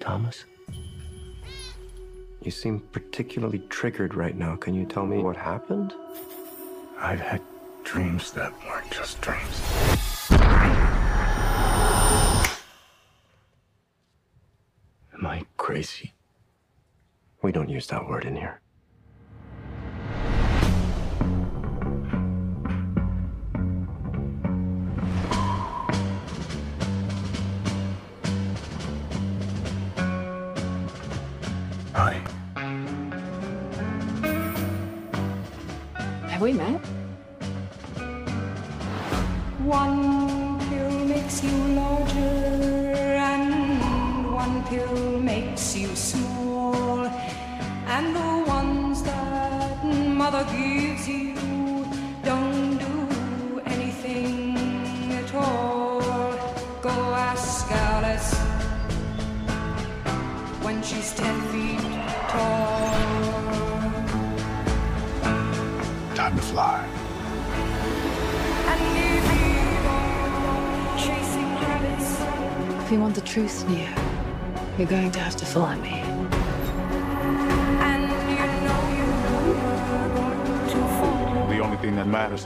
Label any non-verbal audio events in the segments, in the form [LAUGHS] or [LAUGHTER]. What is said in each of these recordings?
Thomas? You seem particularly triggered right now. Can you tell me what happened? I've had dreams that weren't just dreams. Am I crazy? We don't use that word in here.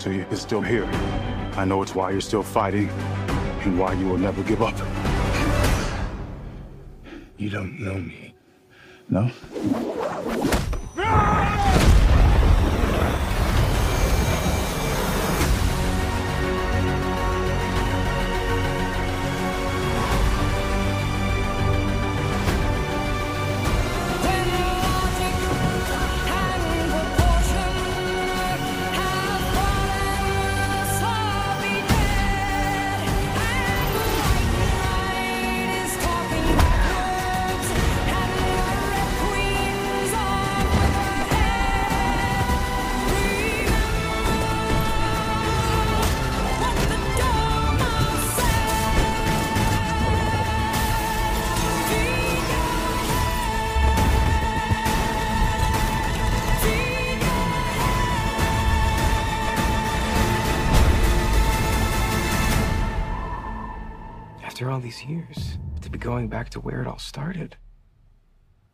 To you is still here. I know it's why you're still fighting and why you will never give up. You don't know me. No? These years, to be going back to where it all started.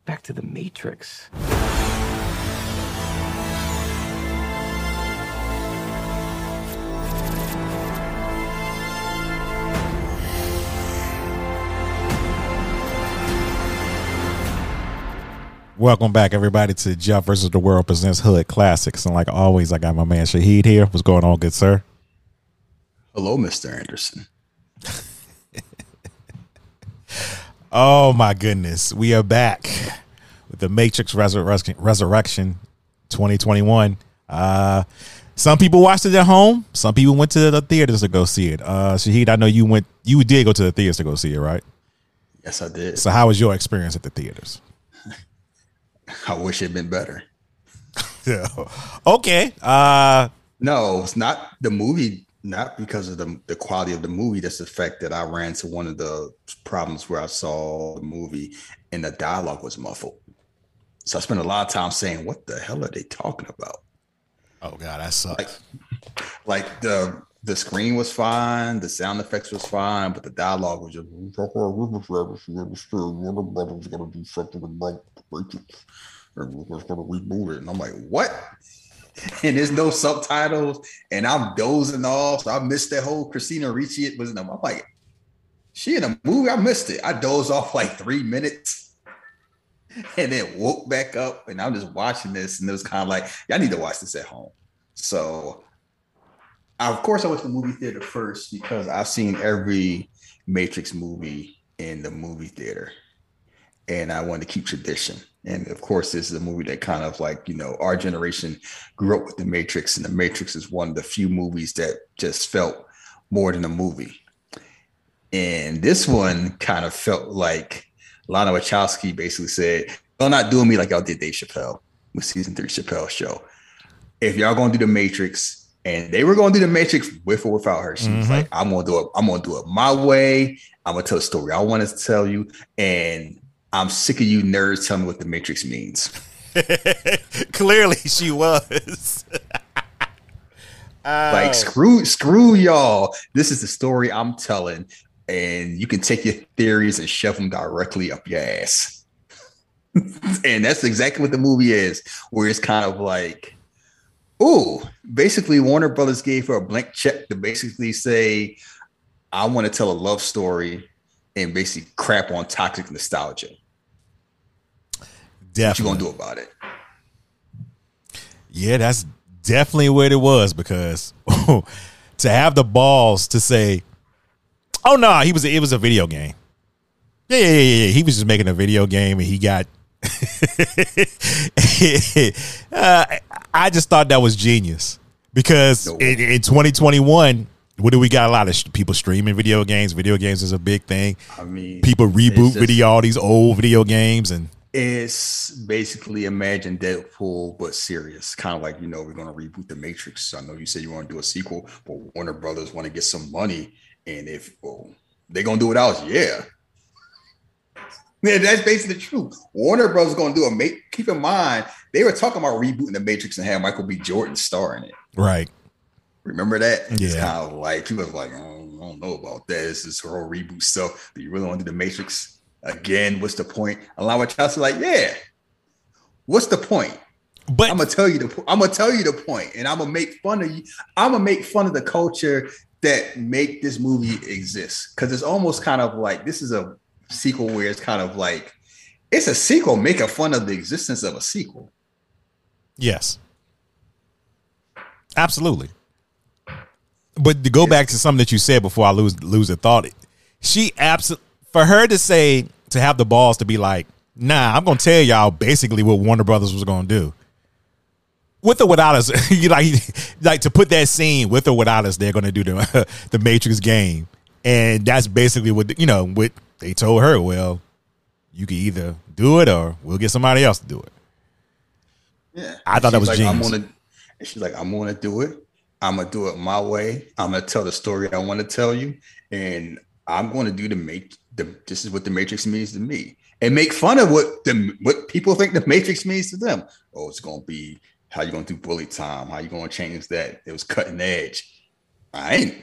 Back to the Matrix. Welcome back, everybody, to Jeff versus the World presents Hood Classics. And like always, I got my man Shahid here. What's going on, good sir? Hello, Mr. Anderson. [LAUGHS] Oh my goodness, we are back with the Matrix Resurrection, Resurrection 2021. Uh, some people watched it at home. Some people went to the theaters to go see it. Uh, Shahid, I know you went. You did go to the theaters to go see it, right? Yes, I did. So, how was your experience at the theaters? [LAUGHS] I wish it'd been better. Yeah. [LAUGHS] okay. Uh, No, it's not the movie, not because of the, the quality of the movie. That's the fact that I ran to one of the problems where I saw the movie and the dialogue was muffled. So I spent a lot of time saying, What the hell are they talking about? oh god, that sucks. Like, like the the screen was fine, the sound effects was fine, but the dialogue was just [LAUGHS] And we're just gonna reboot it. And I'm like, what? [LAUGHS] And there's no subtitles, and I'm dozing off. So I missed that whole Christina Ricci. It was in. I'm like, she in a movie. I missed it. I dozed off like three minutes [LAUGHS] and then woke back up. And I'm just watching this, and it was kind of like, I need to watch this at home. So I, of course, I went to the movie theater first because I've seen every Matrix movie in the movie theater, and I wanted to keep tradition. And of course, this is a movie that kind of like you know our generation grew up with the Matrix, and the Matrix is one of the few movies that just felt more than a movie. And this one kind of felt like Lana Wachowski basically said, "Y'all not doing me like y'all did Dave Chappelle with season three Chappelle show. If y'all gonna do the Matrix, and they were gonna do the Matrix with or without her, she was Mhm. like, I'm gonna do it. I'm gonna do it my way. I'm gonna tell the story I want to tell you, and I'm sick of you nerds telling me what the Matrix means. [LAUGHS] Clearly, she was. [LAUGHS] Like screw, screw y'all. This is the story I'm telling. and you can take your theories and shove them directly up your ass. [LAUGHS] and that's exactly what the movie is, where it's kind of like, oh, basically Warner Brothers gave her a blank check to basically say, I want to tell a love story and basically crap on toxic nostalgia. Definitely. What you gonna do about it? Yeah, that's definitely what it was because [LAUGHS] to have the balls to say, "Oh no, he was it was a video game." Yeah, yeah, yeah, yeah. He was just making a video game, and he got. [LAUGHS] uh, I just thought that was genius because No. in, in 2021, what do we got? A lot of sh- people streaming video games. Video games is a big thing. I mean, People reboot just- video all these old video games, and It's basically imagine Deadpool but serious, kind of like you know we're gonna reboot the Matrix. I know you said you want to do a sequel, but Warner Brothers want to get some money, and if oh, well, they're gonna do it else, yeah. Yeah, that's basically the truth. Warner Brothers gonna do a make. Keep in mind, they were talking about rebooting the Matrix and have Michael B. Jordan star in it. right. Remember that? It's Yeah. kind of like people are like, oh, I don't know about that. It's this whole reboot stuff. Do you really want to do the Matrix again? What's the point? A lot of Chelsea like, yeah. What's the point? But I'm gonna tell you the I'm gonna tell you the point, and I'm gonna make fun of you. I'm gonna make fun of the culture that make this movie exist because it's almost kind of like this is a sequel where it's kind of like it's a sequel making fun of the existence of a sequel. Yes. Absolutely. But to go back to something that you said before I lose lose a thought, she absolutely for her to say to have the balls to be like, nah, I'm gonna tell y'all basically what Warner Brothers was gonna do. With or without us, [LAUGHS] you like like to put that scene with or without us, they're gonna do the [LAUGHS] the Matrix game, and that's basically what you know what they told her. Well, you can either do it or we'll get somebody else to do it. Yeah, I thought that was like, I'm genius. gonna, and she's like, I'm gonna do it. I'm gonna do it my way. I'm gonna tell the story I want to tell you, and I'm gonna do the make the. This is what the Matrix means to me, and make fun of what the what people think the Matrix means to them. Oh, it's gonna be how you gonna do bullet time? How you gonna change that? It was cutting edge. I ain't.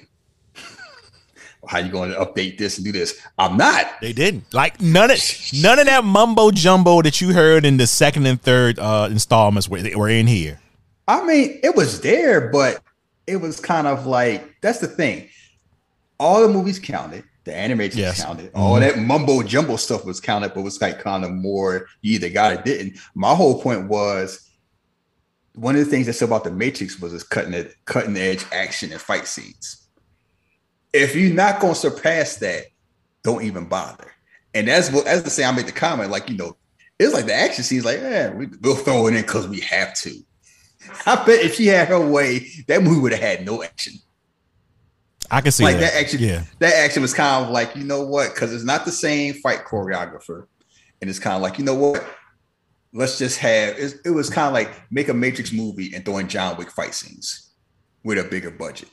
[LAUGHS] How you going to update this and do this? I'm not. They didn't like none of none of that mumbo jumbo that you heard in the second and third uh installments were, were in here. I mean, it was there, but it was kind of like that's the thing. All the movies counted, the animated Yes. counted, all mm-hmm. that mumbo jumbo stuff was counted, but it was like kind of more you either got it, didn't. My whole point was one of the things that's about the Matrix was its cutting it, cutting edge action and fight scenes. If you're not gonna surpass that, don't even bother. And that's what as I say, I made the comment, like you know, it's like the action scenes, like, yeah, we, we'll throw it in because we have to. [LAUGHS] I bet if she had her way, that movie would have had no action. I can see like that. that action, Yeah. that action was kind of like, you know what? Because it's not the same fight choreographer, and it's kind of like, you know what? Let's just have. It, it was kind of like make a Matrix movie and throw in John Wick fight scenes with a bigger budget,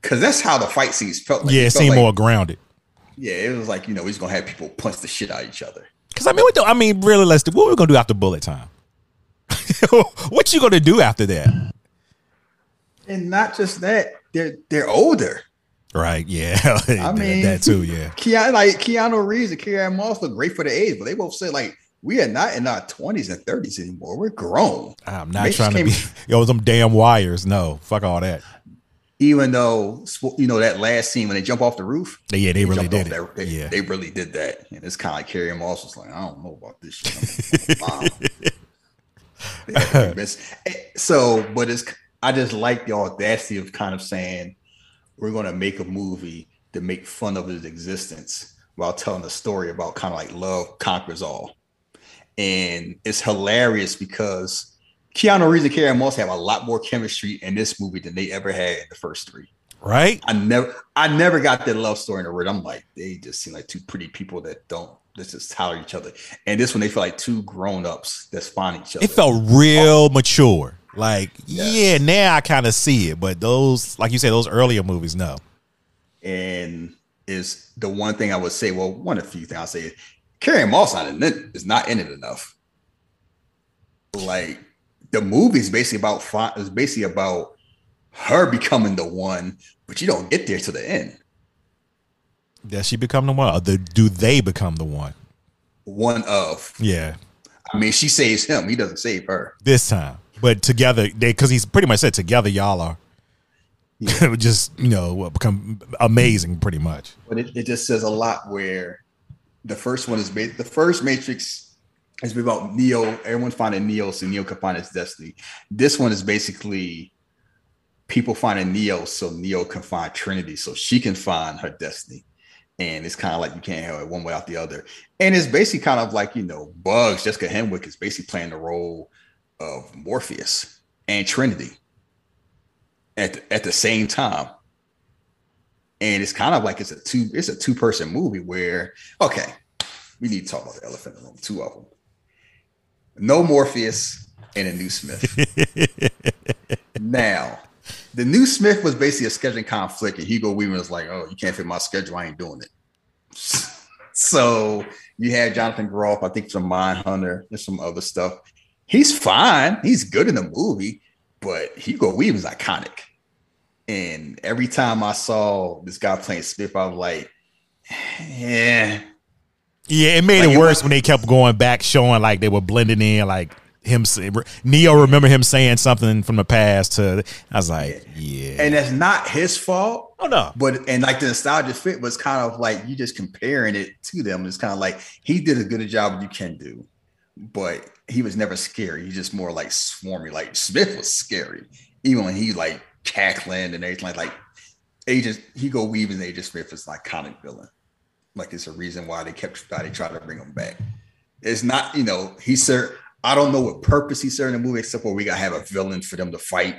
because that's how the fight scenes felt. Like. yeah, it felt seemed like- more grounded. Yeah, it was like you know he's gonna have people punch the shit out of each other. Cause I mean, what do, I mean, really, let's do. What we gonna do after bullet time? [LAUGHS] what you gonna do after that? And not just that, they're they're older. Right? Yeah. [LAUGHS] I mean, that too. [LAUGHS] Yeah. Keanu, like Keanu Reeves and Keanu Moss look great for the age, but they both said like we are not in our twenties and thirties anymore. We're grown. I'm not trying to came- be. [LAUGHS] Yo, them damn wires. No, fuck all that. Even though you know that last scene when they jump off the roof, Yeah, they really did it. that- they, yeah. they really did that, and it's kind of like Carrie Moss was like, I don't know about this shit. I'm a mom. They had to convince- Eh, so, but it's I just like the audacity of kind of saying we're going to make a movie to make fun of his existence while telling a story about kind of like love conquers all, and it's hilarious because Keanu Reeves and Carrie Moss have a lot more chemistry in this movie than they ever had in the first three. right? I never I never got that love story in the word. I'm like, they just seem like two pretty people that don't let's just tolerate each other. And this one they feel like two grown-ups that's find each other. It felt real mature. Like, Yeah. yeah, now I kind of see it, but those, like you said, those earlier movies, no. and is the one thing I would say, well, one of the few things I'll say is Carrie Moss not in it is not in it enough. Like the movie is basically about is basically about her becoming the one, but you don't get there to the end. Does she become the one, or the, do they become the one? One of. Yeah, I mean, she saves him. He doesn't save her. this time, but together they because he's pretty much said together y'all are [LAUGHS] just you know become amazing, pretty much. But it, it just says a lot where the first one is ba- the first Matrix is about Neo. Everyone's finding Neo so Neo can find his destiny. This one is basically people finding Neo so Neo can find Trinity so she can find her destiny. And it's kind of like you can't have it one way without the other. And it's basically kind of like, you know, Bugs, Jessica Henwick is basically playing the role of Morpheus and Trinity at the, at the same time. And it's kind of like it's a two it's a two person movie where okay we need to talk about the elephant in the room two of them. No morpheus and a new smith. [LAUGHS] Now the new smith was basically a scheduling conflict and hugo weaving was like oh you can't fit my schedule. I ain't doing it. [LAUGHS] So you had jonathan groff i think some mindhunter and some other stuff he's fine he's good in the movie but hugo weaving's iconic and every time I saw this guy playing Smith, I was like, yeah. Yeah, it made Like, it it worse was- when they kept going back, showing like they were blending in, like him. Neo remember him saying something from the past to. I was like, yeah, And that's not his fault. oh no, But and like the nostalgia fit was kind of like you just comparing it to them. It's kind of like he did as good a job as you can do, but he was never scary. He's just more like swarmy. Like Smith was scary, even when he like cackling and everything. Like, like Agent Hugo Weaving Agent Smith is an iconic villain. Like it's a reason why they kept why they tried to bring him back. It's not you know he served. I don't know what purpose he served in the movie except for we gotta have a villain for them to fight,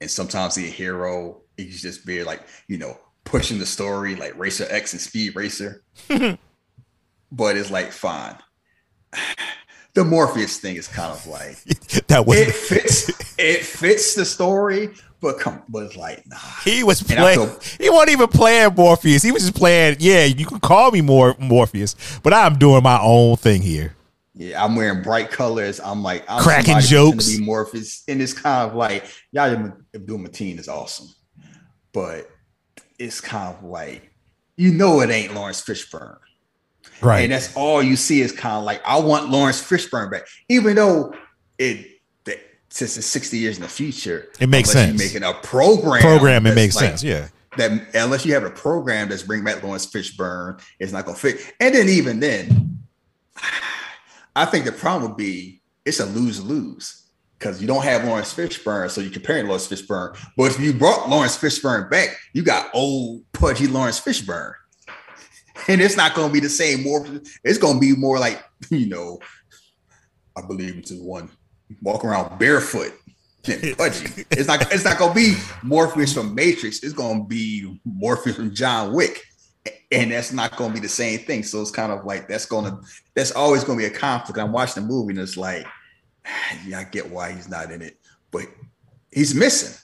and sometimes he a hero. He's just be like you know pushing the story like Racer X and Speed Racer. [LAUGHS] but it's like fine. [SIGHS] The Morpheus thing is kind of like [LAUGHS] that was it fits. It fits the story, but come, it's like nah. he was playing. feel- He wasn't even playing Morpheus. He was just playing. Yeah, you can call me more Morpheus, but I'm doing my own thing here. Yeah, I'm wearing bright colors. I'm like I'm Cracking jokes. To be Morpheus, and it's kind of like y'all doing Mateen is awesome, but it's kind of like you know it ain't Laurence Fishburne, Right. and that's all you see is kind of like I want Laurence Fishburne back, even though it since it's 60 years in the future, It makes sense. Making a program. Program. It makes like- sense. Yeah. that unless you have a program that's bring back Laurence Fishburne, it's not gonna fit. And then even then, I think the problem would be it's a lose lose because you don't have Laurence Fishburne, so you're comparing Laurence Fishburne. But if you brought Laurence Fishburne back, you got old pudgy Laurence Fishburne, and it's not gonna be the same. More, it's gonna be more like [LAUGHS] you know, I believe it's one walk around barefoot and [LAUGHS] pudgy. It's not. It's not gonna be Morpheus from Matrix. It's gonna be Morpheus from John Wick, and that's not gonna be the same thing. So it's kind of like that's gonna. That's always gonna be a conflict. I'm watching the movie and it's like, [SIGHS] yeah, I get why he's not in it, but he's missing.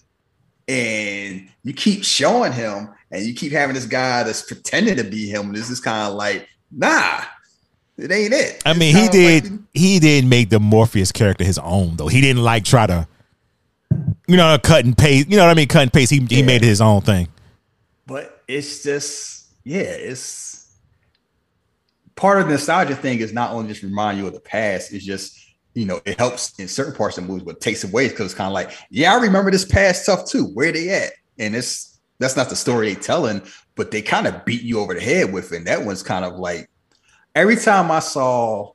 And you keep showing him, and you keep having this guy that's pretending to be him. And this is kind of like, nah, it ain't it. I mean, he did. like- he did make the Morpheus character his own, though. He didn't like try to, you know, cut and paste. You know what I mean? Cut and paste. He he made it his own thing. but it's just yeah it's part of the nostalgia thing is not only just remind you of the past it's just you know it helps in certain parts of the movies but takes away because it's kind of like yeah i remember this past stuff too where they at and it's that's not the story they're telling but they kind of beat you over the head with it and that one's kind of like every time i saw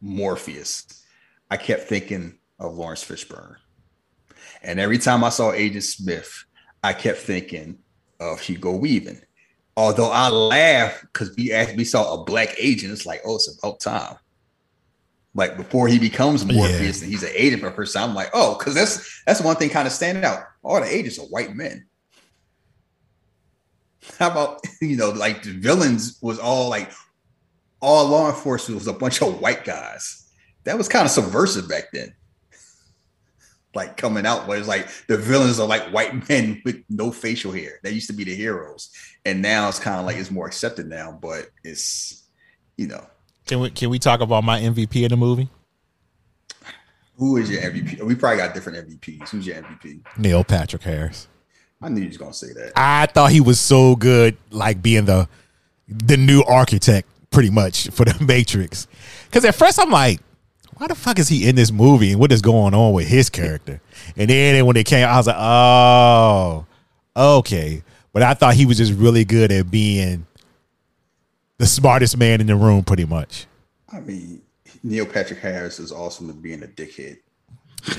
morpheus i kept thinking of laurence fishburne and every time i saw agent smith i kept thinking of Hugo Weaving. Although I laugh because we actually we saw a black agent, it's like, oh, it's about time. Like before he becomes Morpheus and he's an agent for the first time, I'm like, oh, because that's that's one thing kind of standing out. All the agents are white men. How about [LAUGHS] you know, like the villains was all like all law enforcement was a bunch of white guys. That was kind of subversive back then [LAUGHS] like coming out where it's like the villains are like white [LAUGHS] men with no facial hair. They used to be the heroes, and now it's kind of like it's more accepted now. But it's you know Can we can we talk about my MVP in the movie? who is your MVP? We probably got different MVPs. Who's your MVP? Neil Patrick Harris. I knew you was gonna say that. I thought he was so good, like being the the new architect pretty much for the [LAUGHS] Matrix. Because at first I'm like, why the fuck is he in this movie and what is going on with his character? And then when it came, I was like, oh, okay. But I thought he was just really good at being the smartest man in the room, pretty much. I mean, Neil Patrick Harris is awesome at being a dickhead.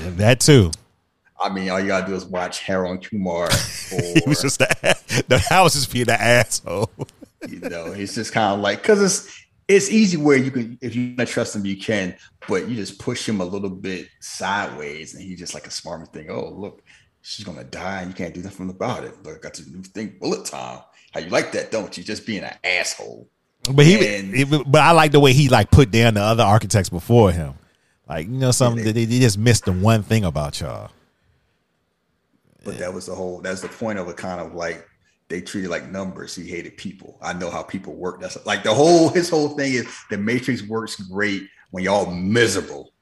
And that too. I mean, all you gotta do is watch Harold Kumar. Or, [LAUGHS] He was just the, [LAUGHS] the house just being an asshole. [LAUGHS] you know, it's just kind of like because it's it's easy where you can if you want to trust him, you can, but you just push him a little bit sideways, and he's just like a smart thing. Oh, look, she's gonna die, and you can't do nothing about it. Look, I got this new thing, bullet time. How you like that, don't you? Just being an asshole. But he, And- but I like the way he like put down the other architects before him. Like you know, something they, they just missed the one thing about y'all. But that was the whole. That's the point of it. Kind of like they treated like numbers. He hated people. I know how people work. That's like the whole. [LAUGHS] His whole thing is the Matrix works great when y'all miserable.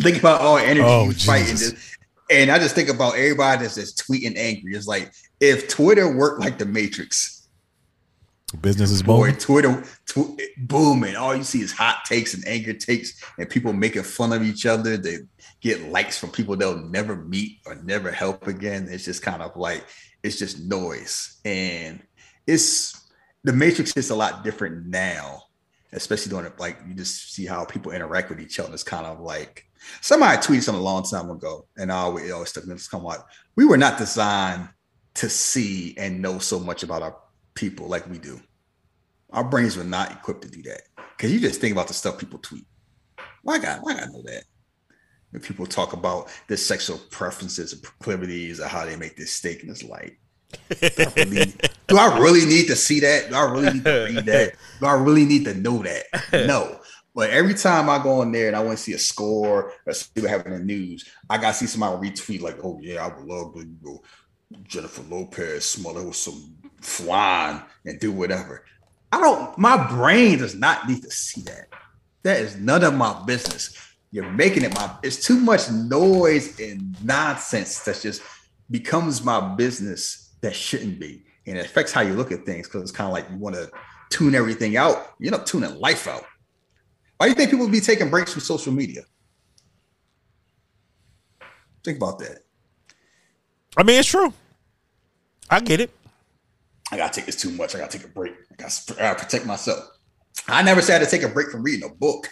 think about all energy Oh, fighting. This, and I just think about everybody that's just tweeting angry. It's like if Twitter worked like the Matrix, Business is boy, booming. Twitter tw- booming. All you see is hot takes and anger takes, and people making fun of each other. They get likes from people they'll never meet or never help again. It's just kind of like it's just noise, and it's the Matrix is a lot different now, especially doing it like you just see how people interact with each other. It's kind of like somebody tweeted something a long time ago, and I always, it always stuck. It's come like we were not designed to see and know so much about our people like we do. Our brains were not equipped to do that. Because you just think about the stuff people tweet. Why got why gotta know that? When people talk about their sexual preferences and proclivities or how they make this steak and it's like, do I, really, do I really need to see that? Do I really need to read that? Do I really need to know that? No. But every time I go on there and I want to see a score or see what happened in the news, I gotta see somebody retweet like, "Oh yeah, I would love to go Jennifer Lopez smother with some flan and do whatever." I don't. My brain does not need to see that. That is none of my business. You're making it my. It's too much noise and nonsense that just becomes my business that shouldn't be, and it affects how you look at things because it's kind of like you want to tune everything out. You end up tuning life out. Why do you think people would be taking breaks from social media? Think about that. I mean, it's true. I get it. I gotta take this too much. I gotta take a break. I gotta, I gotta protect myself. I never said to take a break from reading a book.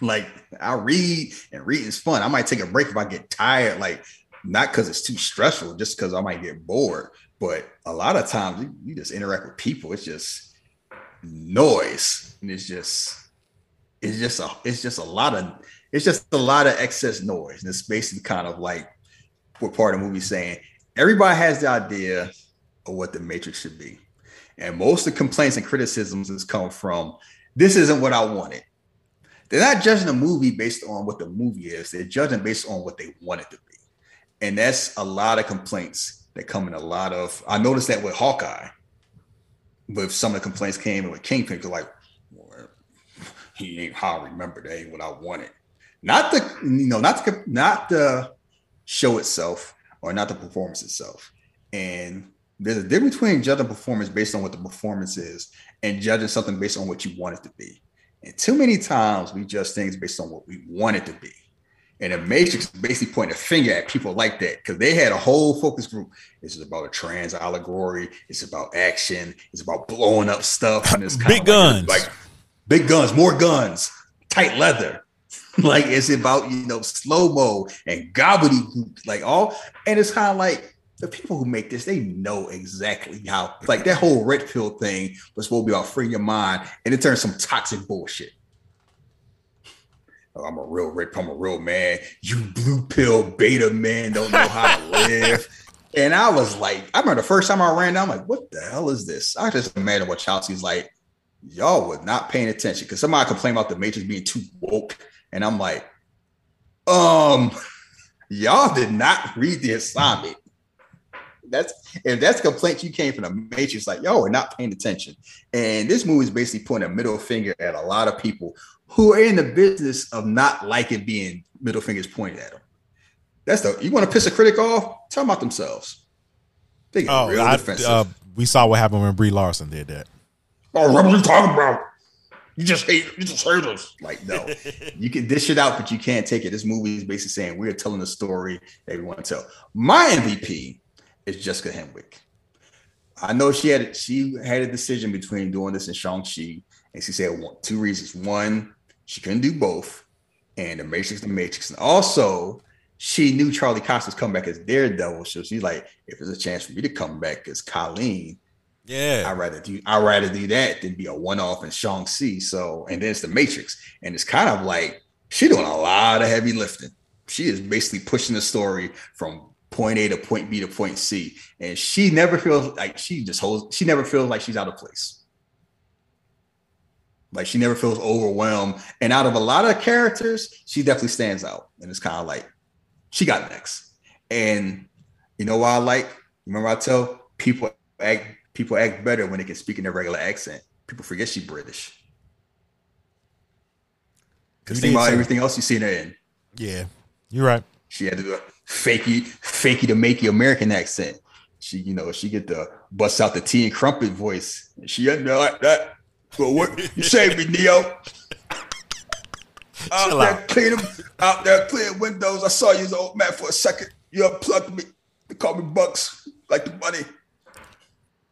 Like I read and reading is fun. I might take a break if I get tired, like not because it's too stressful, just because I might get bored. But a lot of times you, you just interact with people. It's just noise, and it's just it's just a it's just a lot of it's just a lot of excess noise. And it's basically kind of like what part of the movie saying everybody has the idea of what the matrix should be. And most of the complaints and criticisms has come from this isn't what I wanted. They're not judging a movie based on what the movie is, they're judging based on what they want it to be. And that's a lot of complaints that come in a lot of I noticed that with Hawkeye. With some of the complaints came in with Kingpin, they're like, he ain't how I remember that ain't what I wanted. Not the you know, not the not the show itself or not the performance itself. And there's a difference between judging performance based on what the performance is and judging something based on what you want it to be. And too many times we judge things based on what we want it to be. And the Matrix basically pointing a finger at people like that because they had a whole focus group. This is about a trans allegory. It's about action. It's about blowing up stuff. And it's [LAUGHS] Big guns. Like, like big guns, more guns, tight leather. [LAUGHS] like it's about you know slow mo and gobbledygook, like all. And it's kind of like the people who make this, they know exactly how. Like that whole red pill thing was supposed to be about freeing your mind, and it turned some toxic bullshit. Oh, I'm a real red, I'm a real man. You blue pill beta man don't know how to [LAUGHS] live. And I was like, I remember the first time I ran down, I'm like, what the hell is this? I just imagine what Chelsea's like. Y'all were not paying attention because somebody complained about the Matrix being too woke. And I'm like, um, [LAUGHS] y'all did not read the assignment. That's if that's complaint you came from the Matrix, like yo, we're not paying attention. And this movie is basically pointing a middle finger at a lot of people who are in the business of not liking being middle fingers pointed at them. That's the you want to piss a critic off? Tell them about themselves. They get Oh, real I, defensive. uh, we saw what happened when Brie Larson did that. Oh, what are you talking about? You just hate, you just hate us. Like, no, you can dish it out, but you can't take it. This movie is basically saying we're telling a story that we want to tell. My MVP is Jessica Henwick. I know she had she had a decision between doing this and Shang Chi, and she said one, two reasons. One, she couldn't do both, and the Matrix, the Matrix, and also she knew Charlie Cox was coming back as Daredevil, so she's like, if there's a chance for me to come back as Colleen, Yeah. I'd rather do I'd rather do that than be a one-off in Shang Chi. So, and then it's the Matrix, and it's kind of like she doing a lot of heavy lifting. She is basically pushing the story from point A to point B to point C, and she never feels like she just holds. She never feels like she's out of place. Like she never feels overwhelmed. And out of a lot of characters, she definitely stands out. And it's kind of like she got next. And you know why I like? Remember I tell people act people act better when they can speak in their regular accent. People forget she's British. Because You think about everything else you seen her in. Yeah. You're right. She had to do a fakey, fakey to makey American accent. She, you know, she get the bust out the tea and crumpet voice. She had to like that. But what you saved me, Neo? [LAUGHS] Out Chill there out. cleaning, out there cleaning windows. I saw you as an old man for a second. You unplugged me. They call me Bucks, like the money.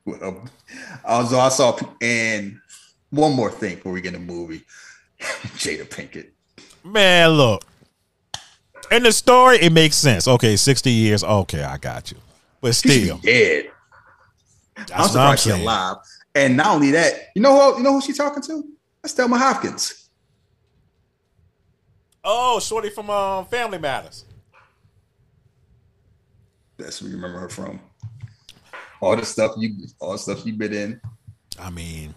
Well, um, I also I saw, and one more thing before we get in the movie, [LAUGHS] Jada Pinkett. Man, look. In the story, it makes sense. Okay, 60 years. Okay, I got you. But still, dead. that's I'm what I'm surprised she's alive. And not only that, you know who you know who she's talking to? That's Telma Hopkins. Oh, Shorty from um, Family Matters. That's where you remember her from. All the stuff you, all the stuff you've been in. I mean,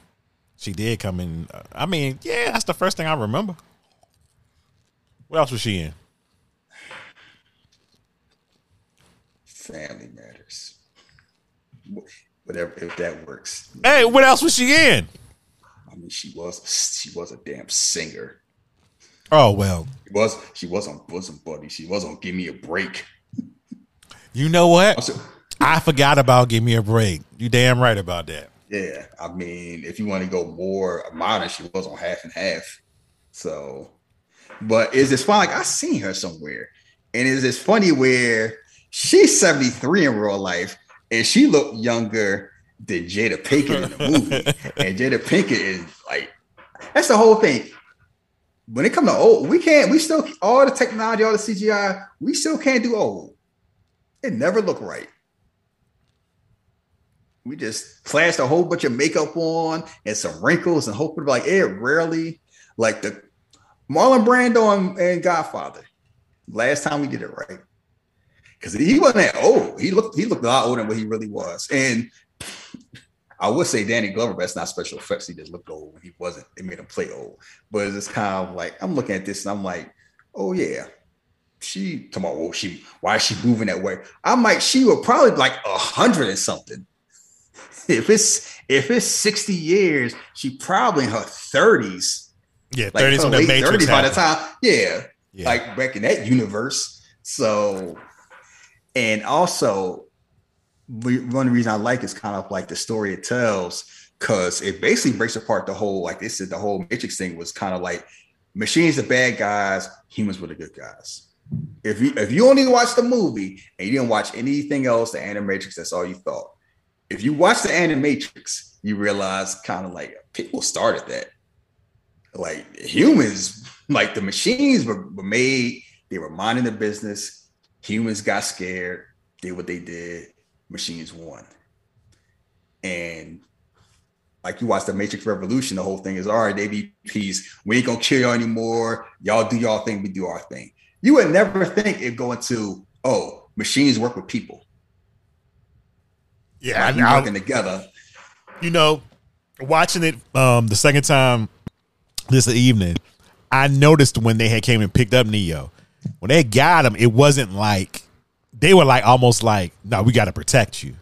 she did come in. uh, I mean, yeah, that's the first thing I remember. What else was she in? Family matters. Whatever, if that works. Hey, what else was she in? I mean, she was she was a damn singer. Oh well, She was she was on Bosom Buddy. She was on Give Me a Break. you know what? I forgot about Give Me a Break. You damn right about that. yeah, I mean, if you want to go more modern, she was on Half and Half. So, but is this fun? Like I seen her somewhere, and is this funny where she's seventy three in real life, and she looked younger than Jada Pinkett in the [LAUGHS] movie, and Jada Pinkett is like that's the whole thing. When it comes to old, we can't. We still all the technology, all the CGI, we still can't do old. It never looked right. We just flashed a whole bunch of makeup on and some wrinkles and hoping like it rarely like the Marlon Brando and, and Godfather. Last time we did it right. Because he wasn't that old. He looked he looked a lot older than what he really was. And I would say Danny Glover, but that's not special effects. He just looked old when he wasn't. It made him play old. But it's kind of like I'm looking at this and I'm like, oh yeah. She oh, she why is she moving that way? I'm like, she would probably be like a hundred and something if it's if it's 60 years, she probably in her 30s. Yeah, Like thirties her when the Matrix 30s by the time, yeah, Yeah. like back in that universe. So, and also, one reason I like is kind of like the story it tells, because it basically breaks apart the whole, like this is the whole Matrix thing was kind of like machines the bad guys, humans were the good guys. If you if you only watched the movie and you didn't watch anything else, the Animatrix, that's all you thought. If you watch the Animatrix, you realize kind of like people started that. Like humans, like the machines were, were made, they were minding the business. Humans got scared, did what they did, machines won. And like you watch the Matrix Revolution, the whole thing is all right, they be peace. We ain't gonna kill y'all anymore. Y'all do y'all thing, we do our thing. You would never think it going to, oh, machines work with people. Yeah, Like, I, working together. you know, watching it um the second time this evening, I noticed when they had came and picked up Neo, when they got him, it wasn't like they were like almost like, no, we got to protect you.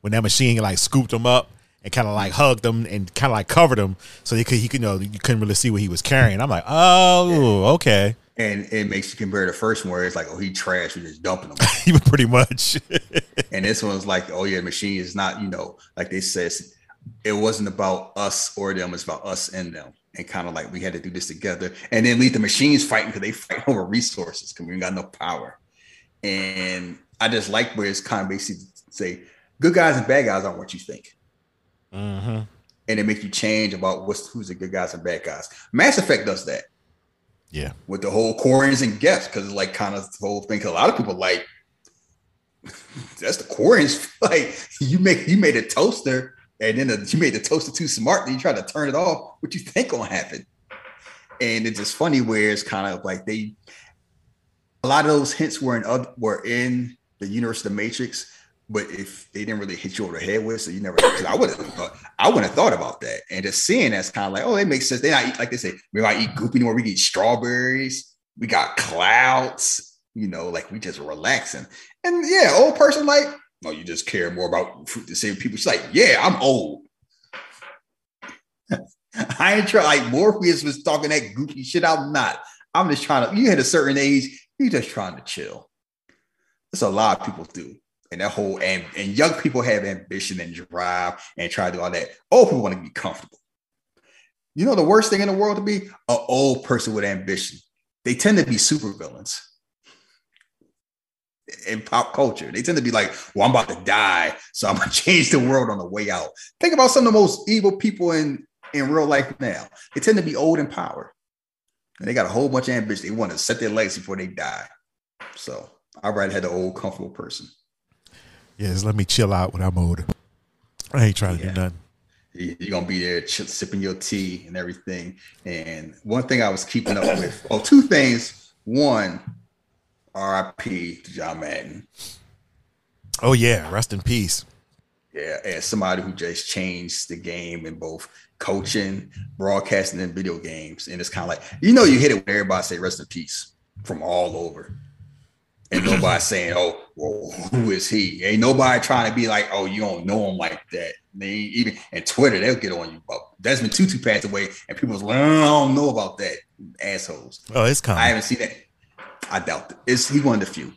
When that machine like scooped him up and kind of like hugged him and kind of like covered him, so they could he could you know you couldn't really see what he was carrying. I'm like, oh, okay, And it makes you compare the first one where it's like, oh, he trash, we're just dumping him. [LAUGHS] Even pretty much. [LAUGHS] and this one's like, oh yeah, machine is not, you know, like they says, it wasn't about us or them, it's about us and them. And kind of like we had to do this together. And then leave the machines fighting because they fight [LAUGHS] over resources because we ain't got no power. And I just like where it's kind of basically say good guys and bad guys aren't what you think. Mm-hmm. And it makes you change about what's who's the good guys and bad guys. Mass Effect does that Yeah. with the whole Quarians and Geths because it's like kind of the whole thing. Because a lot of people like [LAUGHS] that's the Quarians. [LAUGHS] Like you make you made a toaster and then the, you made the toaster too smart. Then you try to turn it off. What you think gonna happen? And it's just funny where it's kind of like they a lot of those hints were in were in the universe of the Matrix. But if they didn't really hit you over the head with, so you never. I would have thought, I wouldn't have thought about that. And just seeing that's kind of like, oh, that makes sense. They not eat like they say, we might eat goopy anymore. We eat strawberries. We got clouds. You know, like we just relaxing. And yeah, old person like, no, you just care more about the same people. She's like, yeah, I'm old. [LAUGHS] I ain't trying like Morpheus was talking that goofy shit. I'm not. I'm just trying to. You hit a certain age, you just trying to chill. That's a lot of people do. And that whole and, and young people have ambition and drive and try to do all that. Old people want to be comfortable. You know the worst thing in the world to be an old person with ambition. They tend to be supervillains in pop culture. They tend to be like, "Well, I'm about to die, so I'm gonna [LAUGHS] change the world on the way out." Think about some of the most evil people in in real life now. They tend to be old and power, and they got a whole bunch of ambition. They want to set their legs before they die. So I'd rather have the old, comfortable person. Yeah, let me chill out when I'm older. I ain't trying to Yeah. do nothing. You- You're gonna be there ch- sipping your tea and everything. And one thing I was keeping up with, oh, two things. One, R.I.P. to John Madden. Oh yeah, rest in peace. Yeah, as somebody who just changed the game in both coaching, broadcasting, and video games. And it's kind of like, you know, you hit it when everybody say rest in peace from all over. And nobody [LAUGHS] saying, oh, well, who is he? Ain't nobody trying to be like, oh, you don't know him like that. They even and Twitter, they'll get on you. But Desmond Tutu passed away, and people was like, I don't know about that. Assholes. Oh, it's coming. I haven't seen that. I doubt it. It's he one of the few.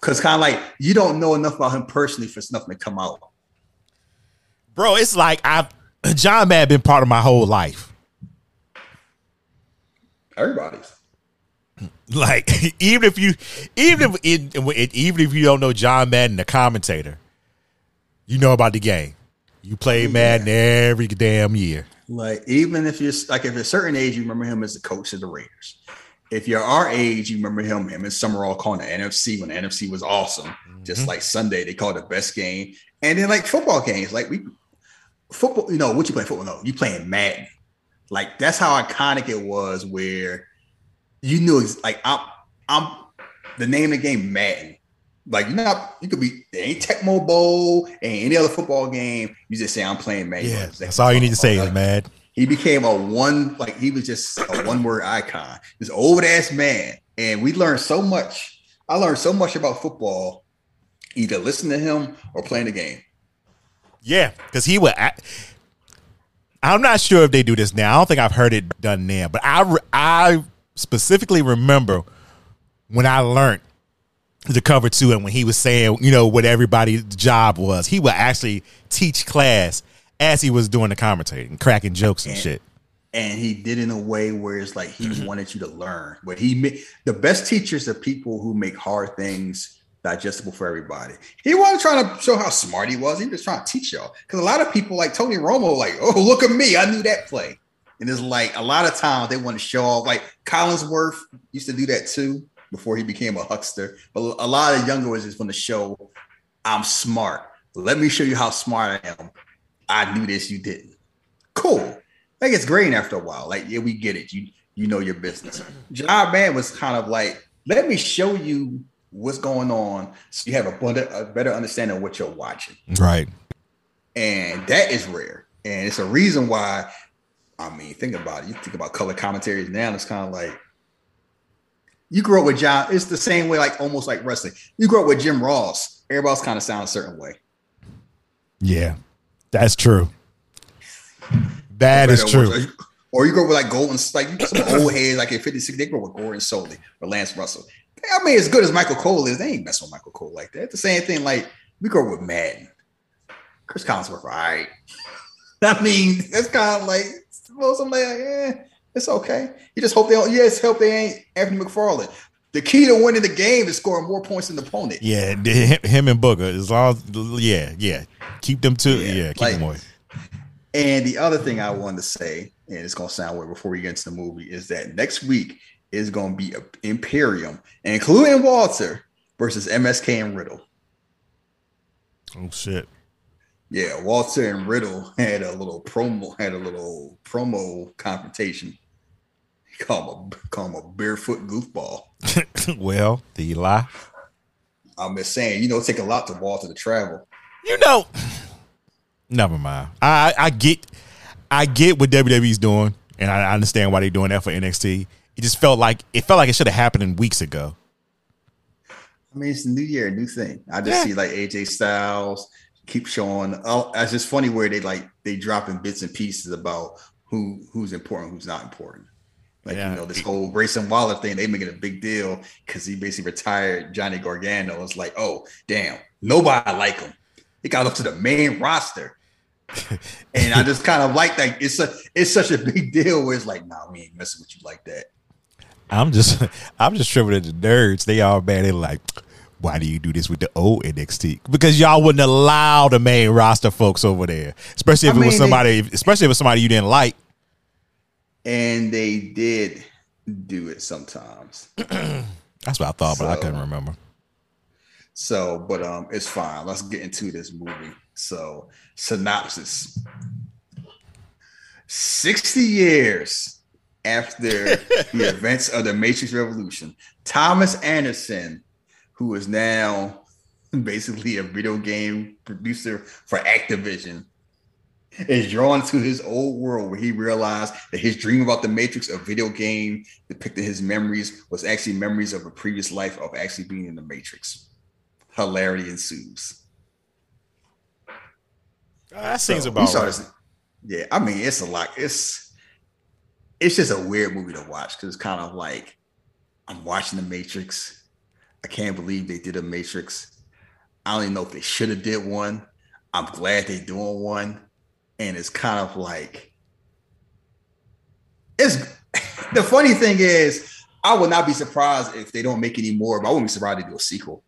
Cause kind of like you don't know enough about him personally for nothing to come out. Bro, it's like I've John Madden been part of my whole life. Everybody's. [LAUGHS] Like even if you, even if it, even if you don't know John Madden, the commentator, you know about the game. You play Madden every damn year. Like even if you're like if you're a certain age, you remember him as the coach of the Raiders. If you're our age, you remember him him and Summerall calling the NFC when the NFC was awesome. Just mm-hmm. like Sunday, they called the best game. And then like football games, like we football, you know, what you play football? No, you playing Madden. Like that's how iconic it was. Where you knew like I'm I'm the name of the game Madden. Like you're not you could be there ain't Tecmo Bowl and any other football game. You just say I'm playing Madden. Yeah, that's all you need to say is mad. He became a one like he was just a one word icon. This old ass man, and we learned so much. I learned so much about football, either listening to him or playing the game. Yeah, because he would. act- I'm not sure if they do this now. I don't think I've heard it done now, but I I specifically remember when I learned the cover two and when he was saying, you know, what everybody's job was. He would actually teach class as he was doing the commentating, cracking jokes and Yeah. shit. And he did in a way where it's like he mm-hmm. wanted you to learn. But he made the best teachers are people who make hard things digestible for everybody. He wasn't trying to show how smart he was. He was trying to teach y'all. Because a lot of people like Tony Romo, like, oh, look at me. I knew that play. And it's like a lot of times they want to show off. Like Collinsworth used to do that too before he became a huckster. But a lot of younger ones just want to show I'm smart. Let me show you how smart I am. I knew this, you didn't. Cool. Like it's great after a while. Like, yeah, we get it. You you know your business. John Man was kind of like, let me show you what's going on so you have a better, a better understanding of what you're watching. Right. And that is rare. And it's a reason why, I mean, think about it. You think about color commentaries now, it's kind of like you grew up with John. It's the same way, like almost like wrestling. You grew up with Jim Ross. Everybody's kind of sound a certain way. Yeah, that's true. That is true. Or you go with like Golden, like some old heads like in 56, they go with Gordon Solie or Lance Russell. I mean, as good as Michael Cole is, they ain't messing with Michael Cole like that. The same thing, like we go with Madden. Chris Collinsworth, all right. [LAUGHS] I mean, it's kind of like, well, I'm like, yeah, it's okay. You just hope they don't, yes, hope they ain't Anthony McFarland. The key to winning the game is scoring more points than the opponent. Yeah, him, and Booker. As long as, yeah, yeah. Keep them to, Yeah, yeah, keep like- them away. And the other thing I wanted to say, and it's gonna sound weird before we get into the movie, is that next week is gonna be Imperium, including Walter versus MSK and Riddle. Oh shit. Yeah, Walter and Riddle had a little promo, had a little promo confrontation. Call him a call him a barefoot goofball. [LAUGHS] well, you lie? I'm just saying, you know, it take a lot to Walter to travel. You know. Never mind. I I get I get what WWE's doing, and I understand why they're doing that for NXT. It just felt like it felt like it should have happened weeks ago. I mean, it's a new year, new thing. I just Yeah. see like AJ Styles keep showing. Oh, it's just funny where they like they dropping bits and pieces about who who's important, who's not important. Like Yeah. you know, this whole Grayson Waller thing, they making a big deal because he basically retired Johnny Gargano. It's like, oh damn, nobody like him. He got up to the main roster. [LAUGHS] and I just kind of like that. It's a it's such a big deal where it's like, nah, we ain't messing with you like that. I'm just [LAUGHS] I'm just tripping at the nerds. They all bad. They're like, why do you do this with the old NXT? Because y'all wouldn't allow the main roster folks over there, especially if I it was mean, somebody, especially if it was somebody you didn't like. And they did do it sometimes. [CLEARS THROAT] That's what I thought, but I couldn't remember. So, but um, it's fine. Let's get into this movie. So, synopsis: sixty years after [LAUGHS] the events of the Matrix Revolution, Thomas Anderson, who is now basically a video game producer for Activision, is drawn to his old world where he realized that his dream about the Matrix, a video game depicting his memories, was actually memories of a previous life of actually being in the Matrix. Hilarity ensues. Uh, that seems So, about right. this- Yeah, I mean, it's a lot. It's it's just a weird movie to watch because it's kind of like I'm watching the Matrix. I can't believe they did a Matrix. I don't even know if they should have did one. I'm glad they're doing one, and it's kind of like it's. the funny thing is, I would not be surprised if they don't make any more, but I wouldn't be surprised they do a sequel.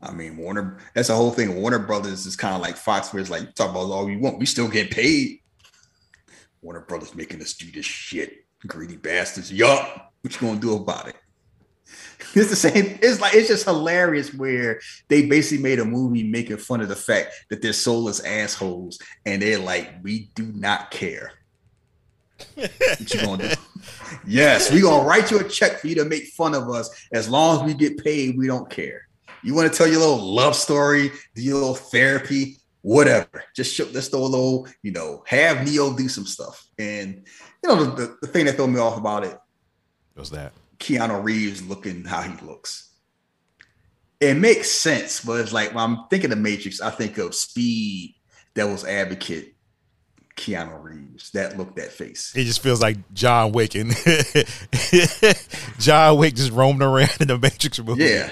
I mean, Warner, that's the whole thing. Warner Brothers is kind of like Fox, where it's like, talk about oh, all you want. We still get paid. Warner Brothers making us do this shit. Greedy bastards. Yup. What you gonna do about it? [LAUGHS] It's the same. It's like it's just hilarious where they basically made a movie making fun of the fact that they're soulless assholes, and they're like, we do not care. What you gonna do? [LAUGHS] Yes, we gonna write you a check for you to make fun of us. As long as we get paid, we don't care. You want to tell your little love story, do your little therapy, whatever. Just show, let's throw a little, you know, have Neo do some stuff. And you know, the, the, the thing that threw me off about it, was that? Keanu Reeves looking how he looks. It makes sense, but it's like when I'm thinking of Matrix, I think of Speed, Devil's Advocate, Keanu Reeves. That look, that face. It just feels like John Wick and [LAUGHS] John Wick just roamed around in the Matrix movie. Yeah.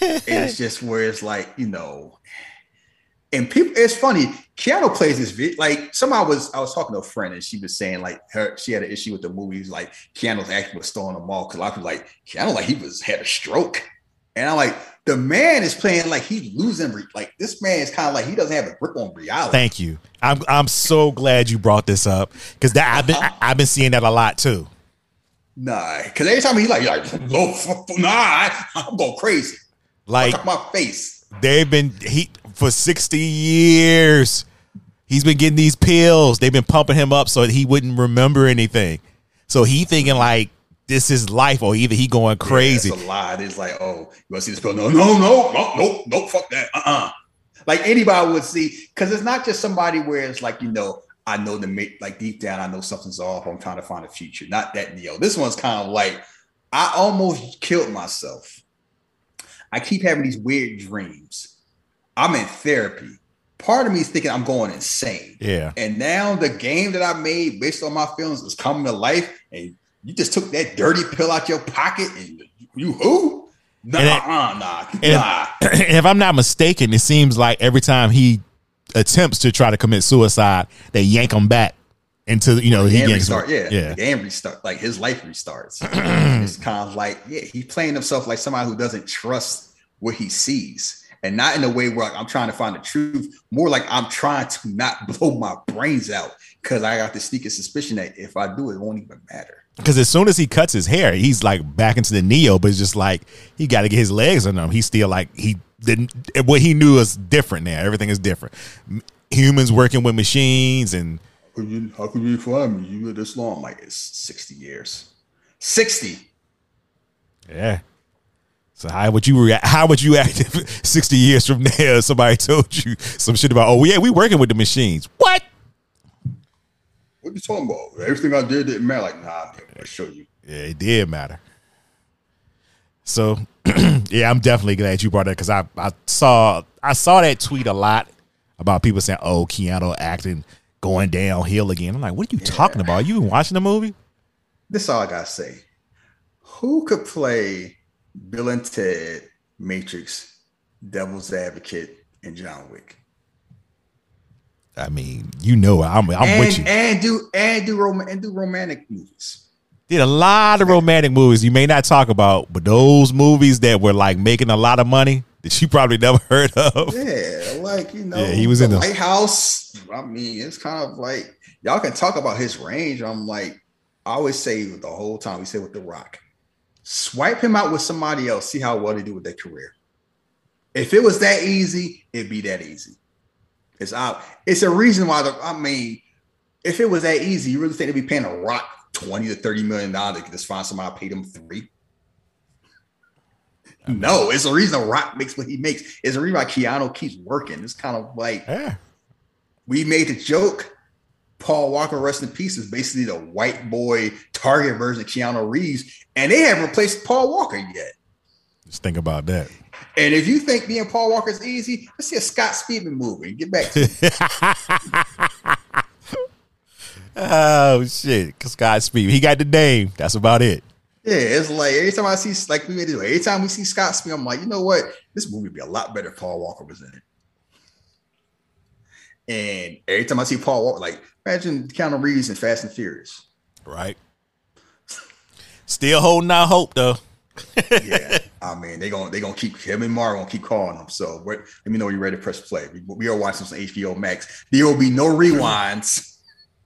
and it's just where it's like, you know, and people, it's funny. Keanu plays this vid like somehow was I was talking to a friend and she was saying like her she had an issue with the movies, like Keanu's acting was throwing them all because a lot of people like Keanu like he was had a stroke. And I'm like, the man is playing like he's losing re- like this man is kind of like he doesn't have a grip on reality. Thank you. I'm I'm so glad you brought this up because that I've been I, I've been seeing that a lot too. Nah, because every time he's like, like no, [LAUGHS] nah, I, I'm going crazy. Like my face. They've been he for 60 years. He's been getting these pills. They've been pumping him up so he wouldn't remember anything. So he thinking like this is life, or either he going crazy. Yeah, it's a lie. It's like, oh, you want to see this pill? No, no, no, no, no, no, fuck that. Uh-uh. Like anybody would see, because it's not just somebody where it's like, you know, I know the like deep down, I know something's off. I'm trying to find a future. Not that Neo. This one's kind of like, I almost killed myself. I keep having these weird dreams. I'm in therapy. part of me is thinking I'm going insane. Yeah. And now the game that I made based on my feelings is coming to life, and you just took that dirty pill out your pocket, and you who? Nah, And uh, nah, And nah. [CLEARS THROAT] if, if I'm not mistaken, it seems like every time he attempts to try to commit suicide, they yank him back into you know he yanks restart, yeah, yeah. The game restart, like his life restarts. [CLEARS THROAT] it's kind of like, yeah, he's playing himself like somebody who doesn't trust what he sees, and not in a way where like, I'm trying to find the truth. More like I'm trying to not [LAUGHS] blow my brains out because I got the sneaking suspicion that if I do, it won't even matter. Because as soon as he cuts his hair, he's like back into the neo, but it's just like he got to get his legs on him. He's still like he didn't. What he knew is different now. Everything is different. Humans working with machines, and could you, how could you find me? You were this long. I'm like, it's 60 years. 60. yeah. So how would you react? How would you act if [LAUGHS] sixty years from now somebody [LAUGHS] told you some shit about? Oh yeah, we working with the machines. What? What you talking about? Everything I did didn't matter. Like, nah, I'm show you. Yeah, it did matter. So [CLEARS THROAT] yeah, I'm definitely glad you brought that because I, I saw I saw that tweet a lot about people saying, "Oh, Keanu acting going downhill again." I'm like, "What are you talking about? You been watching the movie?" This is all I gotta say. Who could play Bill and Ted, Matrix, Devil's Advocate, and John Wick? I mean, you know, I'm I'm and, with you. And do and do rom- and do romantic movies. Did a lot of romantic movies you may not talk about, but those movies that were like making a lot of money that you probably never [LAUGHS] heard of. Yeah, like you know, Yeah, he was in the- Lake House. I mean, it's kind of like y'all can talk about his range. I'm like, I always say the whole time we say with The Rock, swipe him out with somebody else, see how well they do with their career. If it was that easy, it'd be that easy. It's out. It's a reason why the. I mean, if it was that easy, you really think they'd be paying a Rock twenty to thirty million dollars to just find somebody pay them three? No, it's the reason Rock makes what he makes. It's the reason why Keanu keeps working. It's kind of like Yeah. we made the joke. Paul Walker, rest in peace, is basically the white boy target version of Keanu Reeves, and they haven't replaced Paul Walker yet. Just think about that. And if you think being Paul Walker is easy, let's see a Scott Speedman movie. Get back to it. [LAUGHS] Oh shit, Scott Speed. He got the name. That's about it. Yeah, it's like every time I see like we made it. Every time we see Scott Speed, I'm like, you know what? This movie would be a lot better if Paul Walker was in it. And every time I see Paul Walker, like imagine Keanu Reeves in Fast and Furious. Right. Still holding out hope though. yeah, I mean they gonna they gonna keep him and Mar gonna keep calling them. So let me know when you're ready to press play. We, we are watching some HBO Max. There will be no rewinds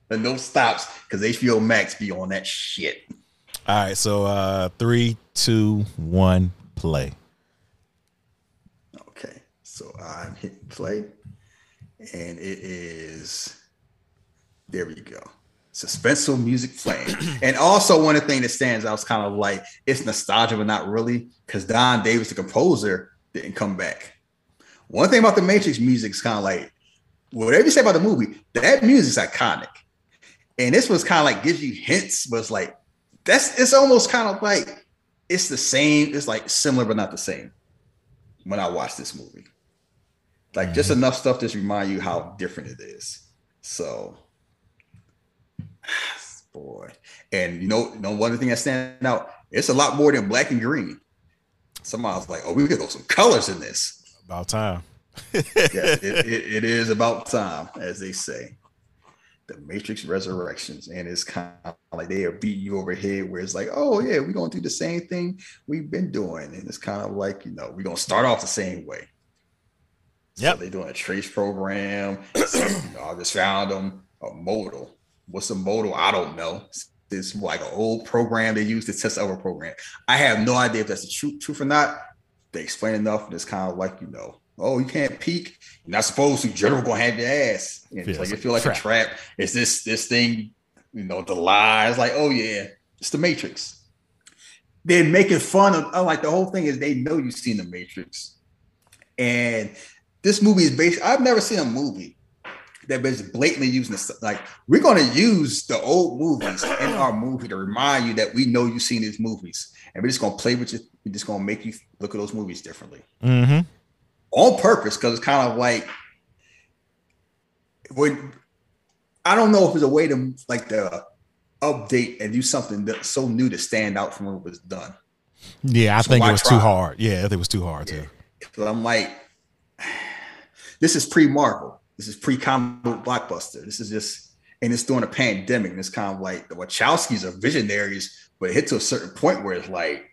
and no stops because HBO Max be on that shit. All right, so uh three, two, one, play. Okay, so I'm hitting play, and it is there. We go. Suspenseful music playing, [CLEARS THROAT] and also one of the things that stands out is kind of like it's nostalgia, but not really, because Don Davis, the composer, didn't come back. One thing about the Matrix music is kind of like whatever you say about the movie, that music's iconic, and this was kind of like gives you hints, but it's like that's it's almost kind of like it's the same. It's like similar, but not the same when I watch this movie. Like just mm-hmm. enough stuff to remind you how different it is. So, [SIGHS] boy, and you know, you know, one the that stand out, it's a lot more than black and green. Somebody was like, "Oh, we could throw some colors in this." About time. Yes, it, it, it is about time, as they say. The Matrix Resurrections, and it's kind of like they are beating you over head, where it's like, "Oh yeah, we're gonna do the same thing we've been doing," and it's kind of like you know, we're gonna start off the same way. Yeah, So they're doing a trace program. [CLEARS THROAT] So, you know, I just found them a modal. What's a modal? I don't know. It's like an old program they use to test other program. I have no idea if that's the truth, truth or not. They explain enough, and it's kind of like you know, oh, you can't peek. You're not supposed to. General gonna have your ass. And it's like you feel like trap. a trap. Is this this thing? You know, the lie. It's like, oh yeah, it's the Matrix. They're making fun of. uh, Like the whole thing is, they know you've seen the Matrix, and this movie is based. I've never seen a movie that is blatantly using this. Like we're going to use the old movies in our movie to remind you that we know you've seen these movies, and we're just going to play with you. We're just going to make you look at those movies differently Mm-hmm. On purpose because it's kind of like when I don't know if there's a way to like the update and do something that's so new to stand out from when it was done. Yeah, I So think it was try? too hard. Yeah, I think it was too hard too. But I'm like, [SIGHS] this is pre-Marvel. This is pre-comic blockbuster. This is just, and it's during a pandemic. And it's kind of like the Wachowskis are visionaries, but it hit to a certain point where it's like,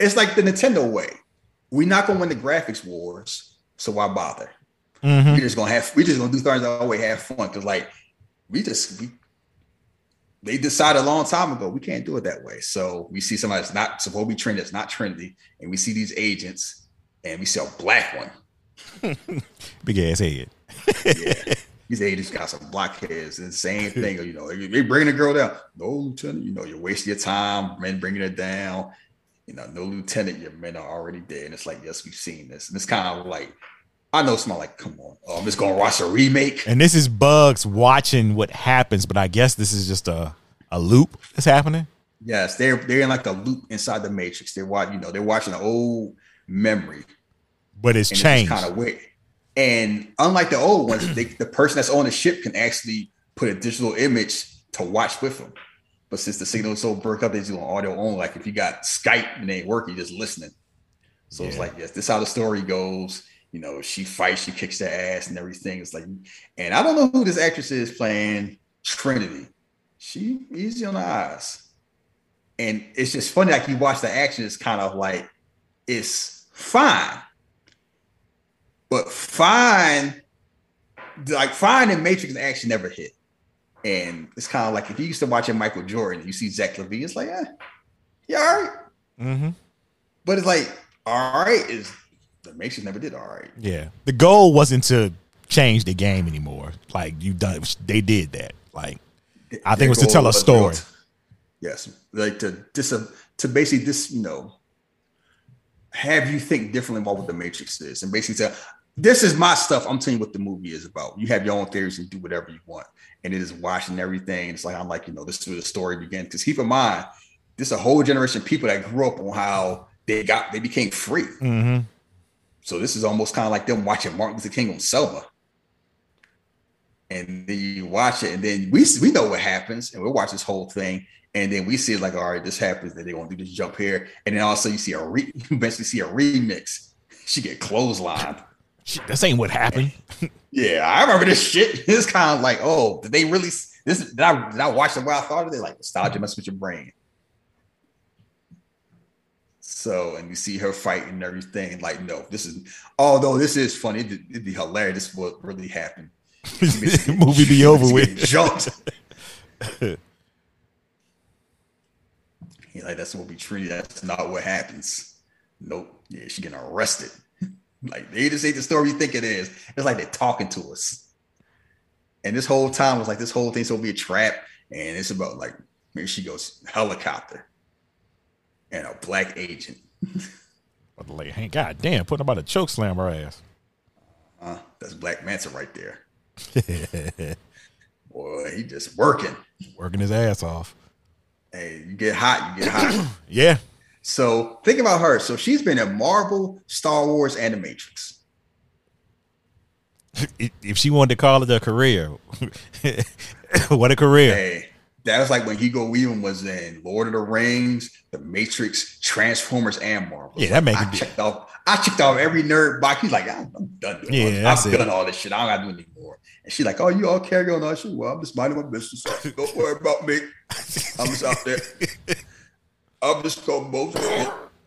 it's like the Nintendo way. We're not gonna win the graphics wars, so why bother? Mhm. We're just gonna have we're just gonna do things our way, have fun. Cause like we just we they decided a long time ago we can't do it that way. So we see somebody that's not supposed to be trendy, that's not trendy, and we see these agents, and we see a black one. [LAUGHS] Big ass head. Yeah. These agents got some black heads. And the same thing, you know, they bringing a girl down. No lieutenant, you know, you're wasting your time, men bringing her down. You know, no lieutenant, your men are already dead. And it's like, yes, we've seen this. And it's kind of like, I know it's not like, come on, uh, oh, I'm just gonna watch a remake. And this is Bugs watching what happens, but I guess this is just a a loop that's happening. Yes, they're they're in like a loop inside the matrix. They're watching, you know, they're watching an old memory. But it's changed. kind of weird. And unlike the old ones, they, the person that's on the ship can actually put a digital image to watch with them. But since the signal is so broke up, they do on audio only. Like if you got Skype and it ain't working, you're just listening. So it's like, yes, this is how the story goes. You know, she fights, she kicks their ass and everything. It's like, and I don't know who this actress is playing Trinity. She easy on the eyes. And it's just funny, like you watch the action, it's kind of like it's fine. But fine, like fine and Matrix action never hit. And it's kind of like if you used to watching Michael Jordan, you see Zach LaVine, it's like, eh, yeah, all right. hmm But it's like, all right, is the Matrix never did all right. Yeah. The goal wasn't to change the game anymore. Like you done they did that. Like I think it was to tell a story. built- Yes, like to dis to basically this, you know, have you think differently about what the Matrix is, and basically say, this is my stuff. I'm telling you what the movie is about. You have your own theories and do whatever you want, and it is watching everything. It's like I'm like, you know, this is where the story begins. Because keep in mind, this is a whole generation of people that grew up on how they got they became free. hmm So this is almost kind of like them watching Martin Luther King on Selma. And then you watch it, and then we we know what happens, and we watch this whole thing, and then we see it like, all right, this happens, then they're gonna do this jump here, and then also you see a re- [LAUGHS] you eventually see a remix. She get clotheslined. Shit, this ain't what happened. Yeah, I remember this shit. [LAUGHS] It's kind of like, oh, did they really? This did I did I watch the way I thought of it? Like nostalgia mess with your brain. So, and you see her fighting and everything. Like, no, this is. Although this is funny, it'd, it'd be hilarious. This what really happened. [LAUGHS] Movie be [LAUGHS] over with. Jumped. He like that's what we treat. That's not what happens. Nope. Yeah, she getting arrested. Like they just ain't the story you think it is. It's like they're talking to us. And this whole time was like this whole thing's gonna be a trap, and it's about like maybe she goes helicopter and a black agent. [LAUGHS] But like, hey, God damn, putting about a choke slam her ass. Uh, that's Black Manta right there. [LAUGHS] Boy, he just working. Working his ass off. Hey, you get hot, you get hot. [CLEARS THROAT] Yeah. So think about her. So she's been in Marvel, Star Wars, and The Matrix. If- she wanted to call it a career, [LAUGHS] what a career. Hey, that was like when Hugo Weaving was in Lord of the Rings, The Matrix, Transformers, and Marvel. Yeah, that make I checked off. I checked off every nerd box. He's like, I'm, I'm done doing Yeah, all this. I've done all this shit. I don't gotta do it anymore. And she's like, Oh, you all carry on all shit. Well, I'm just minding my business. Don't worry about me. I'm just out there. [LAUGHS] I'm just gonna most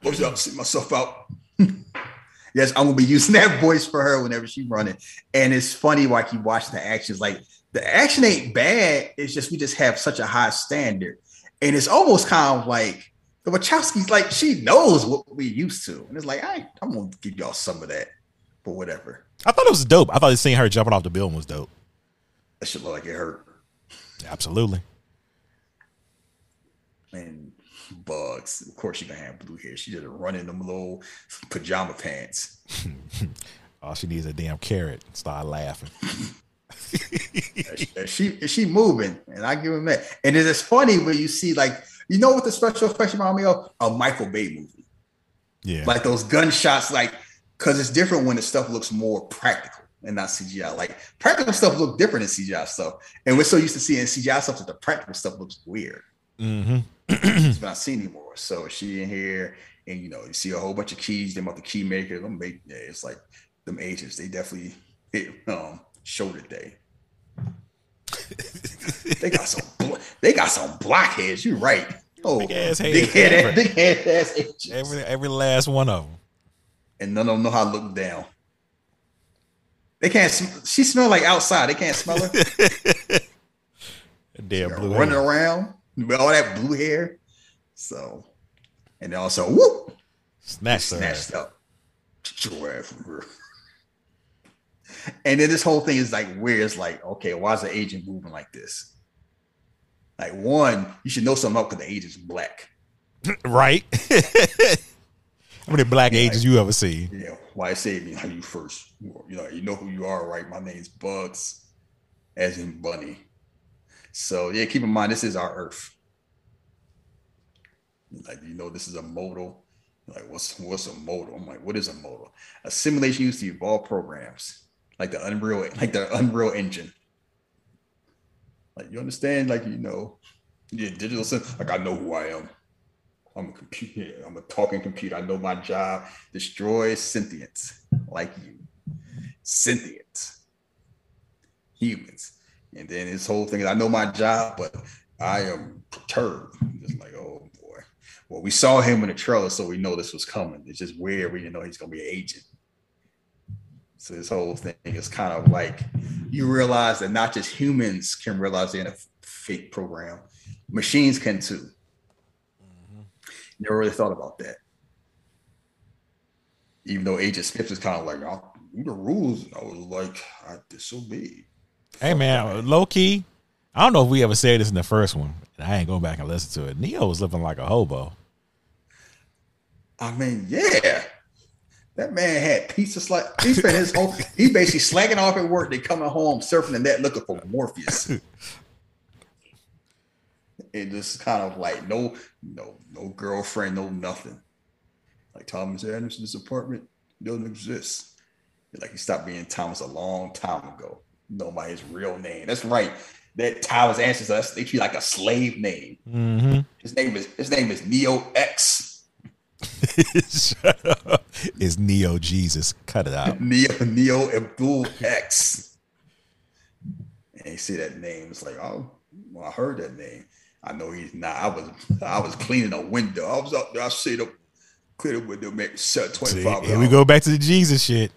most out, see myself out. [LAUGHS] yes, I'm gonna be using that voice for her whenever she's running. And it's funny like you watch the actions. Like the action ain't bad. It's just we just have such a high standard. And it's almost kind of like the Wachowski's like she knows what we used to. And it's like, I ain't- I'm gonna give y'all some of that, but whatever. I thought it was dope. I thought seeing her jumping off the building was dope. That should look like it hurt. Absolutely. And bugs. Of course, she gonna have blue hair. She just running them little pajama pants. [LAUGHS] All she needs a damn carrot. Start laughing. Is she is she moving? And I give him that. And it is funny when you see like you know what the special effects remind me of? A Michael Bay movie. Yeah. Like those gunshots, like because it's different when the stuff looks more practical. and not CGI. Like practical stuff look different than CGI stuff, and we're so used to seeing CGI stuff that the practical stuff looks weird. Mm-hmm. It's not seen anymore. So she in here, and you know, you see a whole bunch of keys. Them about the key maker. Them make yeah, it's like them agents. They definitely hit um shoulder day. they got some. bl- They got some blockheads. You're right. Oh, Big ass heads, big head, every- big head ass agents. Every every last one of them. and none of them know how to look down. They can't. Sm- she smell like outside. They can't smell her. [LAUGHS] Damn blue. running hair. around with all that blue hair. So, and then also whoop, Snatched snatched up. Get your ass from here. And then this whole thing is like weird. It's like, okay, why is the agent moving like this? Like one, you should know something up because the agent's black. [LAUGHS] Right. [LAUGHS] How many black agents you ever see? Yeah, why say me how you first? You know, you know who you are, right? My name's Bugs, as in Bunny. So yeah, keep in mind this is our Earth. Like you know, this is a modal. Like what's what's a modal? I'm like, what is a modal? A simulation used to evolve programs, like the Unreal, like the Unreal Engine. Like you understand, like you know, yeah, digital sense. Like I know who I am. I'm a computer. I'm a talking computer. I know my job. Destroy sentience, like you. Sentient humans. And then this whole thing, I know my job, but I am perturbed. Just like, oh boy. Well, we saw him in the trailer, so we know this was coming. It's just weird. We didn't know he's gonna be an agent. So this whole thing is kind of like you realize that not just humans can realize they're in a fake program, machines can too. Never really thought about that. Even though Agent Smith is kind of like, the rules. I was like, I disobeyed. Hey man, low key. I don't know if we ever said this in the first one. and I ain't going back and listen to it. Neo was living like a hobo. I mean, yeah. That man had pizza slack. He spent his whole he basically slacking off at work, then coming home, surfing the net looking for Morpheus. [LAUGHS] it just kind of like no, no, no girlfriend, no nothing. Like Thomas Anderson's apartment doesn't exist. Like he stopped being Thomas a long time ago. His real name. That's right. That Anderson, that's they treat like a slave name. Mm-hmm. His name is his name is Neo X. Shut [LAUGHS] up. It's Neo Jesus. Cut it out. [LAUGHS] Neo Neo Abdul X. And you see that name, it's like, oh, well, I heard that name. I know he's not. I was I was cleaning a window. I was up there. I see the clear the window, make set twenty five. here we go back to the Jesus shit.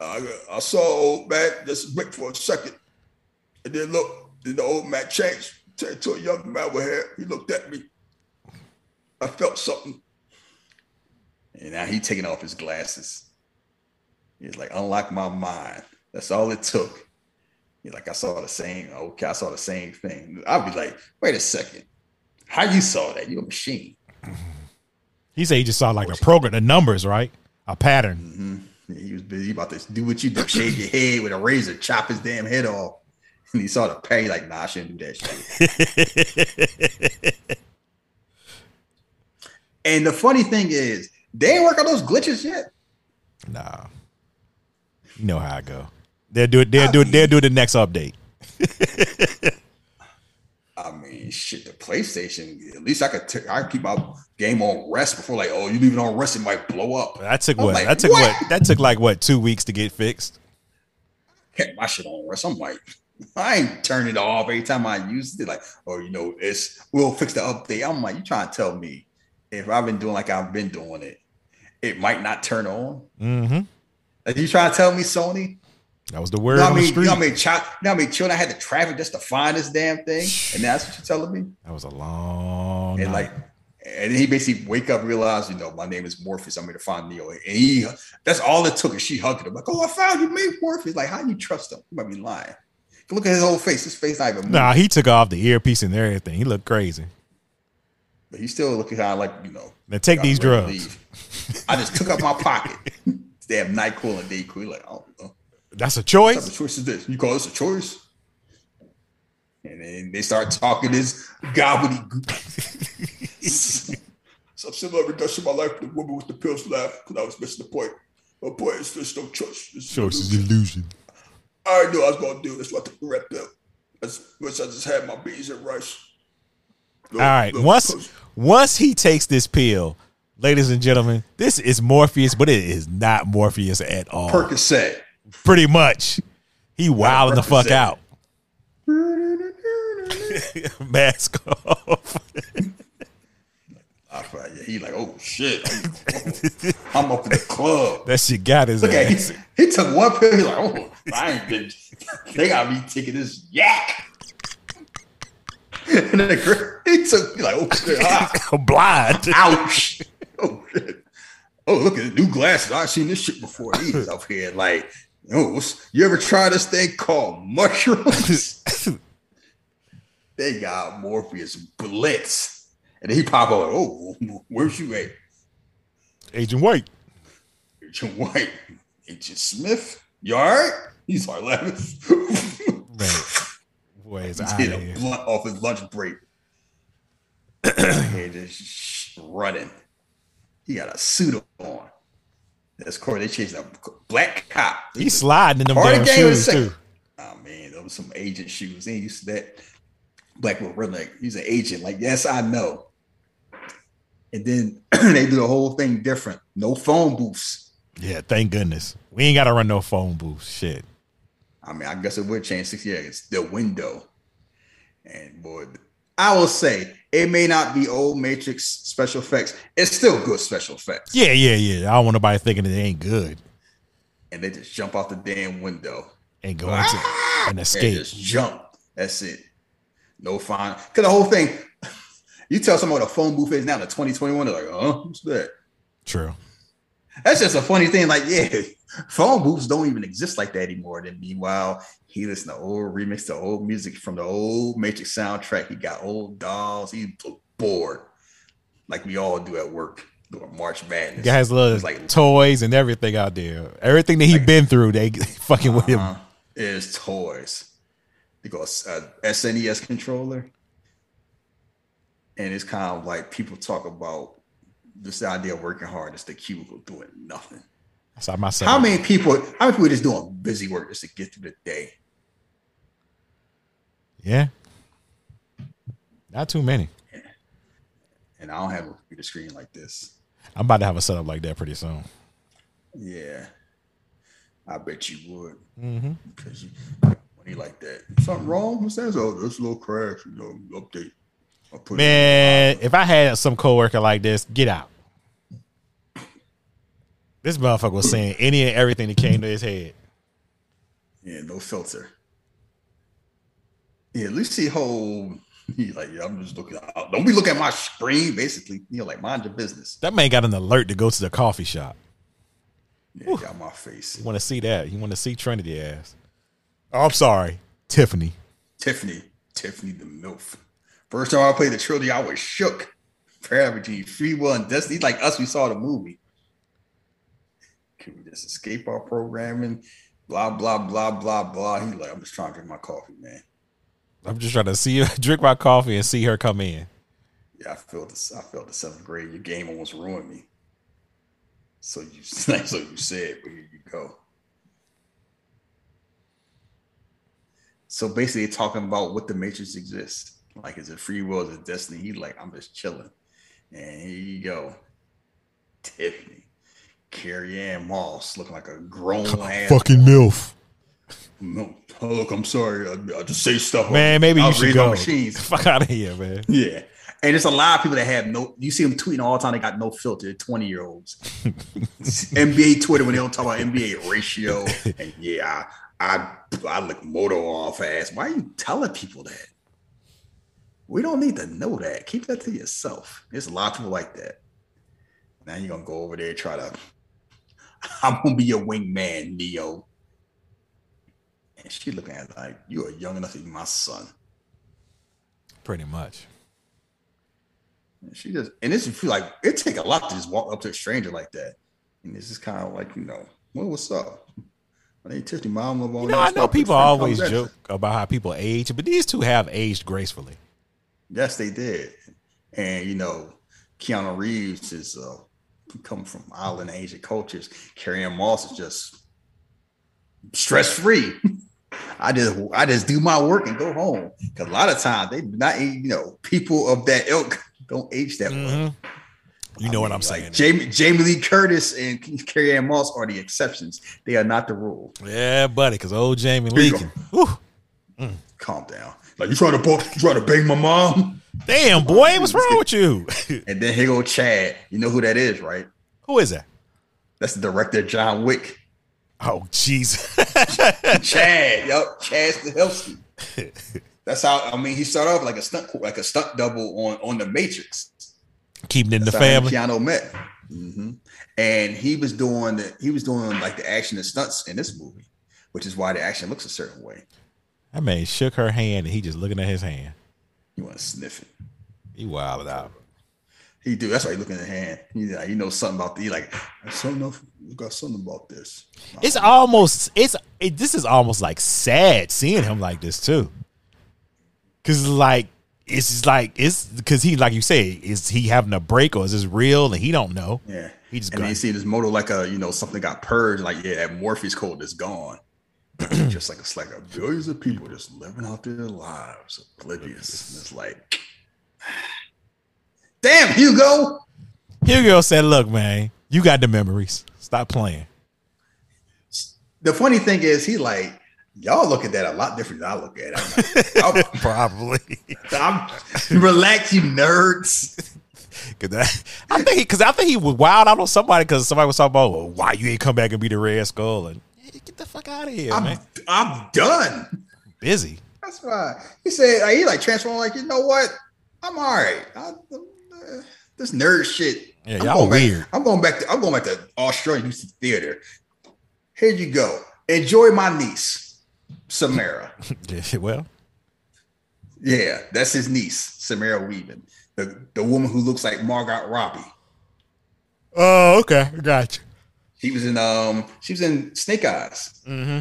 I, I saw old man just wait for a second, and then look. Then the old man changed turned to a young man with hair. He looked at me. I felt something, and now he taking off his glasses. He's like, unlock my mind. That's all it took. He's like, I saw the same. Okay, I saw the same thing. I'd be like, wait a second. How you saw that? You're a machine. He said he just saw like a program, the numbers, right? A pattern. Mm-hmm. He was busy about to do what you do, [LAUGHS] shave your head with a razor, chop his damn head off. [LAUGHS] And he saw the pay, like, nah, I shouldn't do that shit. [LAUGHS] and the funny thing is, they ain't work on those glitches yet. Nah. You know how I go. They'll do it. They'll do it. They'll do the next update. I shit, the PlayStation, at least I could t- I could keep my game on rest before like, oh, you leave it on rest, it might blow up. That took I'm what? like, that took what? what? That took like what? Two weeks to get fixed. Kept my shit on rest. I'm like, [LAUGHS] I ain't turning it off every time I use it. Like, oh, you know, it's we'll fix the update. I'm like, you trying to tell me if I've been doing like I've been doing it, it might not turn on? Mm-hmm. Are you trying to tell me, Sony? That was the You word know how on the many, you street. know how many, chi- you know how many children I had to traffic just to find this damn thing? And that's what you're telling me? that was a long. and night. like and he basically wake up realize you know my name is morpheus i'm here to find neo and he that's all it took and she hugged him like oh i found you made morpheus like how do you trust him you might be lying look at his whole face his face not even moving. nah, he took off the earpiece and everything. He looked crazy. but he's still looking kind of like you know Now take these drugs. i just took out my pocket [LAUGHS] damn nyquil and dayquil like oh That's a type choice. of choice is this you call this a choice and then they start talking this gobbledygook [LAUGHS] some similar reduction of my life the woman with the pills laughed because i was missing the point Oh boy, it's just no choice. Sure, no it's illusion. an illusion. I knew I was gonna do this. What the rep up. That's wish I just had my beans and rice. All right. Once once he takes this pill, ladies and gentlemen, this is Morpheus, but it is not Morpheus at all. Percocet. Pretty much. He wilding the fuck out. [LAUGHS] Mask off. I thought, yeah, he like, oh shit, I'm, I'm up in the club. [LAUGHS] That shit got his Look at ass. he, he took one pill. He's like, oh, I ain't been. They got me taking this yak. [LAUGHS] And then the girl, he took he like, oh shit, ah, I'm blind. ouch, oh shit. Oh, look at the new glasses. I've seen this shit before. He's up here like, oh, you ever try this thing called mushrooms? [LAUGHS] they got Morpheus Blitz, and he pop up. Oh, where's you at? Agent White. Agent White, Agent Smith, you all right? He's like laughing. Man. Boy, it's out of here. blunt off his lunch break. [CLEARS THROAT] and just running. He got a suit on. That's course they chased a black cop. He's sliding in them Part damn shoes too. Oh man, those some agent shoes. They used to that. Black with redneck. He's an agent. Like, yes, I know. And then [CLEARS THROAT] they do the whole thing different. No phone booths. Yeah, thank goodness. We ain't gotta run no phone booth. Shit. I mean, I guess it would change six years. It's the window. And boy, I will say it may not be old Matrix special effects. It's still good special effects. Yeah, yeah, yeah. I don't want nobody thinking it ain't good And they just jump out the damn window and go into ah! and and escape. just jump. That's it. No fine. Because the whole thing, [LAUGHS] you tell someone what a phone booth is now in 2021, they're like, oh, What's that? True. That's just a funny thing. Like, yeah, [LAUGHS] phone booths don't even exist like that anymore. Then meanwhile, he listened to old remix to old music from the old Matrix soundtrack. He got old dolls. He bored, like we all do at work doing March Madness. Guys love like toys and everything out there. Everything that he been through, they [LAUGHS] fucking with him. uh, is toys. They go a SNES controller, and it's kind of like people talk about this idea of working hard. It's the cubicle doing nothing. So myself. How many people? How many people just doing busy work just to get through the day? Yeah. Not too many. And I don't have a computer screen like this. I'm about to have a setup like that pretty soon. Yeah, I bet you would Mm-hmm. because you when you like that. Something wrong? What's that? Oh, this little crash. You know, update. I'll put it Man, if I had some coworker like this, get out. This motherfucker was saying any and everything that came to his head. Yeah, no filter. Yeah, at least he whole. He like, yeah, I'm just looking. Out. Don't be looking at my screen. Basically, you know, like mind your business. That man got an alert to go to the coffee shop. Yeah, got my face. You want to see that? You want to see Trinity ass? Oh, I'm sorry, Tiffany. Tiffany, Tiffany the MILF. First time I played the trilogy, I was shook. Prayer between Free Will and Destiny, like us, we saw the movie. Can we just escape our programming? Blah, blah, blah, blah, blah. He's like, I'm just trying to drink my coffee, man. I'm just trying to see her [LAUGHS] drink my coffee and see her come in. Yeah, I felt this. I felt the seventh grade. Your game almost ruined me. So you, [LAUGHS] so you said, but here you go. So basically, talking about what the Matrix exists. Like, is it free will? Is it destiny? He's like, I'm just chilling. And here you go, Tiffany, Carrie Ann Moss, looking like a grown ass. Fucking milf. No, look, I'm sorry. I, I just say stuff. Man, maybe I you should go. Machines. [LAUGHS] Fuck out of here, man. Yeah. And it's a lot of people that have no, you see them tweeting all the time, they got no filter, 20 year olds. [LAUGHS] NBA Twitter, when they don't talk about NBA ratio, [LAUGHS] and yeah, I, I, I look moto off ass. Why are you telling people that? We don't need to know that. Keep that to yourself. There's a lot of people like that. Now you're going to go over there and try to, [LAUGHS] I'm going to be your wingman, Neo. And she looking at it like, you are young enough to be my son. Pretty much. And She just and this feel like it take a lot to just walk up to a stranger like that. And this is kind of like, you know, well, what's up? My name Tiffany Mom of all You know, I know people always joke about how people age, but these two have aged gracefully. Yes, they did. And you know, Keanu Reeves is uh come from island Asian cultures. Carrie Ann Moss is just stress free. [LAUGHS] I just I just do my work and go home. Cause a lot of times they not you know people of that ilk don't age that well. You know what I'm Like saying? Jamie Jamie Lee Curtis and Carrie Ann Moss are the exceptions. They are not the rule. yeah, buddy, because old Jamie Lee. can- Whew. Calm down. Like you trying to bo- you trying to bang my mom? Damn, boy, what's wrong [LAUGHS] with you? [LAUGHS] And then here go Chad. You know who that is, right? Who is that? That's the director John Wick. Oh, jeez. [LAUGHS] Chad, yep, Chad Stahelski. That's how I mean he started off like a stunt like a stunt double on on the Matrix. Keeping it in the That's how family. Keanu met. hmm And he was doing the he was doing like the action and stunts in this movie, which is why the action looks a certain way. That man shook her hand and he just looking at his hand. You want to sniff it. He wilded out. He do. That's why he looking at the hand. He like, he knows something about the. He like "There's something. else- You got something about this. It's almost it's it, this is almost like sad seeing him like this too. Cause like it's just like it's because he like you say is he having a break or is this real and he don't know. Yeah. He just and then got- you see this motor like a you know something got purged. Like yeah, that Morpheus code is gone. [CLEARS THROAT] just like it's like a billions of people just living out their lives oblivious. And it's like, [SIGHS] damn Hugo. Hugo said, "Look, man, you got the memories. Stop playing." The funny thing is, he like y'all look at that a lot different than I look at it. I'm, like, [LAUGHS] Probably. I'm, relax, you nerds. [LAUGHS] Cause that, I think because I think he was wild out on somebody because somebody was talking about well, why you ain't come back and be the Red Skull and "Hey, get the fuck out of here, I'm man. I'm done. Busy. That's why he said he like transformed like you know what I'm all right. I, uh, this nerd shit. Yeah, I'm y'all going back- weird. I'm going back to I'm going back to Australia to theater. Here you go. Enjoy my niece, Samara. [LAUGHS] Yeah, well, yeah, that's his niece, Samara Weaving, the the woman who looks like Margot Robbie. oh, okay, gotcha. She was in um she was in Snake Eyes. Mm-hmm.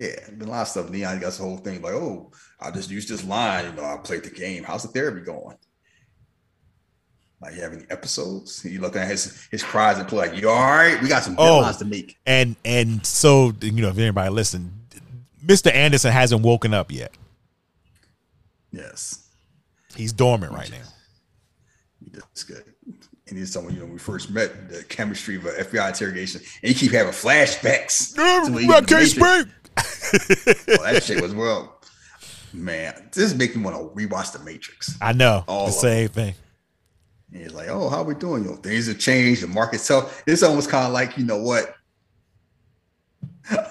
Yeah, been a lot of stuff. Neon got this whole thing like, oh, I just used this line. You know, I played the game. How's the therapy going? Like, you have any episodes? You looking at his his cries and play like, you all right? We got some Oh. deadlines to make. And and so you know, if anybody listen, Mr. Anderson hasn't woken up yet. Yes, He's dormant right now. that's good. And he's someone you know we first met the chemistry of a FBI interrogation, and you keep having flashbacks. to when he I was in can't speak. [LAUGHS] Oh, that shit was well, man. This make me want to rewatch the Matrix. I know All the same thing. And he's like, "Oh, how we doing? You know, things have changed. The market's tough." It's almost kind of like, you know what?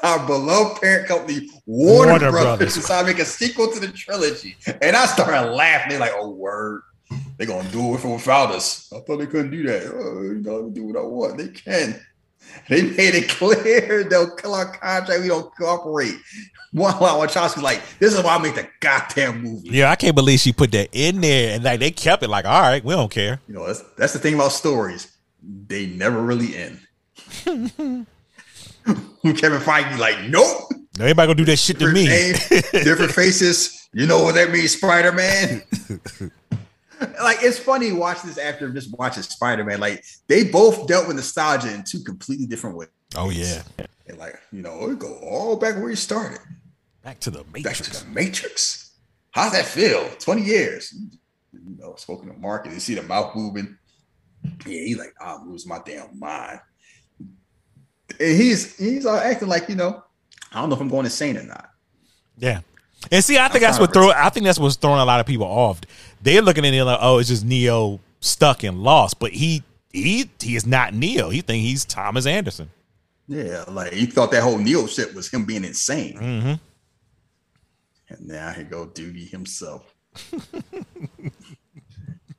Our beloved parent company, Warner, Warner Brothers, Brothers. decided to make a sequel to the trilogy, and I started laughing. They're like, "Oh, word! They're gonna do it without us." I thought they couldn't do that. Oh, you know, do what I want. They can. [LAUGHS] They made it clear [LAUGHS] they'll kill our contract. We don't cooperate. One while Wachowski's like, "This is why I make the goddamn movie." Yeah, I can't believe she put that in there and like they kept it like, all right, we don't care. You know, that's that's the thing about stories. They never really end. [LAUGHS] Kevin Feige, like, nope. Nobody gonna do that shit to me. name, different faces. You know what that means, Spider Man. [LAUGHS] like, it's funny watching this after just watching Spider Man. Like, they both dealt with nostalgia in two completely different ways. Oh yeah, And like, you know, it go all back where you started, back to the Matrix. back to the Matrix. How's that feel? Twenty years. You know, spoken to Mark, and you see the mouth moving. Yeah, he's like, I'm losing my damn mind. And he's he's all acting like, you know, I don't know if I'm going insane or not. Yeah. And see, I think I'm that's what throw. I think that's what's throwing a lot of people off. They're looking at it like, oh, it's just Neo stuck and lost, but he he he is not Neo. He think he's Thomas Anderson. Yeah, like he thought that whole Neo shit was him being insane. Mm-hmm. And now here go Doogie himself.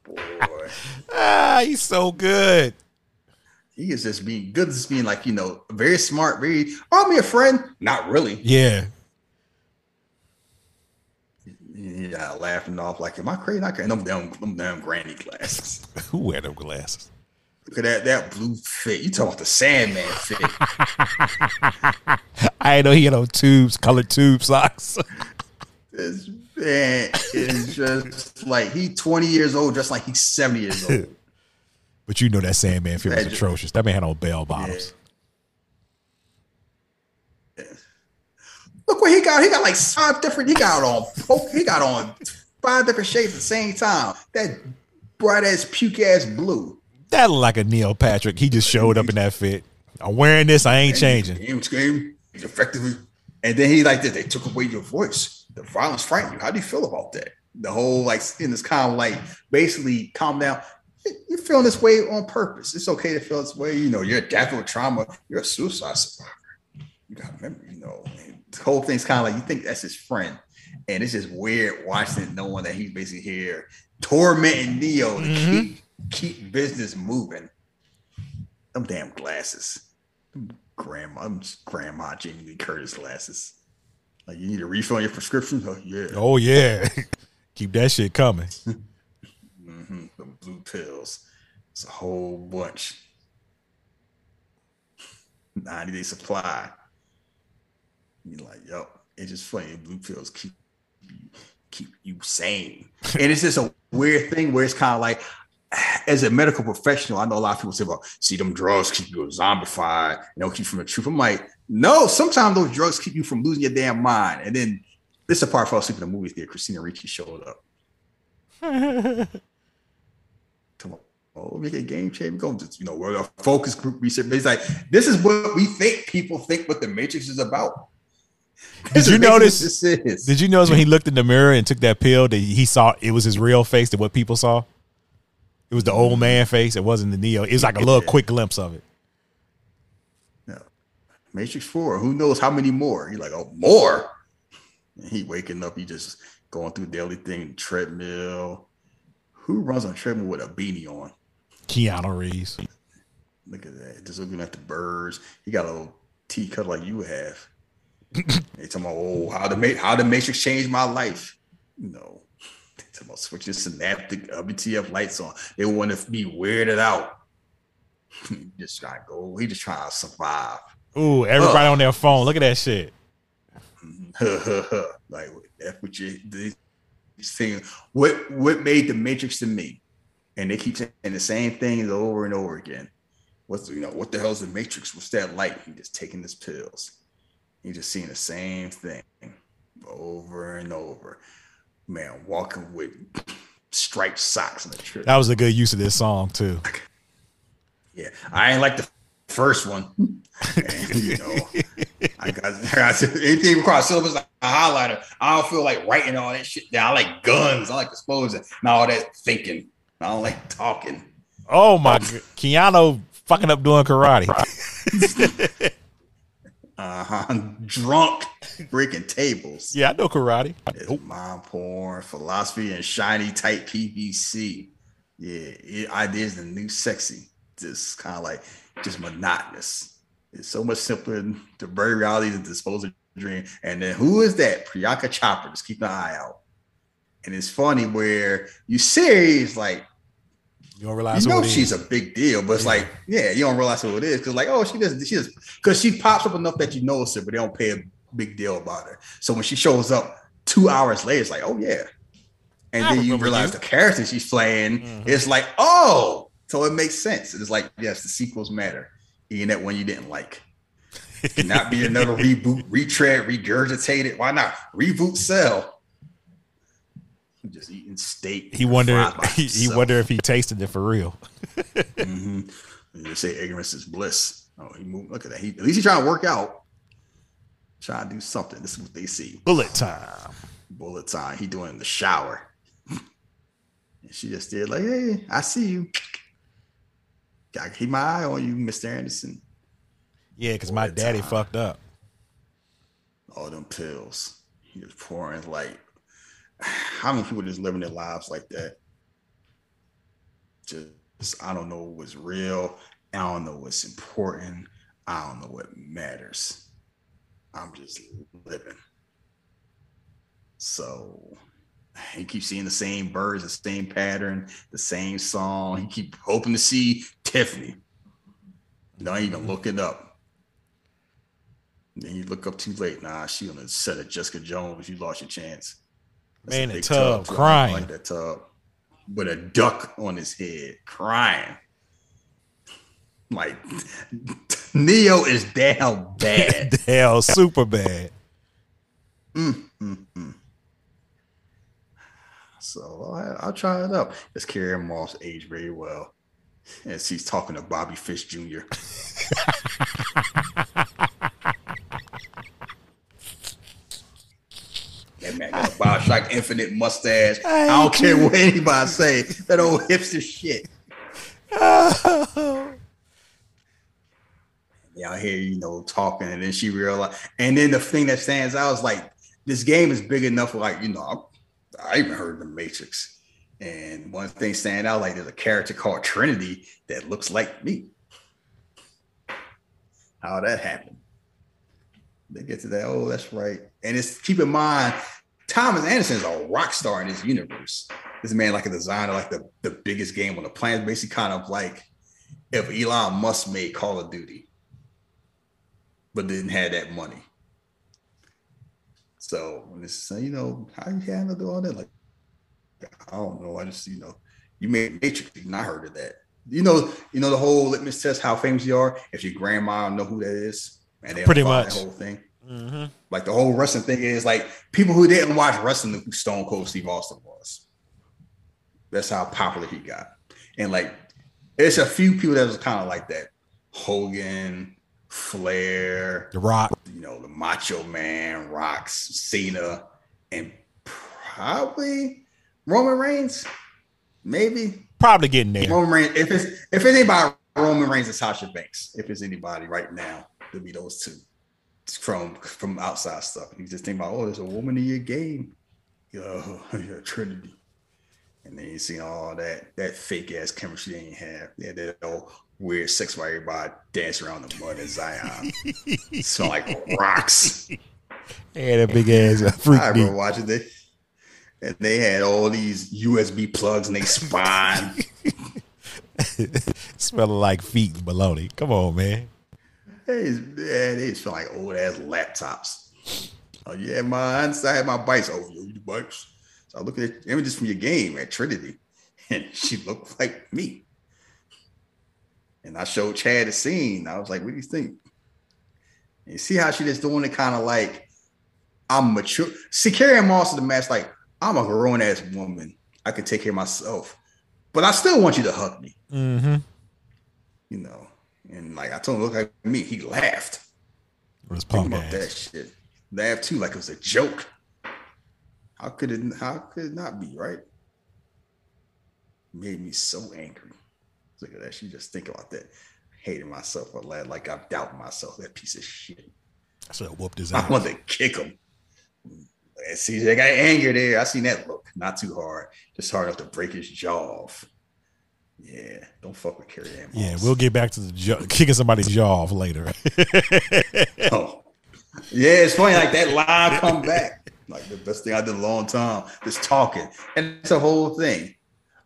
Boy, [LAUGHS] Ah, he's so good. he is just being good, just being like, you know, very smart, very, oh, me a friend. Not really. Yeah. Yeah, laughing off like, am I crazy? I can't. Them damn, them damn granny glasses. [LAUGHS] Who wear them glasses? Look at that, that blue fit. You talking about the Sandman fit. [LAUGHS] I know he had on tubes, colored tube socks. [LAUGHS] This man is just like he 20 years old, just like he's 70 years old. But you know that Sandman fit was atrocious. That man had on bell bottoms. Look what he got. He got like five different. He got on. He got on five different shades at the same time. That bright ass puke ass blue. That looked like a Neil Patrick. He just showed up in that fit. I'm wearing this. I ain't changing. Game. He's effectively. And then he like this. They took away your voice. The violence frightened you. How do you feel about that? The whole like in this kind of like basically calm down. You're feeling this way on purpose. It's okay to feel this way. You know, you're adapting with trauma. You're a suicide survivor. You got to remember, you know, whole thing's kind of like you think that's his friend. And it's just weird watching knowing that he's basically here tormenting Neo to keep keep business moving. Them damn glasses. Grandma, them grandma Jamie Lee Curtis glasses. Like you need a refill on your prescription? Oh yeah. Oh yeah. [LAUGHS] Keep that shit coming. hmm The blue pills. It's a whole bunch. 90 day supply. You're like, yo, it's just funny. Blue pills keep keep you sane. [LAUGHS] and it's just a weird thing where it's kind of like, as a medical professional, I know a lot of people say, well, see, them drugs keep you zombified and they'll keep you from the truth. I'm like, no, sometimes those drugs keep you from losing your damn mind. And then this is part fell asleep in the movie theater. Christina Ricci showed up. [LAUGHS] Come on. Oh, make a game changer. Go just, you know, we're a focus group research. It's like, this is what we think people think what the Matrix is about. [LAUGHS] Did you is basically what notice? This is. Did you notice when he looked in the mirror and took that pill that he saw it was his real face that what people saw? It was the old mm. man face. It wasn't the Neo. It was like a little quick glimpse of it. No. Matrix 4, who knows how many more? You're like, oh, more. And he waking up, he just going through daily thing, treadmill. Who runs on treadmill with a beanie on? Keanu Reeves. Look at that. Just looking at the birds. He got a little tea cut like you have. They talking about, oh, how the how the Matrix changed my life. No. They talking about switching synaptic uh, WTF lights on. They want to be weirded out. [LAUGHS] Just trying to go. He just trying to survive. Ooh, everybody on their phone. Look at that shit. [LAUGHS] like that's what you this thing. What what made the Matrix to me? And they keep saying the same things over and over again. What's you know what the hell's the Matrix? What's that like? He just taking his pills. He just seeing the same thing over and over. Man, walking with striped socks in the trip. That was a good use of this song too. Yeah, I ain't like the first one. And, you know, I got, [LAUGHS] I got anything across syllabus like a highlighter. I don't feel like writing all that shit down. I like guns. I like exposing. Not all that thinking. I don't like talking. Oh my, Keanu fucking up doing karate. [LAUGHS] Uh huh. [LAUGHS] Drunk, breaking tables. Yeah, I know karate. It's mind porn, philosophy, and shiny tight PVC. Yeah, it, ideas the new sexy. Just kind of like just monotonous. It's so much simpler to very reality of the disposal dream. And then who is that? Priyanka Chopra. Just keep an eye out. And it's funny where you see it's like You don't realize you know it she's is. a big deal, but it's like, yeah, you don't realize who it is because, like, oh, she doesn't, she just because she pops up enough that you notice her, but they don't pay a big deal about her. So when she shows up two hours later, it's like, oh yeah, and I then you realize you. the character she's playing Mhm. is like, oh, so it makes sense. It's like, yes, the sequels matter, even that one you didn't like. It cannot be another [LAUGHS] reboot, retread, regurgitated. Why not reboot? Sell. Just eating steak. He by [LAUGHS] He, he wondered if he tasted it for real. hmm They say ignorance is bliss. Oh, he moved. Look at that. He, at least he's trying to work out. Trying to do something. This is what they see. Bullet time. Bullet time. He doing in the shower. and she just did like, hey, I see you. Gotta keep my eye on you, Mr. Anderson. Yeah, because my daddy time. fucked up. All them pills. He was pouring like [SIGHS] how many people just living their lives like that? Just I don't know what's real. I don't know what's important. I don't know what matters. I'm just living. So he keep seeing the same birds, the same pattern, the same song. He keep hoping to see Tiffany. Not even mm-hmm. looking up. Then you look up too late. Nah, she on the set of Jessica Jones. You lost your chance. Man, the tub too. Crying. like that tub with a duck on his head, crying. Like [LAUGHS] Neo is down bad. [LAUGHS] Hell, super bad. Mm, mm, mm. So I, I'll try it out. This Carrie Moss aged very well. And she's talking to Bobby Fish Jr. [LAUGHS] that man got a Bioshock Infinite mustache. I, don't care what anybody say. That old hipster shit. [LAUGHS] Yeah, I hear you know talking, and then she realized. And then the thing that stands out is like this game is big enough. For like you know, I, I even heard the Matrix, and one thing stand out like there's a character called Trinity that looks like me. How that happened? They get to that. Oh, that's right. And it's keep in mind, Thomas Anderson is a rock star in this universe. This man, like a designer, like the, the biggest game on the planet, basically kind of like if Elon Musk made Call of Duty, but didn't have that money. So when it's you know, how you handle all that? Like, I don't know. I just, you know, you made Matrix, and I heard of that. You know, you know the whole litmus test, how famous you are, if your grandma know who that is, and they Pretty much. that whole thing. Mm-hmm. Like the whole wrestling thing is like people who didn't watch wrestling knew who Stone Cold Steve Austin was. That's how popular he got. And like it's a few people that was kind of like that. Hogan, Flair, The Rock. you know, the Macho Man, Rocks, Cena, and probably Roman Reigns. Maybe Probably getting there. Roman Reigns. If it's if it's anybody, Roman Reigns and Sasha Banks. If it's anybody right now, it'll be those two from from outside stuff. You just think about, oh, there's a woman in your game. Yo, [LAUGHS] yeah, Trinity. And then you see all that that fake ass chemistry they ain't have. Yeah, that old weird sex where everybody dance around the mud in Zion. [LAUGHS] Smell like rocks. Yeah, that big ass uh, freak I me. remember watching this. And they had all these USB plugs in their spine. [LAUGHS] Smelling like feet and baloney. Come on, man. They, yeah, they smell like old ass laptops. Oh yeah, my I had my bikes. Oh, yo, you bikes. So I look at images from your game at Trinity, [LAUGHS] and she looked like me. And I showed Chad the scene. I was like, "What do you think?" And you see how she just doing it, kind of like I'm mature. See, Carrie Moss is the match. Like I'm a grown ass woman. I can take care of myself, but I still want you to hug me. Mm-hmm. You know. And like I told him, look like me. He laughed. Think punk about that shit. Laugh too, like it was a joke. How could it? How could it not be right? Made me so angry. Look at that. She just think about that. Hating myself a lot, like I'm doubting myself. That piece of shit. I have whooped his ass. I ass. want to kick him. And see, they got anger there. I seen that look. Not too hard, just hard enough to break his jaw off. Yeah, don't fuck with Carrie Ann. Yeah, we'll get back to the jaw, [LAUGHS] kicking somebody's jaw off later. [LAUGHS] Oh, yeah, it's funny. Like that line come back. Like the best thing I did in a long time. Just talking, and it's a whole thing.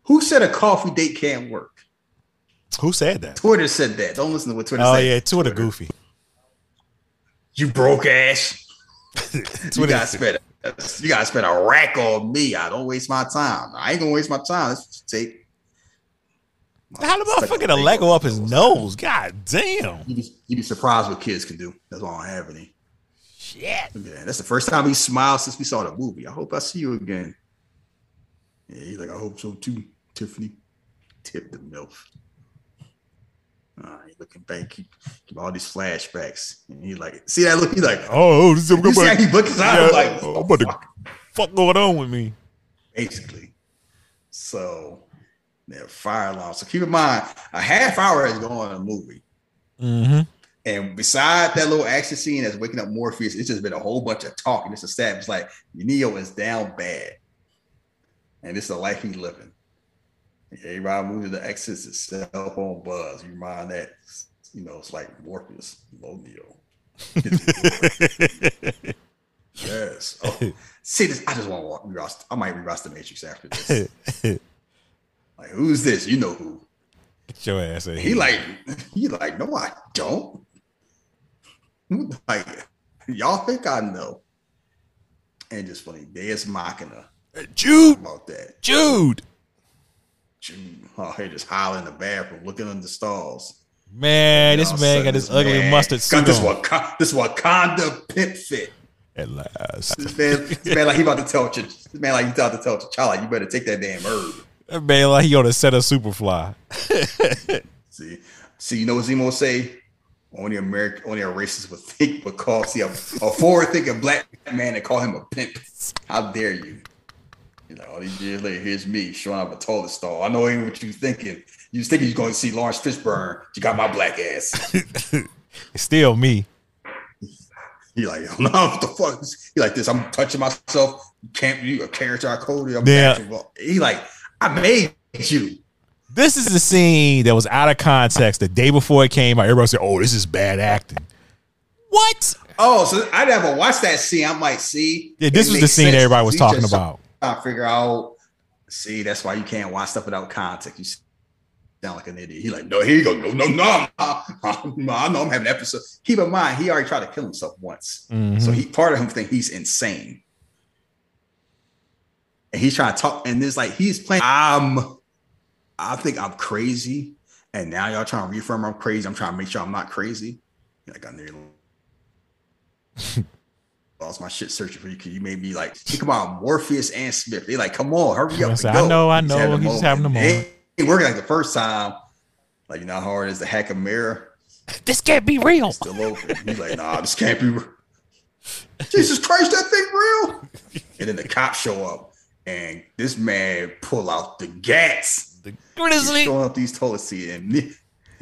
Who said a coffee date can't work? Who said that? Twitter said that. Don't listen to what Twitter Oh said. yeah, Twitter goofy. You broke ass. [LAUGHS] You gotta spend. You gotta spend a rack on me. I don't waste my time. I ain't gonna waste my time. Let's take. How the motherfucker the Lego up his nose? God damn. You be, you be surprised what kids can do. That's all I don't have any. Shit. Yeah, that's the first time he smiled since we saw the movie. I hope I see you again. Yeah, he's like, I hope so too, Tiffany. Tip the milk. Uh, he looking back, keep, keep all these flashbacks. And he like, see that look? He like, Oh, this is you see how he looks out? Yeah, like, about to- fuck, fuck going on with me? basically. So, yeah, fire alarm. So keep in mind, a half hour is going on a movie. Mm-hmm. And beside that little action scene that's waking up Morpheus, it's just been a whole bunch of talking. It's established like Neo is down bad. And this is the life he's living. Everybody moves to the exits, it's cell phone buzz. You mind that, you know, it's like Morpheus, low Neo. [LAUGHS] yes. Oh, [LAUGHS] see this. I just want to walk. I might rewatch the Matrix after this. [LAUGHS] like, who's this? You know who. Get your ass in He like, [LAUGHS] he like, no, I don't. Like, y'all think I know. And just funny, Deus Machina Jude, about that. Jude. Jude. Oh, he just hollering in the bathroom, looking under the stalls. Man, this man got this ugly man mustard got suit this on. Wak- this Wakanda pimp fit. At last. This man, this man like he about to tell. This man like he about to tell T'Challa, you better take that damn herb. That man like he on a set of Superfly. [LAUGHS] See, see, you know what Zemo say? Only American, only a racist would think would call see a, a forward thinking black man and call him a pimp. How dare you? You know, all these years later, here's me showing up a toilet stall. I know ain't what you thinking. You was thinking you're going to see Laurence Fishburne. You got my black ass. [LAUGHS] It's still me. [LAUGHS] He like, no, what the fuck? He like this. I'm touching myself. You can't you a character I coded. I'm Yeah. He like, I made you. This is the scene that was out of context the day before it came out. Everybody said, "Oh, this is bad acting." What? Oh, so I never watched that scene. I might see. Yeah, this was the scene everybody was talking about. I figure out. See, that's why you can't watch stuff without context. You sound like an idiot. He like, no, here you go. No, no, no. [LAUGHS] I know I'm having an episode. Keep in mind, he already tried to kill himself once. Mhm. So he part of him think he's insane. And he's trying to talk, and it's like he's playing. I'm I think I'm crazy. And now y'all trying to reaffirm I'm crazy. I'm trying to make sure I'm not crazy. Like I nearly [LAUGHS] lost my shit searching for you because you made me like think about Morpheus and Smith. They like, come on, hurry up. I and said, go. I know, I He's know, having he's having a moment. ain't working like the first time. Like, you know how hard it is to hack a mirror? [LAUGHS] This can't be real. Still open. He's like, nah, this can't be real. [LAUGHS] Jesus Christ, that thing real. And then the cops show up and this man pull out the gas. The He's grizzly. throwing up these toilet seats and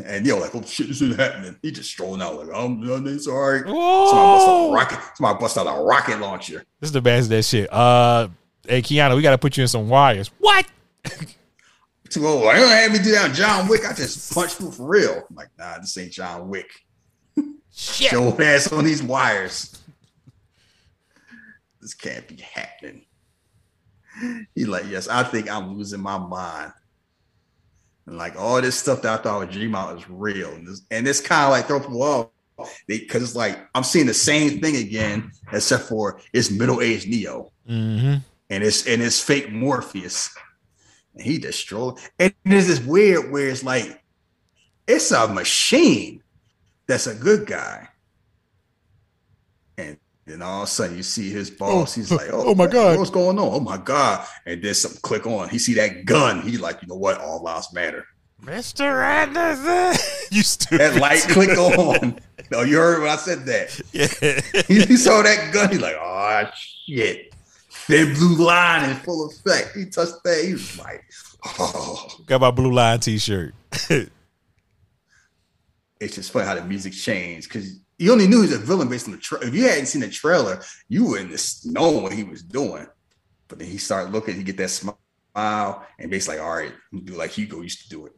and yo, like, oh shit, this is happening. He just strolling out like, I'm done. It's all right. Somebody bust out a rocket. Somebody bust out a rocket launcher. This is the best of that shit. Uh, hey, Keanu, we got to put you in some wires. What? Too old. I don't have me do that John Wick. I just punched through for real. I'm like, nah, this ain't John Wick. Shit. Show ass on these wires. This can't be happening. He like, yes, I think I'm losing my mind. And like all this stuff that I thought was dream out is real. And this, and it's kind of like throw people off. Because it's like I'm seeing the same thing again, except for it's middle-aged Neo Mm-hmm. and it's and it's fake Morpheus. And he destroyed. And there's this weird where it's like it's a machine that's a good guy. And then all of a sudden you see his boss. Oh, He's like, "Oh, [LAUGHS] oh my God. what's going on? Oh my god!" And then something click on. He see that gun. He like, you know what? All lives matter. Mr. Anderson. [LAUGHS] you stupid. That light click on. No, you heard when I said that. Yeah. he saw that gun. He's like, oh shit. That blue line in full effect. He touched that. He was like, oh. Got my blue line t-shirt. [LAUGHS] It's just funny how the music changed because you only knew he was a villain based on the trailer. If you hadn't seen the trailer, you wouldn't known what he was doing. But then he started looking, he get that smile, and basically like, all right, do like Hugo used to do it.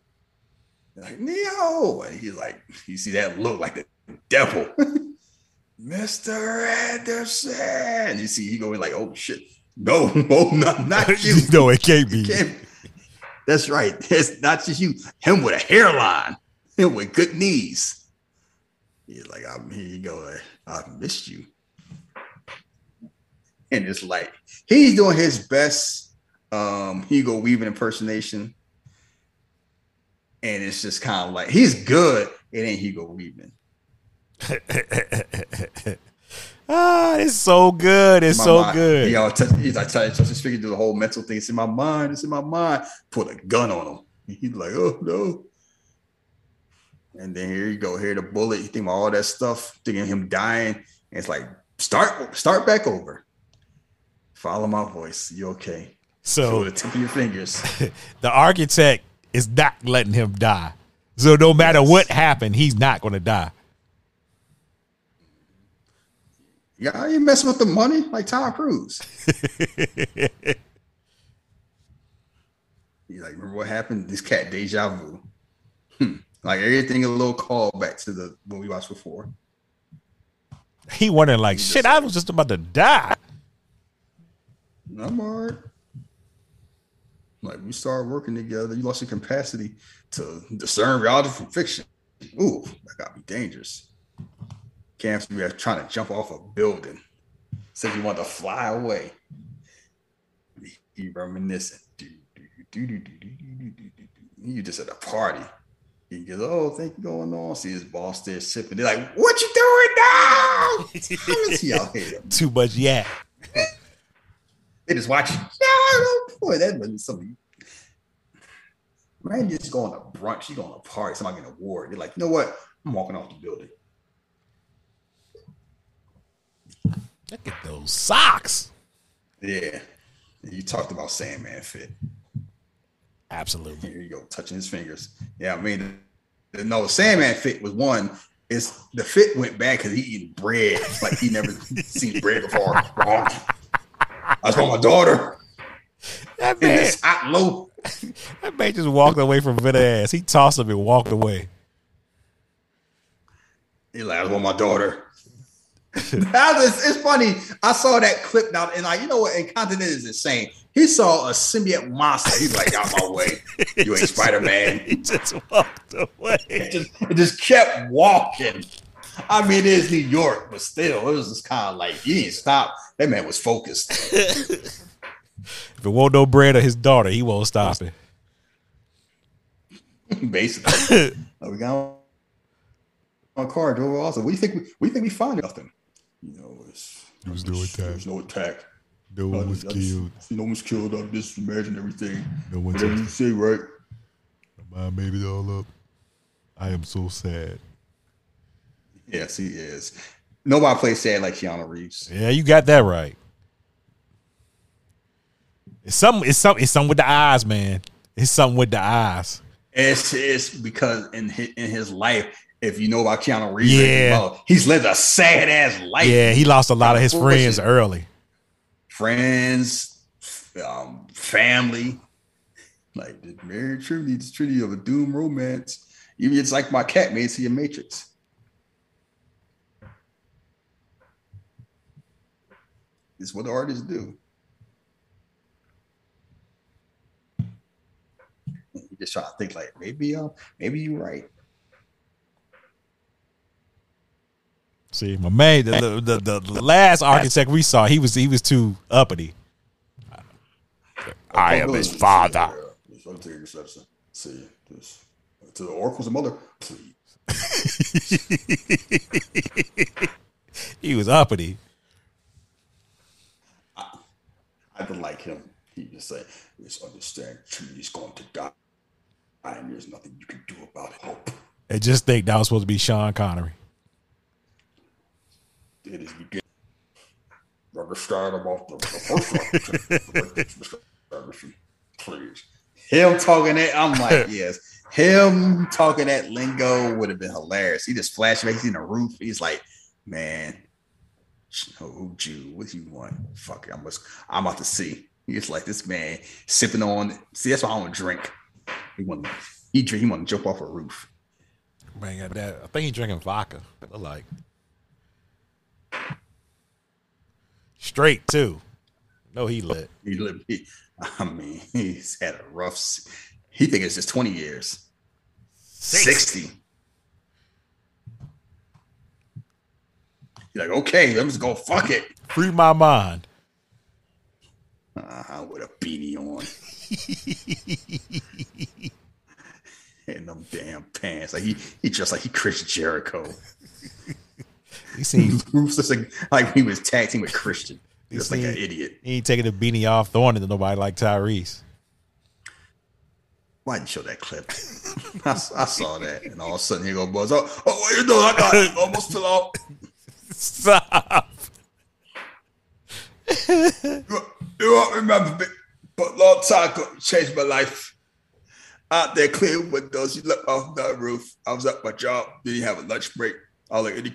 Like Neo, and he's like, you see that look like the devil, [LAUGHS] Mr. Anderson. You see, he going like, oh shit, no, [LAUGHS] no, not, not [LAUGHS] you. no, it can't be. You can't- That's right. It's not just you. Him with a hairline. Him with good knees. He's like, I'm here you go. I've missed you. And it's like he's doing his best um Hugo Weaving impersonation. And it's just kind of like he's good. It ain't Hugo Weaving. [LAUGHS] ah, it's so good. It's so mind- good. He always touch, he's like touch his finger, do the whole mental thing. It's in my mind. It's in my mind. Put a gun on him. He's like, oh no. And then here you go. Here the bullet. You think about all that stuff, thinking him dying. And it's like start start back over. Follow my voice. You okay? So the tip of your fingers. [LAUGHS] the architect is not letting him die. So no matter what happened, he's not going to die. Yeah, you messing with the money like Tom Cruise. [LAUGHS] you like, remember what happened? This cat deja vu. Hmm. Like everything a little callback to the when we watched before. He wondering like, he shit, I was just about to die. I'm alright. Like we started working together. You lost your capacity to discern reality from fiction. Ooh, that got me dangerous. Camps we are trying to jump off a building. Said you want to fly away. He reminiscing. You just at a party. He goes, "Oh, thank you going on." See his boss there sipping. They're like, "What you doing now?" How is he out here? [LAUGHS] Too much yeah. [LAUGHS] They just watch. No, [LAUGHS] oh, boy, that wasn't something. Man, just going to brunch, you going to party, somebody get an award. You're like, you know what? I'm walking off the building. Look at those socks. Yeah. You talked about Sandman fit. Absolutely. Here you go, touching his fingers. Yeah, I mean, the- no, Sandman fit was one. Is the fit went bad because he eating bread like he never [LAUGHS] seen bread before. [LAUGHS] I was with my daughter That in man, this hot low. that man just walked away from Vita ass. He tossed him and walked away. He like, I was with my daughter. [LAUGHS] That was- it's funny. I saw that clip now, and like, you know what? And content is insane. He saw a symbiote monster. He's like, out my way. You ain't Spider Man. [LAUGHS] He just walked away. It just, it just kept walking. I mean, it is New York, but still, it was just kind of like he didn't stop. That man was focused. [LAUGHS] If it won't no bread or his daughter, he won't stop it. Basically, we got on car drove also. You think? We, you think we found? Nothing. You know, it's, There was no attack. there was no attack. No one uh, was I just- killed. No one was killed. I'm just imagine everything. No one Whatever you say, right? my made it all up. I am so sad. Yes, he is. Nobody plays sad like Keanu Reeves. Yeah, you got that right. It's something. It's something. It's something with the eyes, man. It's something with the eyes. It's, it's because in his, in his life, if you know about Keanu Reeves, Yeah. he's lived a sad ass life. Yeah, he lost a lot of his friends early. friends, um, family. Like the very truly, it's truly of a doom romance. Even it's like my cat made see a Matrix. It's what the artists do. You just try to think like maybe um maybe you're right. See, my man, the, the, the, the last architect we saw, he was he was too uppity. I am his father. I'll take your. See this to the oracle's mother, please. [LAUGHS] He was uppity. I don't like him. He just say, "Just understand, Trinity's going to die, and there's nothing you can do about it. Hope And just think that was supposed to be Sean Connery. It is begin." Understand about the, the first one, please. Him talking that, I'm like, [LAUGHS] yes. Him talking that lingo would have been hilarious. He just flashbacks in the roof. He's like, man, oh Jew, what do you want? Fuck it, I'm just, I'm about to see. He's like this man sipping on. See, that's why I don't drink. He want he drink. He want to jump off a roof. Man, got that. I think he drinking vodka. It like straight too. No, he lit. He. He, I mean, he's had a rough. He think it's just twenty years. Sixty. You're like, okay, I'm just gonna fuck it. Free my mind. Uh-huh, with a beanie on. [LAUGHS] and them damn pants. Like he he dressed like he Chris Jericho. He seen Roof's [LAUGHS] like, like he was tag team with Christian. You Just like an idiot. he ain't taking the beanie off, throwing it to nobody like Tyrese. Why didn't you show that clip? [LAUGHS] I, I saw that, and all of a sudden he go buzz. Oh, oh, what you doing? I got it. Almost fell off. Stop. You, [LAUGHS] you won't remember me, but Lord ago, changed my life. Out there clearing windows, you look off the roof. I was at my job, didn't have a lunch break. I was like, any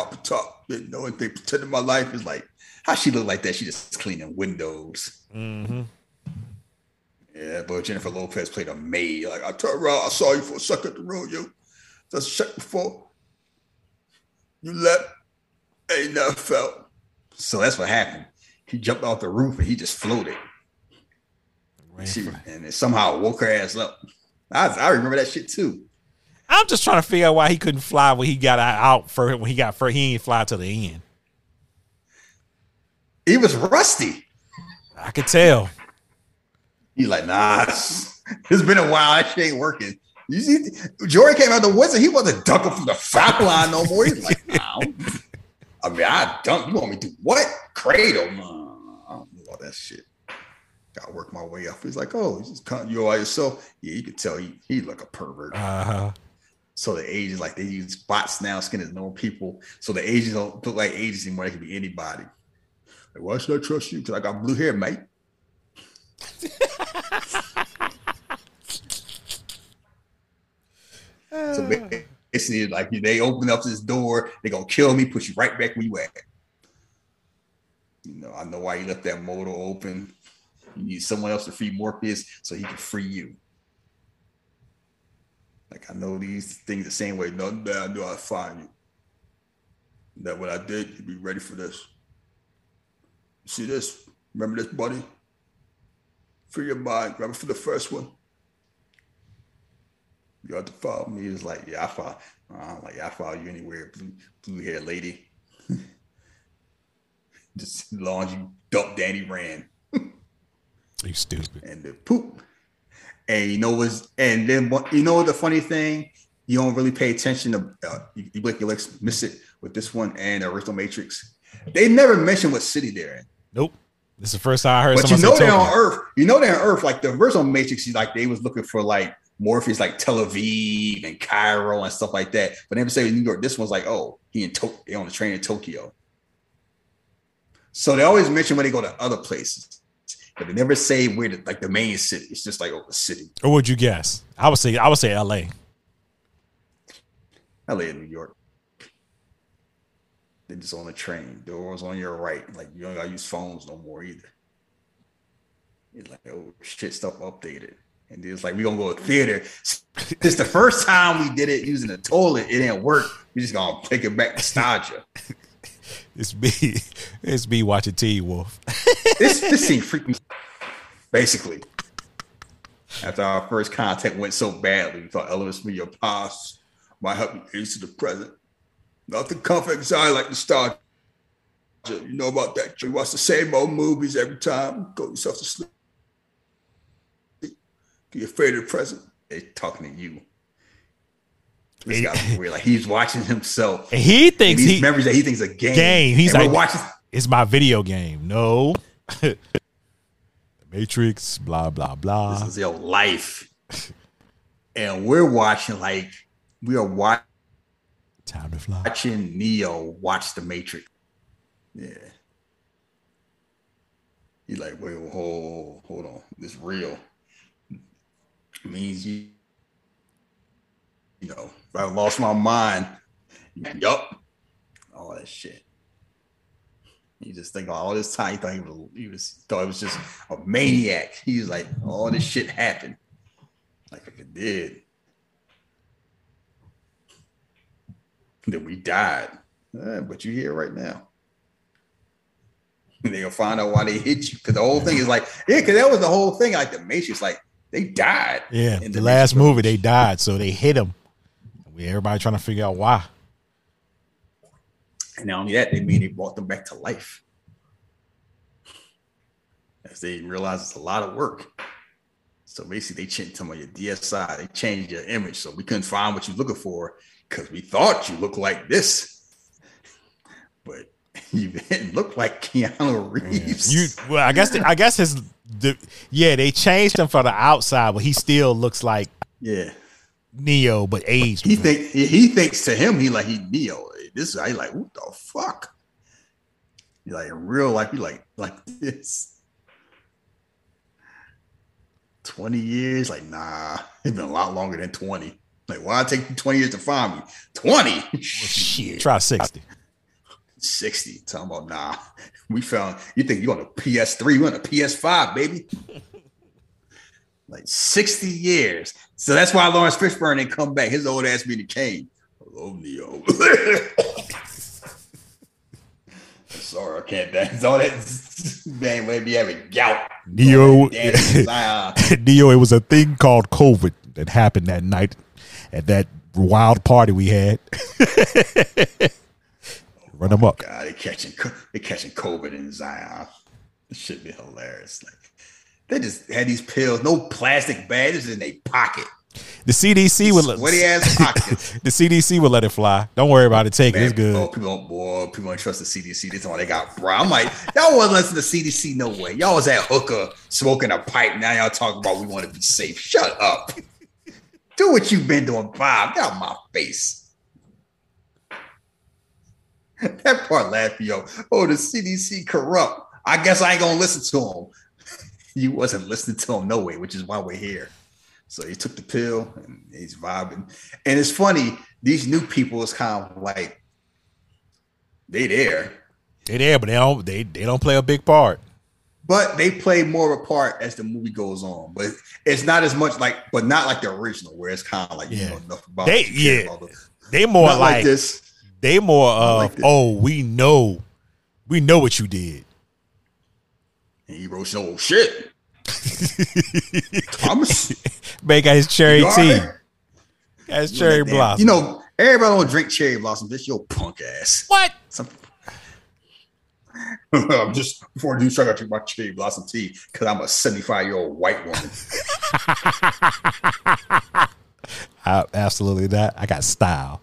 copper top, didn't know anything. Pretending my life is like, how she look like that? She just cleaning windows. Mm-hmm. Yeah, but Jennifer Lopez played a maid. Like, I turned around, I saw you for a second in the road, yo. Just check before you left. Ain't never felt. So that's what happened. He jumped off the roof and he just floated. She, and it somehow woke her ass up. I, I remember that shit too. I'm just trying to figure out why he couldn't fly when he got out for when he got for He ain't fly to the end. He was rusty. I could tell. He's like, nah, it's, [LAUGHS] it's been a while. That shit ain't working. You see, Jordan came out the woods and he wasn't dunking from the foul line no more. He's like, nah, I mean, I dunk. You want me to do what? Cradle? Nah, I don't do all that shit. Gotta work my way up. He's like, oh, he's just cutting you all yourself. Yeah, you can tell he he like a pervert. Uh-huh. So the agents, like they use bots now, skin as normal people. So the agents don't look like agents anymore. They can be anybody. Like, why should I trust you? Because I got blue hair, mate. [LAUGHS] so basically, like they open up this door, they gonna kill me, put you right back where you at. You know, I know why you left that motor open. You need someone else to free Morpheus so he can free you. Like I know these things the same way. Nothing bad. I knew I'd find you. That what I did, you'd be ready for this. See this? Remember this, buddy? Free your mind. Remember for the first one. You have to follow me. It's like, yeah, I follow. I'm like, yeah, I follow you anywhere, blue blue hair lady. [LAUGHS] Just as long as you dump Danny Rand You stupid. and the poop. And you know what's and then you know the funny thing, you don't really pay attention to uh, you, you blink your legs, miss it with this one and the original Matrix. They never mention what city they're in. Nope. This is the first time I heard But you know they're on Tokyo. Earth. You know they're on Earth. Like the original Matrix, like they was looking for like Morpheus, like Tel Aviv and Cairo and stuff like that. But they never say New York. This one's like, oh, he in Tokyo, they on the train in Tokyo. So they always mention when they go to other places, but they never say where the, like the main city. It's just like oh, the city. Or would you guess? I would say I would say LA. In New York. They just on the train. Doors on your right. Like you don't gotta use phones no more either. It's like oh shit, stuff updated. And it's like we gonna go to theater. [LAUGHS] It's the first time we did it using the toilet. It didn't work. We just gonna take it back nostalgia. It's me. [LAUGHS] It's me watching Teen Wolf. [LAUGHS] This this scene freaked me. Basically, after our first contact went so badly, we thought Elvis be your past might help you age to the present. Nothing comfort anxiety like nostalgia. You know about that. You watch the same old movies every time. Go yourself to sleep. Get afraid of the present. They talking to you. This got weird. Like he's watching himself. [LAUGHS] And he thinks he memories that he thinks a game. game. He's And like, watching. it's my video game. No. [LAUGHS] Matrix, blah, blah, blah. This is your life. And we're watching like we are watching. Time to fly. watching Neo watch the Matrix. Yeah. He's like, wait, hold, hold on. This real. It means you, you know, if I lost my mind, yup. All that shit. You just think all this time he thought he was he was thought it was just a maniac. He was like, all this shit happened. Like if it did. Then we died. Eh, but you're here right now. And they'll find out why they hit you. Because the whole thing is like, yeah, because that was the whole thing. Like the Matrix, like they died. Yeah. in The Matrix last movie, they died. So they hit him. Everybody trying to figure out why. And not only that, they mean they brought them back to life. As they realize it's a lot of work. So basically, they changed some of your DSI, they changed your image. So we couldn't find what you're looking for because we thought you looked like this. But [LAUGHS] you didn't look like Keanu Reeves. You well, I guess I guess his the, yeah, they changed him for the outside, but he still looks like yeah. Neo, but aged. He think he, he thinks to him, he like he Neo. This guy like, what the fuck? He like in real life, he like like this. 20 years, like nah, it's been a lot longer than 20. Like, why take you 20 years to find me? 20? Shit. Try sixty. 60. Talking about nah. We found you think you on a PS3, we on a PS5, baby. Like 60 years. So that's why Laurence Fishburne didn't come back. His old ass be the king. Hello, Neo. [LAUGHS] Sorry, I can't dance. All that [LAUGHS] man may be having gout. Neo, [LAUGHS] Neo. It was a thing called COVID that happened that night at that wild party we had. Run oh them up. God, they catching co- they catching COVID in Zion. This should be hilarious. Like they just had these pills, no plastic bag, this is in their pocket. The CDC would let Sweaty ass [LAUGHS] pockets. the CDC would let it fly. Don't worry about it. Take it. It's Man, Oh, good. people don't, boy, people don't trust the CDC. They talking they got bro. I'm like, y'all wasn't listening to CDC no way. Y'all was at hooker smoking a pipe. Now y'all talking about we want to be safe. Shut up. Do what you've been doing, Bob. Get out my face. [LAUGHS] that part laughed me yo. Oh, the CDC corrupt. I guess I ain't gonna listen to him. You wasn't listening to him no way, which is why we're here. So he took the pill and he's vibing. And it's funny, these new people is kind of like they there, They there, but they don't they, they don't play a big part. but they play more of a part as the movie goes on. But it's not as much like, but not like the original, where it's kind of like you Yeah. know enough about They- yeah. about. They more like, like, this. they more of like oh we know we know what you did. And he wrote, "Oh shit, Thomas, [LAUGHS] Man got his cherry you tea. right?" Got his cherry blossom. You know, everybody don't drink cherry blossom. This your punk ass. what? Some, [LAUGHS] I'm just before I do start, I drink my cherry blossom tea because I'm a 75 year old white woman. I, [LAUGHS] absolutely not. I got style.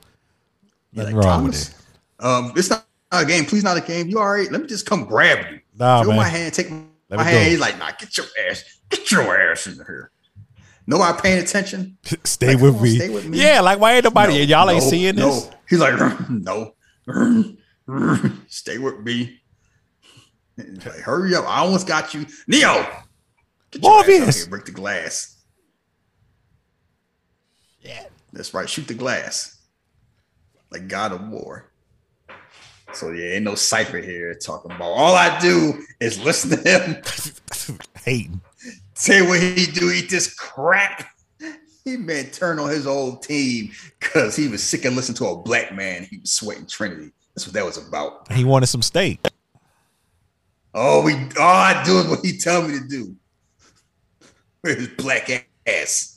Nothing like, wrong with it. Um, it's not a game. Please, not a game. You all right? Let me just come grab you. Nah, Feel man. my hand. Take Let me hand. He's like, nah, get your ass, get your ass in here. Nobody paying attention. [LAUGHS] Stay Like, with me. stay with me. Yeah, like why ain't nobody? No, y'all ain't no, seeing this. No. He's like, [LAUGHS] no, [LAUGHS] stay with me. He's like, hurry up! I almost got you, Neo. Get your ass out Morbius. break the glass. Yeah. That's right. Shoot the glass. Like God of War. So yeah, ain't no cipher here talking about. All I do is listen to him [LAUGHS] Hating. say what he do, eat this crap. He man turn on his old team because he was sick of listening to a black man. He was sweating Trinity. That's what that was about. He wanted some steak. Oh, we all I do is what he tell me to do. His black ass.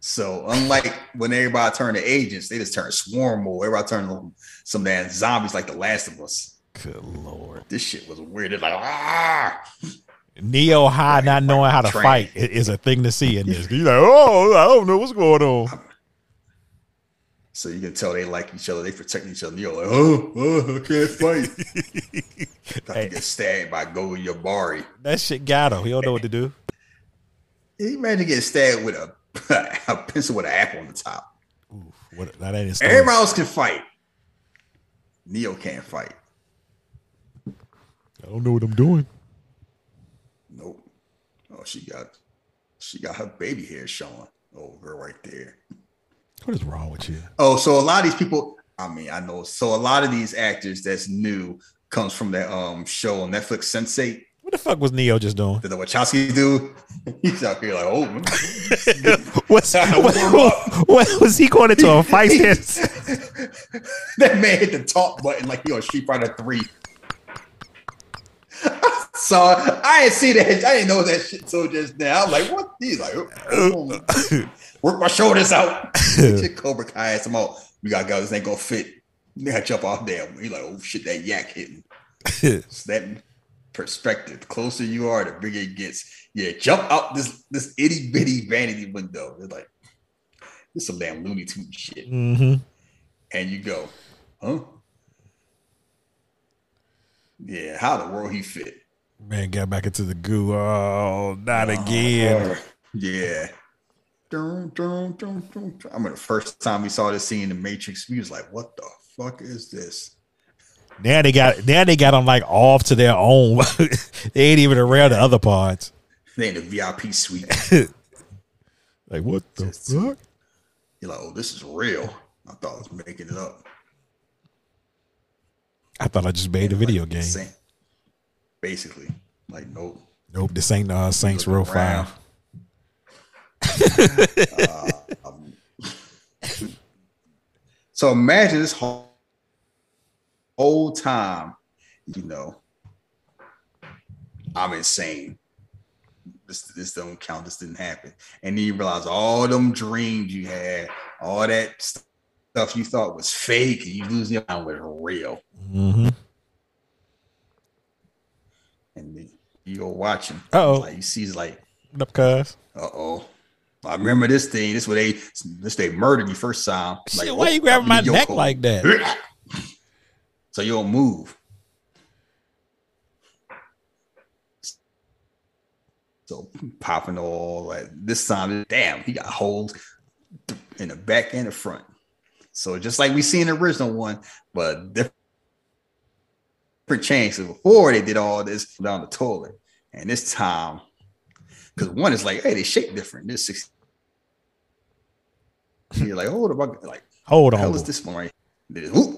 So unlike when everybody turned to agents, they just turned swarm mode. Everybody turned to some damn zombies like the last of us. Good lord. This shit was weird. It's like ah. Neo high not knowing how to Train. fight is a thing to see in this. He's like, oh, I don't know what's going on. So you can tell they like each other. They protect each other. You're like, oh, oh I can't fight. [LAUGHS] Got Hey. to get stabbed by Gogo Yubari. That shit got him. He don't know what to do. Imagine getting stabbed with a, [LAUGHS] a pencil with an apple on the top. What, that ain't. Everybody else can fight. Neo can't fight. I don't know what I'm doing. Nope. Oh, she got she got her baby hair showing. Girl, right there. What is wrong with you? Oh, so a lot of these people. I mean, I know. So a lot of these actors that's new comes from that um show on Netflix, Sense8. What the fuck was Neo just doing? Did the Wachowski do? [LAUGHS] He's out here like, oh. What's, what, what, was he going into a fight [LAUGHS] dance? [LAUGHS] that man hit the talk button like he on Street Fighter Three. so I didn't see that. I didn't know that shit till just now. I'm like, what? He's like, oh, work my shoulders out. Shit, Cobra Kai asked him out. We got guys go. This ain't gonna fit. You gotta jump off there. He's like, oh shit, that yak hitting. It's that perspective. The closer you are, the bigger it gets. Yeah, jump out this this itty bitty vanity window. They're like, this some damn Looney Tune shit hmm and you go, huh? Yeah, how the world he fit? Man, got back into the goo. Oh, not again. Yeah. Dun, dun, dun, dun, dun. I remember the first time we saw this scene in the Matrix, we was like, "What the fuck is this?" Now they got now they got them like off to their own. [LAUGHS] they ain't even around the other parts. They in the VIP suite. [LAUGHS] Like what the fuck? You're like, "Oh, this is real." I thought I was making it up. I thought I just made a video game. Same. Basically, like, nope. Nope, this ain't uh, Saints Row Looking around. Five. [LAUGHS] So imagine this whole, whole time, you know, I'm insane. This this don't count. This didn't happen. And then you realize all them dreams you had, all that stuff you thought was fake, and you lose your mind was real. Mm-hmm. And then you go watching. Uh-oh. Like you see, it's like, up, cuz? uh oh, I remember this thing. This what they this they murdered me first time. Shit, why oh, you grabbing my neck like that? [LAUGHS] So you don't move. So popping all like this time, damn, he got holes in the back and the front. So just like we see in the original one, but different changes. Before they did all this down the toilet, and this time, because one is like, hey, they shape different. This six, you're like, hold up, like Hold hell on. is this one right? Whoop.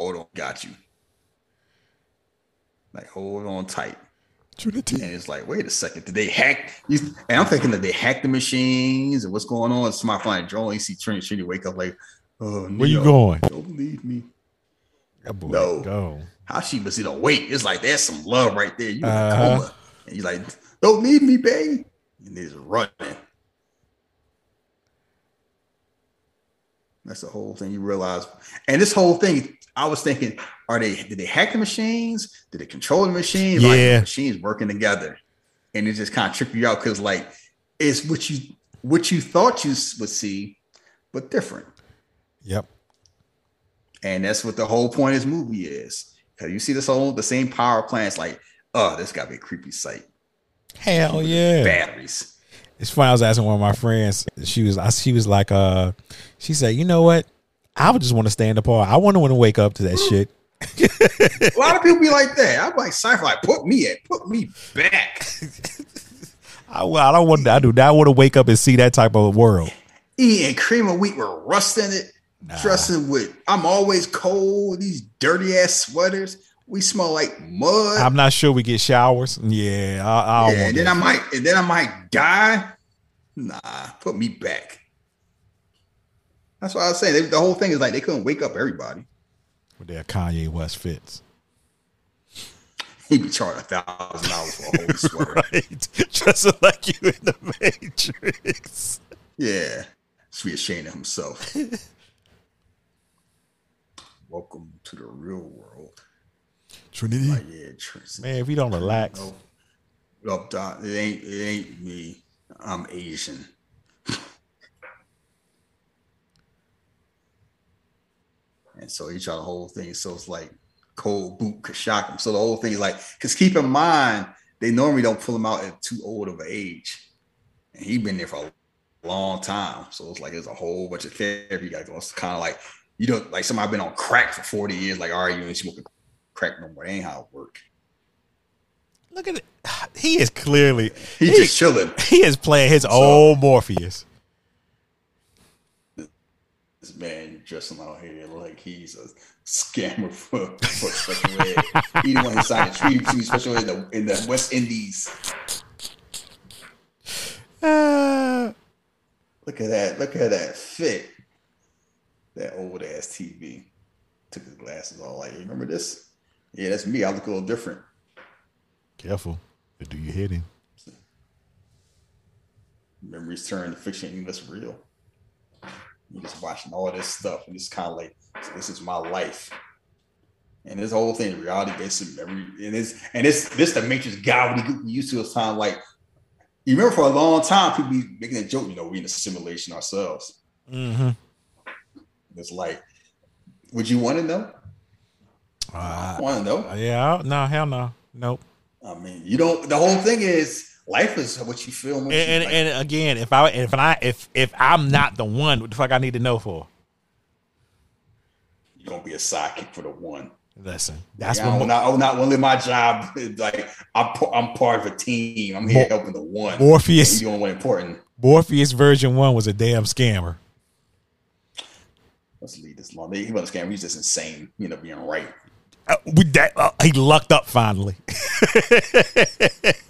Hold on, got you. Like hold on tight. And it's like, wait a second, did they hack? You, and I'm thinking that they hacked the machines and what's going on? Somebody flying drone. You see Trinity, Trinity wake up like, oh, Where you going? Don't leave me. That boy, No. go. How she was in a wait? It's like there's some love right there. You in a Uh-huh. coma. And he's like, don't leave me, babe. And he's running. That's the whole thing you realize. And this whole thing, I was thinking, are they did they hack the machines? Did they control the machines? Like the machines working together. And it just kind of tripped you out because like it's what you what you thought you would see, but different. Yep. And that's what the whole point of this movie is. Because you see this whole the same power plants, like, oh, this gotta be a creepy sight. Hell yeah. Batteries. It's funny. I was asking one of my friends. She was. I- She was like, uh, she said, you know what? I would just want to stand apart. I wouldn't want to wake up to that shit. A lot of people be like that. I'm like, sci-fi, put me at, put me back. [LAUGHS] I, I don't want. I do not want to wake up and see that type of world. Eating cream of wheat with rust in it. Nah. Dressing with, I'm always cold. These dirty ass sweaters. We smell like mud. I'm not sure we get showers. Yeah, I, I don't yeah, want and then that. I might, and then I might die. Nah, put me back. That's what I was saying. They- the whole thing is like they couldn't wake up everybody. with their Kanye West fits. He'd be charged a thousand dollars for a whole [LAUGHS] sweater. Right, [LAUGHS] dressing like you in the Matrix. Yeah, should be ashamed of himself. [LAUGHS] Welcome to the real world. Trinity, Like, yeah, Tr- man, if you don't relax, no, up, it ain't it ain't me. I'm Asian. And so he tried the whole thing. So it's like cold boot could shock him. So the whole thing is like, because keep in mind, they normally don't pull him out at too old of an age. And he been there for a long time. So it's like there's a whole bunch of therapy you got going. It's kind of like you don't like somebody been on crack for 40 years, like, all right, you ain't smoking crack no more. That ain't how it work. look at it. [SIGHS] He is clearly He's he, just chilling. he is playing his old Morpheus. This man dressing out here like he's a scammer for, for special ed. He the one who signed a treaty between special ed in the, in the West Indies. Uh, Look at that. Look at that fit. That old ass TV. Took his glasses off. Like, remember this? Yeah, that's me. I look a little different. careful. Do you hit him? Memories turn to fiction that's real. You're just watching all this stuff and it's kind of like this is my life. And this whole thing, reality based memory, and it's and it's this the Matrix gobbledygook we used to it's time like you remember for a long time people be making a joke, you know, we in a simulation ourselves. Mm-hmm. It's like, would you want to know? Uh, I want to know. yeah, no, hell no, nope. I mean, you don't. The whole thing is life is what you feel. and you and, like. and again, if I if I if if I'm not the one, what the fuck I need to know for? you're gonna be a sidekick for the one. Listen, that's Yeah, what Mo- not, not live my job. [LAUGHS] Like I'm, I'm part of a team. I'm here Mo- helping the one. Morpheus you doing one important. Morpheus version one was a damn scammer. Let's leave this long. He wasn't scammer. He's just insane. You know, being right. Uh, with that, uh, he lucked up finally. [LAUGHS]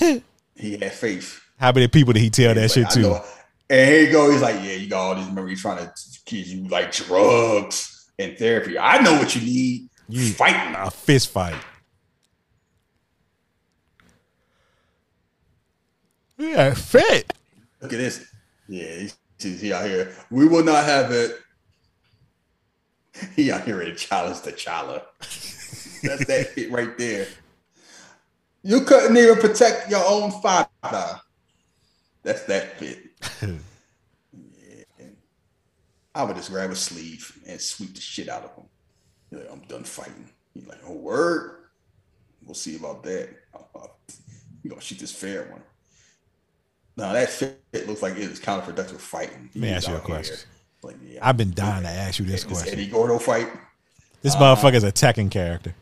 [LAUGHS] He had faith. How many people did he tell that He's shit to? know- And here you go. He's like, yeah, you got all these memories trying to give you like drugs and therapy. I know what you need. You fighting. a fist fight. Yeah, fit. Look at this. Yeah, he's, he out here. We will not have it. [LAUGHS] He out here ready to challenge the Chala. [LAUGHS] That's that hit right there. You couldn't even protect your own father. That's that fit. [LAUGHS] yeah. I would just grab a sleeve and sweep the shit out of him. He's like, I'm done fighting. He's like, oh, word. We'll see about that. [LAUGHS] You're gonna shoot this fair one. Now that fit looks like it is counterproductive fighting. Let me ask you a question. Like, yeah, I've been dying to ask you this this question. Eddie Gordo fight. This Uh, motherfucker's a Tekken character.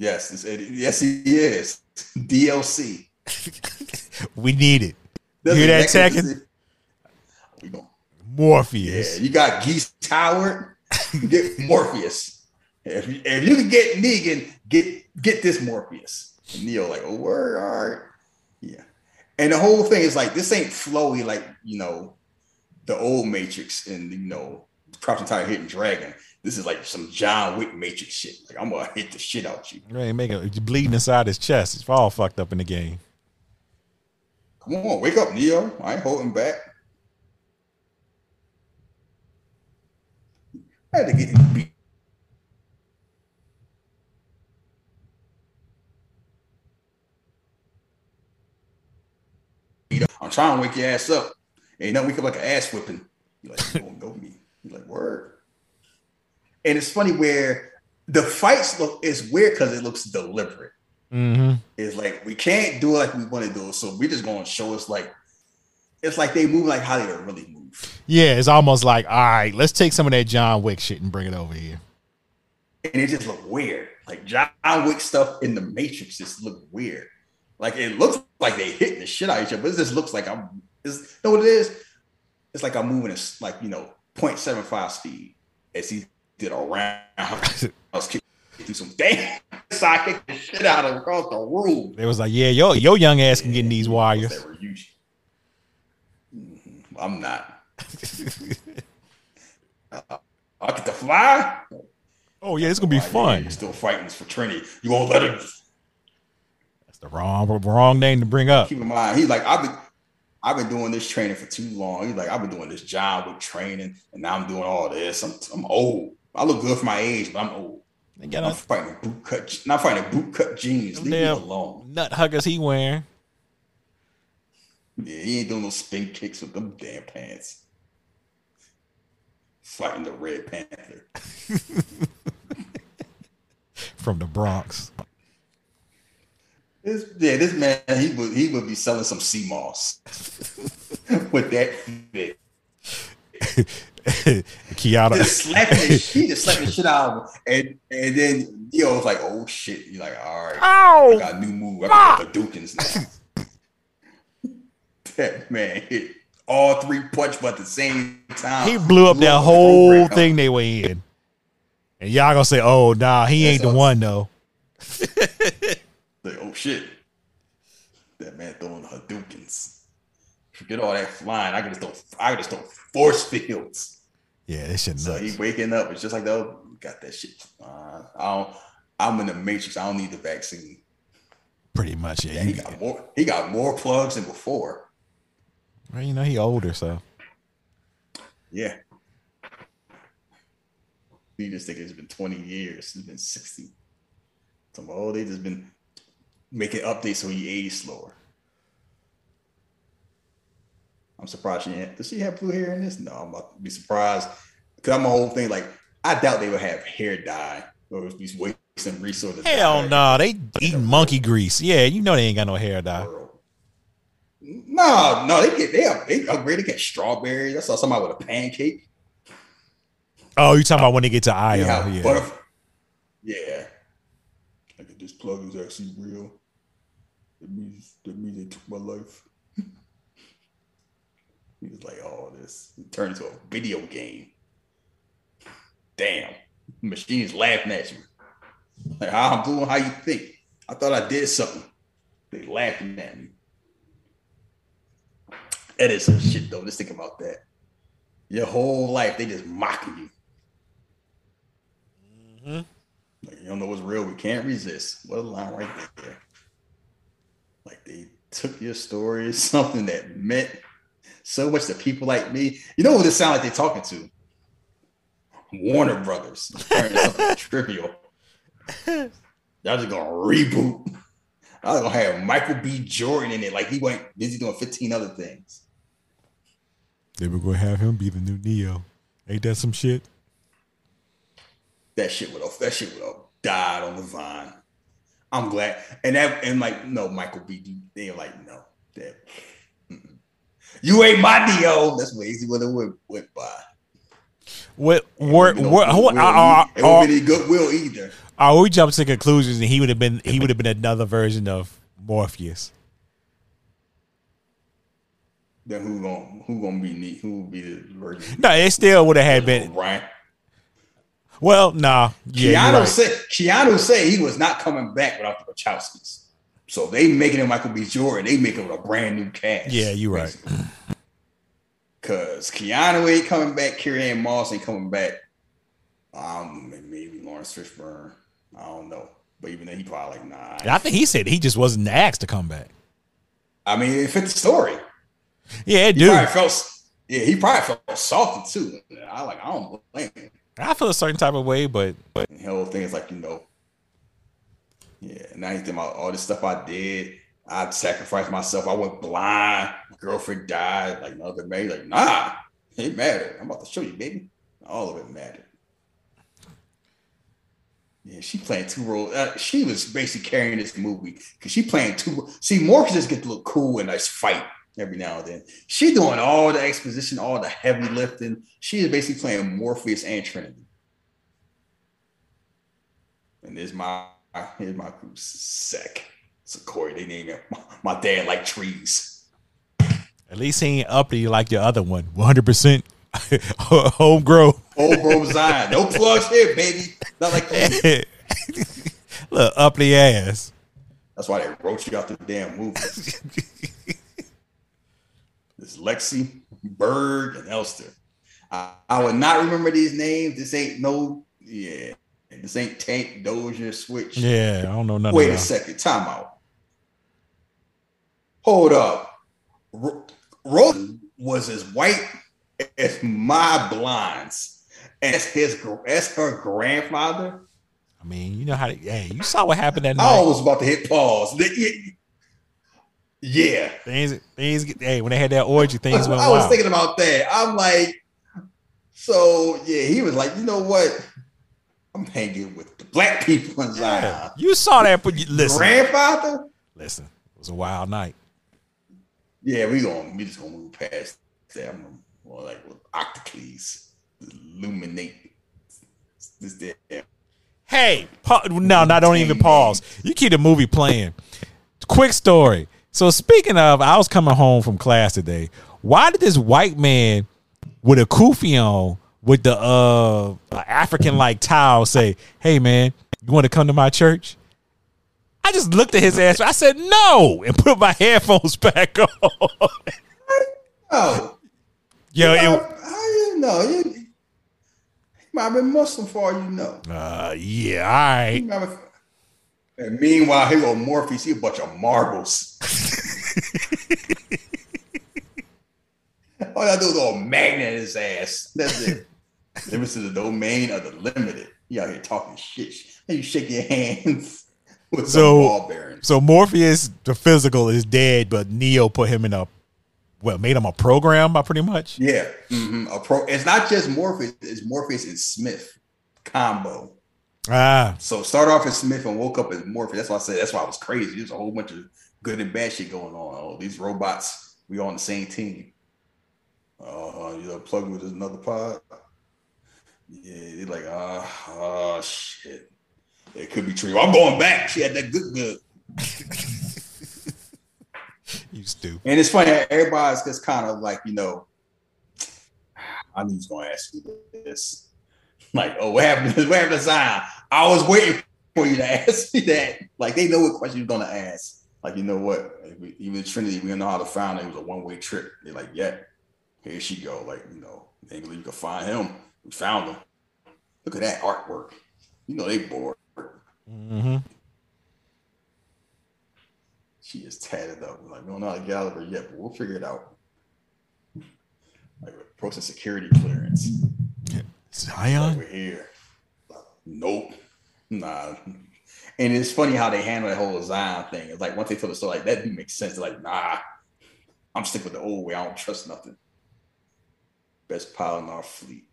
Yes. Yes, he is. DLC. [LAUGHS] We need it. That's Hear that, exactly- Tekken? We gonna- Morpheus. Yeah, you got Geese Howard, get [LAUGHS] Morpheus. If you, if you can get Negan, get get this Morpheus. And Neo like, oh word, all right, yeah. And the whole thing is like this ain't flowy like you know the old Matrix and you know Crouching Tiger, Hidden Dragon. This is like some John Wick Matrix shit. Like I'm gonna hit the shit out you. Right, make it bleeding inside his chest. It's all fucked up in the game. Come on, wake up, Neo. I ain't holding back. I had to get beat. I'm trying to wake your ass up. Ain't nothing we up like an ass whipping. You're like, you don't know me. You're like, word. And it's funny where the fights look it's weird because it looks deliberate Mm-hmm. is like we can't do it like we want to do it. So we're just gonna show us like it's like they move like how they really move. Yeah, it's almost like, all right, let's take some of that John Wick shit and bring it over here. And it just look weird. Like John Wick stuff in the Matrix just look weird. Like it looks like they hitting the shit out of each other, but it just looks like I'm is you know what it is? It's like I'm moving at like you know 0.75 speed as he did around. [LAUGHS] I was kicking through some damn kick the shit out of across the room. They was like, yeah, yo, your young ass can get in these wires. That were huge. Mhm. I'm not. [LAUGHS] Uh, I get to fly. Oh yeah, it's gonna be fun. You're still fighting for Trinity. You won't let him. That's the wrong wrong name to bring up. Keep in mind, he's like, I've been, I've been doing this training for too long. He's like, I've been doing this job with training, and now I'm doing all this. I'm, I'm old. I look good for my age, but I'm old. Got I'm fighting boot cut. Not fighting boot cut jeans. Leave me alone. nut huggers he wearing. Yeah, he ain't doing no spin kicks with them damn pants. Fighting the Red Panther. [LAUGHS] from the Bronx. This, yeah, this man, he would he would be selling some sea moss [LAUGHS] [LAUGHS] with that fit. [LAUGHS] Kiara, Just slapping the, [LAUGHS] he just slapping the shit out of him. And and then yo was like, oh shit. You're like, all right, I got a new move. I got the Dukins now. [LAUGHS] that man hit all three punch but at the same time. He blew up that whole program. thing they were in, and y'all gonna say, "Oh, nah, he ain't the That's one though." Like, oh shit. That man throwing Hadoukens. Forget all that flying. I can just throw I can just throw force fields. Yeah, this shit So nuts. he waking up. It's just like the got that shit. Uh, I don't. I'm in the matrix. I don't need the vaccine. Pretty much, yeah. Yeah, he you, got more. He got more plugs than before. well, you know, he older, so Yeah. We just think it's been 20 years. It's been 60. Some oh, they just been making updates so he age slower. I'm surprised she had. Does she have blue hair in this? No, I'm about to be surprised. Cause I'm a whole thing like I doubt they would have hair dye or be wasting resources. hell no, they eating monkey grease. Yeah, you know they ain't got no hair dye. No, no, they get they up, they upgrade. They get strawberries. I saw somebody with a pancake. Oh, you talking about when they get to Io? They have Yeah, butterf- yeah. Like this plug is actually real. That means that means they took my life. He was like, "Oh, this turned into a video game." Damn, machines laughing at you. Like how I'm doing, how you think? I thought I did something. They laughing at me. That is some shit though. Just think about that. Your whole life, they just mocking you. Mm-hmm. Like, you don't know what's real. We can't resist. What a line right there. Like they took your story, as [LAUGHS] something that meant so much to people like me. You know who this sound like they're talking to? Warner Brothers. [LAUGHS] Trivial. Y'all just gonna reboot I was gonna have Michael B. Jordan in it, like he went busy doing 15 other things. They were gonna have him be the new Neo. Ain't that some shit? That shit would have that shit would have died on the vine. I'm glad. And that and like no Michael B. They're like, no, that. You ain't my Neo. That's what easy what went, went by. What? What? What? Are, be any goodwill either. are we jumping to conclusions? And he would have been. He would have been another version of Morpheus. Then who gonna who gonna be neat? Who will be the virgin? No, it still would have had been. Brian. Well, nah. Yeah, Keanu right. said Keanu said he was not coming back without the Wachowskis. So they making him Michael B. Jordan. They making him a brand new cast. Yeah, you're right. [CLEARS THROAT] Cause Keanu ain't coming back. Carrie-Anne Moss ain't coming back. Um, maybe Laurence Fishburne. I don't know. But even then, he probably like nah. I think he said he just wasn't asked to come back. I mean, it fit the story. Yeah, it He do. felt. Yeah, he probably felt salty too. I like. I don't blame him. I feel a certain type of way, but but the whole thing is like, you know, yeah, now he's think about all this stuff I did. I sacrificed myself. I went blind. My girlfriend died. Like, another man, Like, nah, it mattered. I'm about to show you, baby. All of it mattered. Yeah, she playing two roles. Uh, she was basically carrying this movie because she playing two. See, Morpheus just get to look cool and nice fight every now and then. She doing all the exposition, all the heavy lifting. She is basically playing Morpheus and Trinity. And there's my here's my group sec. So Corey, they name it. My, [LAUGHS] my dad like trees. at least he ain't uppity like your other one. 100 percent [LAUGHS] homegrown. Old bro Zion. No plugs here, baby. Not like that. [LAUGHS] Look, uppity ass. That's why they wrote you out the damn movie. This Lexi, Berg, and Elster. I, I would not remember these names. This ain't no, yeah. This ain't Tank, Dozer, Switch. Yeah, I don't know nothing. Wait a second. Time out. Hold up. Ro- Rose was as white as my blinds. As his as her grandfather. I mean, you know how? To, hey, you saw what happened that night. I was about to hit pause. Yeah. Things, things. Hey, when they had that orgy, things went I was wild. thinking about that. I'm like, so yeah, he was like, you know what? I'm hanging with the black people in Zion. Yeah, you saw that, but you, listen, Grandfather? listen. It was a wild night. Yeah, we going we just gonna move past that. I'm more like with Octocles, illuminate this there. Hey, pa- no, no, don't even pause. You keep the movie playing. Quick story. So speaking of, I was coming home from class today. Why did this white man with a kufi on with the uh African like towel say, "Hey man, you want to come to my church?" I just looked at his ass. I said no, and put my [LAUGHS] headphones back on. Oh, Yo, how, it, how you know? You, he might have been Muslim for all you know. uh, yeah, all He right. And meanwhile, here go Morpheus, he a bunch of marbles. [LAUGHS] All I do is go magnet his ass. That's it. Limits to the domain of the limited. You out here talking shit. And you shake your hands [LAUGHS] with some So- ball bearings. So Morpheus, the physical, is dead, but Neo put him in a well, made him a program, by pretty much. Yeah. mhm. A pro, it's not just Morpheus, it's Morpheus and Smith combo. Ah, So start off as Smith and woke up as Morpheus. That's why I said that's why I was crazy. There's a whole bunch of good and bad shit going on. Oh, these robots, we all on the same team. Uh, you know, plug with another pod. Yeah, they're like, uh, oh shit. It could be true. I'm going back. She had that good good. [LAUGHS] you stupid. And it's funny, everybody's just kind of like, you know, I knew he was gonna ask you this. [LAUGHS] Like, oh, what happened? What happened to Zion? I was waiting for you to [LAUGHS] ask me that. Like, they know what question you're gonna ask. Like, you know what? Even Trinity, we didn't know how to find it. It was a one way trip. They're like, yeah, here she go. Like, you know, they believe you can find him. We found them. Look at that artwork. You know they bored. hmm She is tatted up. Like, we don't a how to get out of her yet, but we'll figure it out. Like, process security clearance. Like, Zion. we're here. Nope. Nah. And it's funny how they handle that whole Zion thing. It's like once they tell the story, like that do make sense. They're like, nah, I'm sticking with the old way. I don't trust nothing. Best pilot in our fleet.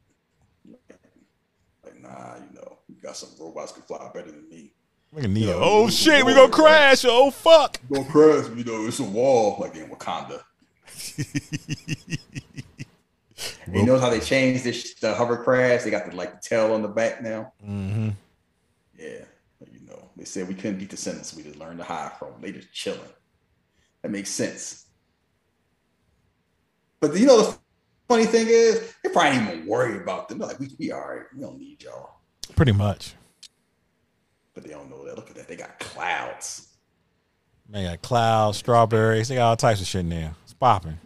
Like, nah, you know, you got some robots can fly better than me. Look at Neo. Yeah, oh shit, we we- gonna crash. Oh fuck. Don't crash, you know, it's a wall like in Wakanda. And you know how they changed this the hovercraft? They got the like the tail on the back now. Mm-hmm. Yeah, but, you know, they said we couldn't beat the sentence. We just learned to hide from them. They just chilling. That makes sense. But you know, the funny thing is, they probably ain't even worry about them. They're like, we we all right. We don't need y'all. Pretty much. But they don't know that. Look at that. They got clouds. They got clouds, strawberries. They got all types of shit in there. It's popping.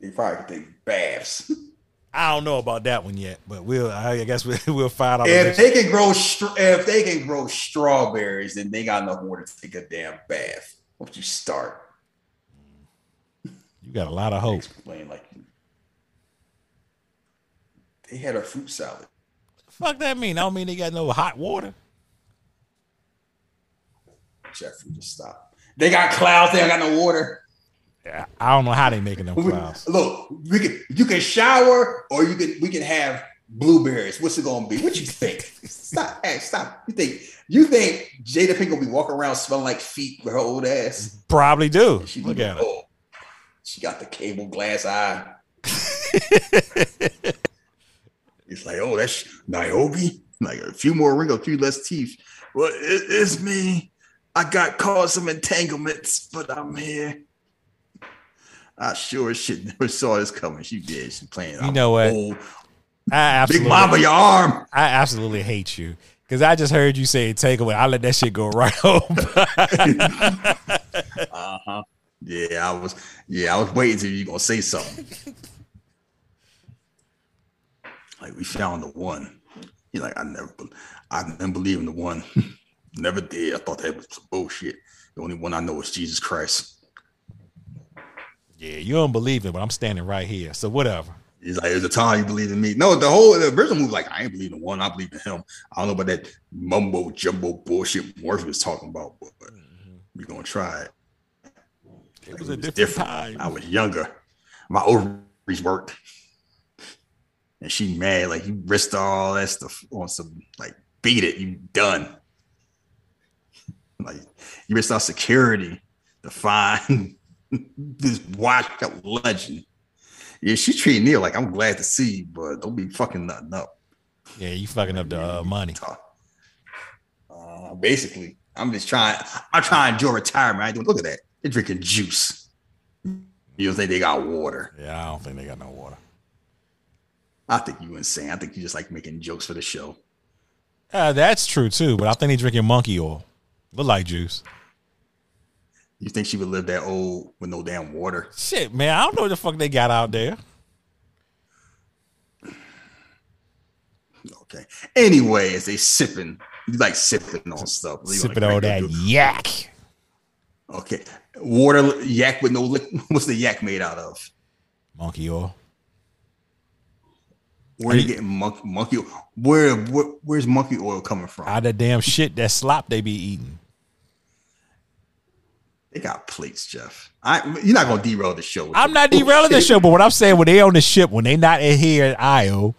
They probably could take baths. [LAUGHS] I don't know about that one yet, but we'll. I guess we'll, [LAUGHS] we'll find out. if they can grow, if they can grow strawberries, then they got enough water to take a damn bath. Once you start, You got a lot of hope. explain like they had a fruit salad. Fuck that mean? I don't mean they got no hot water. Jeffrey, just stop. They got clouds. They don't got no water. Yeah, I don't know how they making them clouds. look, we can you can shower or you can we can have blueberries. What's it gonna be? What you think? stop, hey, stop. You think you think Jada Pink gonna be walking around smelling like feet with her old ass? Probably do. She Look at oh, She got the cable glass eye. [LAUGHS] It's like, oh, that's Niobe. Like a few more wrinkles, a few less teeth. Well, it, it's me. I got caught some entanglements, but I'm here. I sure shit never [LAUGHS] saw this coming. She did. She playing. You know what? I absolutely, big mama, your arm. I absolutely hate you because I just heard you say takeaway. I let that shit go [LAUGHS] right home. [LAUGHS] Uh-huh. Yeah, I was. Yeah, I was waiting till you gonna say something. Like we found the one. You're like, I never, I didn't believe in the one. [LAUGHS] never did. I thought that was some bullshit. The only one I know is Jesus Christ. yeah, you don't believe it, but I'm standing right here. So whatever. He's like, there's a time you believe in me. No, the whole the original movie, like, I ain't believe in the one. I believe in him. I don't know about that mumbo jumbo bullshit Murphy was talking about, but mm-hmm. we're gonna try it. It was a It was different, time. I was younger. My ovaries worked. And she mad, like you risked all that stuff on some like beat it, you done. [LAUGHS] Like you risked our security to find [LAUGHS] this washed up legend. Yeah, she treating Neo like I'm glad to see you, but don't be fucking nothing up. Yeah, you fucking up the uh, money. Uh, basically, I'm just trying. I'm trying to enjoy retirement. I doing. Look at that. They're drinking juice. You don't think they got water? Yeah, I don't think they got no water. I think you insane. I think you just like making jokes for the show. Uh, that's true too, but I think they drinking monkey oil. Look like juice. You think she would live that old with no damn water? Shit, man, I don't know what the fuck they got out there. Okay. Anyway, as they sipping, you like sipping on stuff. You Sipping like on that yak. Okay. Water yak with no liquid. [LAUGHS] What's the yak made out of? Monkey oil. Where are you getting monkey monkey? Where, where where's monkey oil coming from? Out of that damn shit, that slop they be eating. They got plates, Jeff. I you're not gonna derail the show. I'm not derailing the show, but what I'm saying when they on the ship, when they not in here at IO,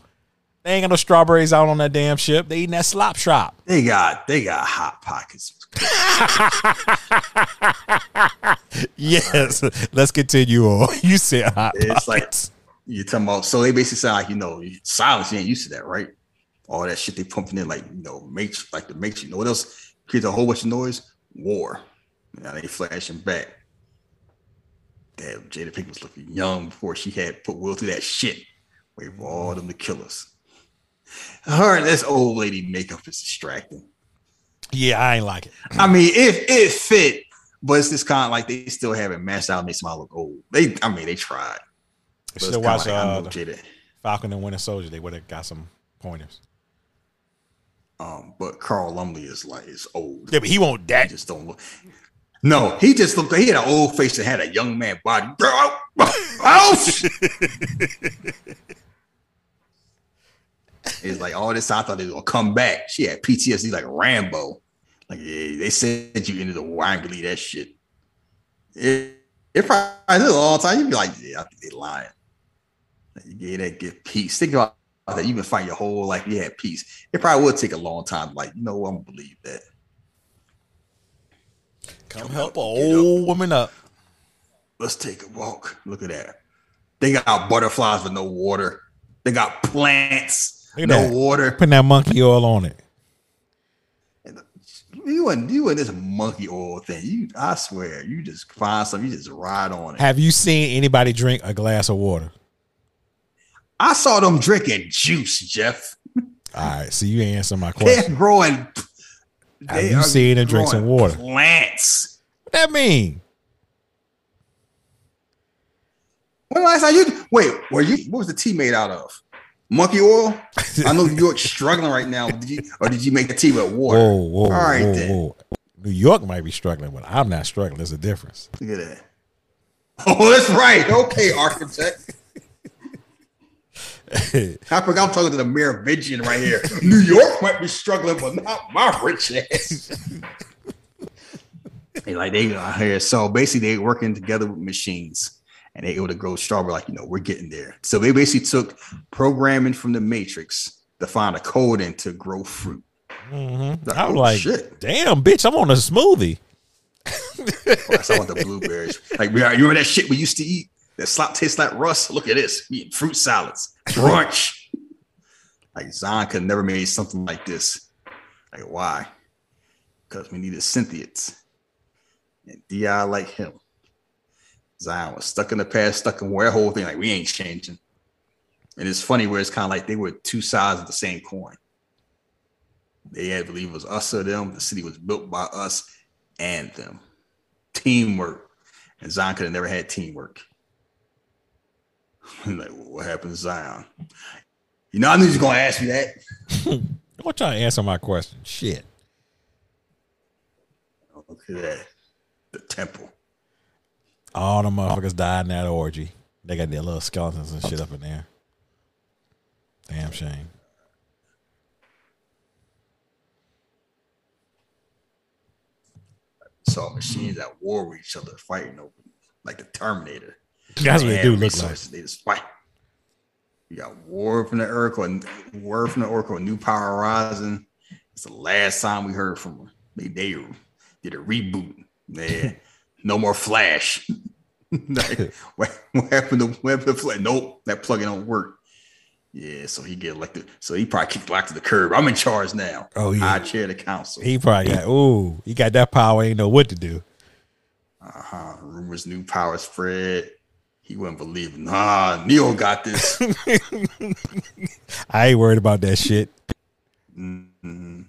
they ain't got no strawberries out on that damn ship. They eating that slop shop. They got they got hot pockets. [LAUGHS] Yes. Let's continue on. [LAUGHS] You said hot It's like pockets. You're talking about. So they basically sound like you know silence. You ain't used to that, right? All that shit they pumping in, like you know, makes like the makes you know what else creates a whole bunch of noise. War. Now they flashing back. Damn, Jada Pink was looking young before she had put Will through that shit. Wait for all them to kill us. Her and this old lady makeup is distracting. Yeah, I ain't like it. I mean, if it fit, but it's just kind of like they still haven't matched out and they smile look old. They, I mean, they tried. But Should watch like, uh, Jada. Falcon and Winter Soldier. They would have got some pointers. Um, but Carl Lumbly is like is old. Yeah, but he won't He just don't look. No, he just looked. He had an old face and had a young man body. Bro, ouch! [LAUGHS] It's like all this. I thought they was gonna come back. She had PTSD like Rambo. Like, yeah, they sent you into the war. I believe that shit. It, it probably took a long time. You'd be like, yeah, I think they lying. Gave that gift peace. Think about that. You can fighting your whole life. You had peace. It probably would take a long time. Like, you know. I'm gonna believe that. Come help a old woman up. Let's take a walk. Look at that. They got butterflies with no water. They got plants, no that. water. Putting that monkey oil on it. Uh, you and you and this monkey oil thing. You, I swear, you just find something, you just ride on it. Have you seen anybody drink a glass of water? I saw them drinking juice, Jeff. All right, so you answer my question. They're growing. Have you seen them drink some water? Plants. What that mean? When last time you wait? Were you? What was the tea made out of? Monkey oil. I know New York's [LAUGHS] struggling right now. Did you, or did you make the tea with water? Whoa, whoa, All right whoa, then. whoa. New York might be struggling, but I'm not struggling. There's a difference. Look at that. [LAUGHS] Oh, that's right. Okay, architect. I forgot I'm talking to the Merovingian right here. [LAUGHS] New York might be struggling, but not my rich ass. [LAUGHS] They like they out here. So basically, they working together with machines, and they able to grow strawberry. Like you know, we're getting there. So they basically took programming from the Matrix to find a code coding to grow fruit. Mhm. Like, I was oh, like, shit. damn, bitch, I'm on a smoothie. Plus, I want the blueberries. Like, you remember that shit we used to eat? That slop tastes like rust. Look at this. Eating fruit salads, brunch. like Zion could never made something like this. Like, why? Because we needed synthients. And DI like him. Zion was stuck in the past, stuck in where whole thing, like, we ain't changing. And it's funny where it's kind of like they were two sides of the same coin. They had believe it was us or them. The city was built by us and them. Teamwork. And Zion could have never had teamwork. [LAUGHS] like, what happened to Zion? You know, I knew you was gonna ask me that. [LAUGHS] I'm trying to answer my question. Shit. Look at that. The temple. All the motherfuckers died in that orgy. They got their little skeletons and shit up in there. Damn shame. Saw machines at war with each other, fighting over like the Terminator. That's what they do look like. They just fight. You got War from the Oracle and War from the Oracle, New Power Rising. It's the last time we heard from them. They, they did a reboot. Yeah, [LAUGHS] no more Flash. [LAUGHS] like, [LAUGHS] what, what happened to what happened to Flash? Nope, that plugin don't work. Yeah, so he get elected. So he probably kicked back to the curb. I'm in charge now. Oh, yeah. I chair the council. He probably got ooh, he got that power, ain't know what to do. Uh-huh. Rumors, new power spread. He wouldn't believe. Nah, Neo got this. [LAUGHS] I ain't worried about that shit. Mhm.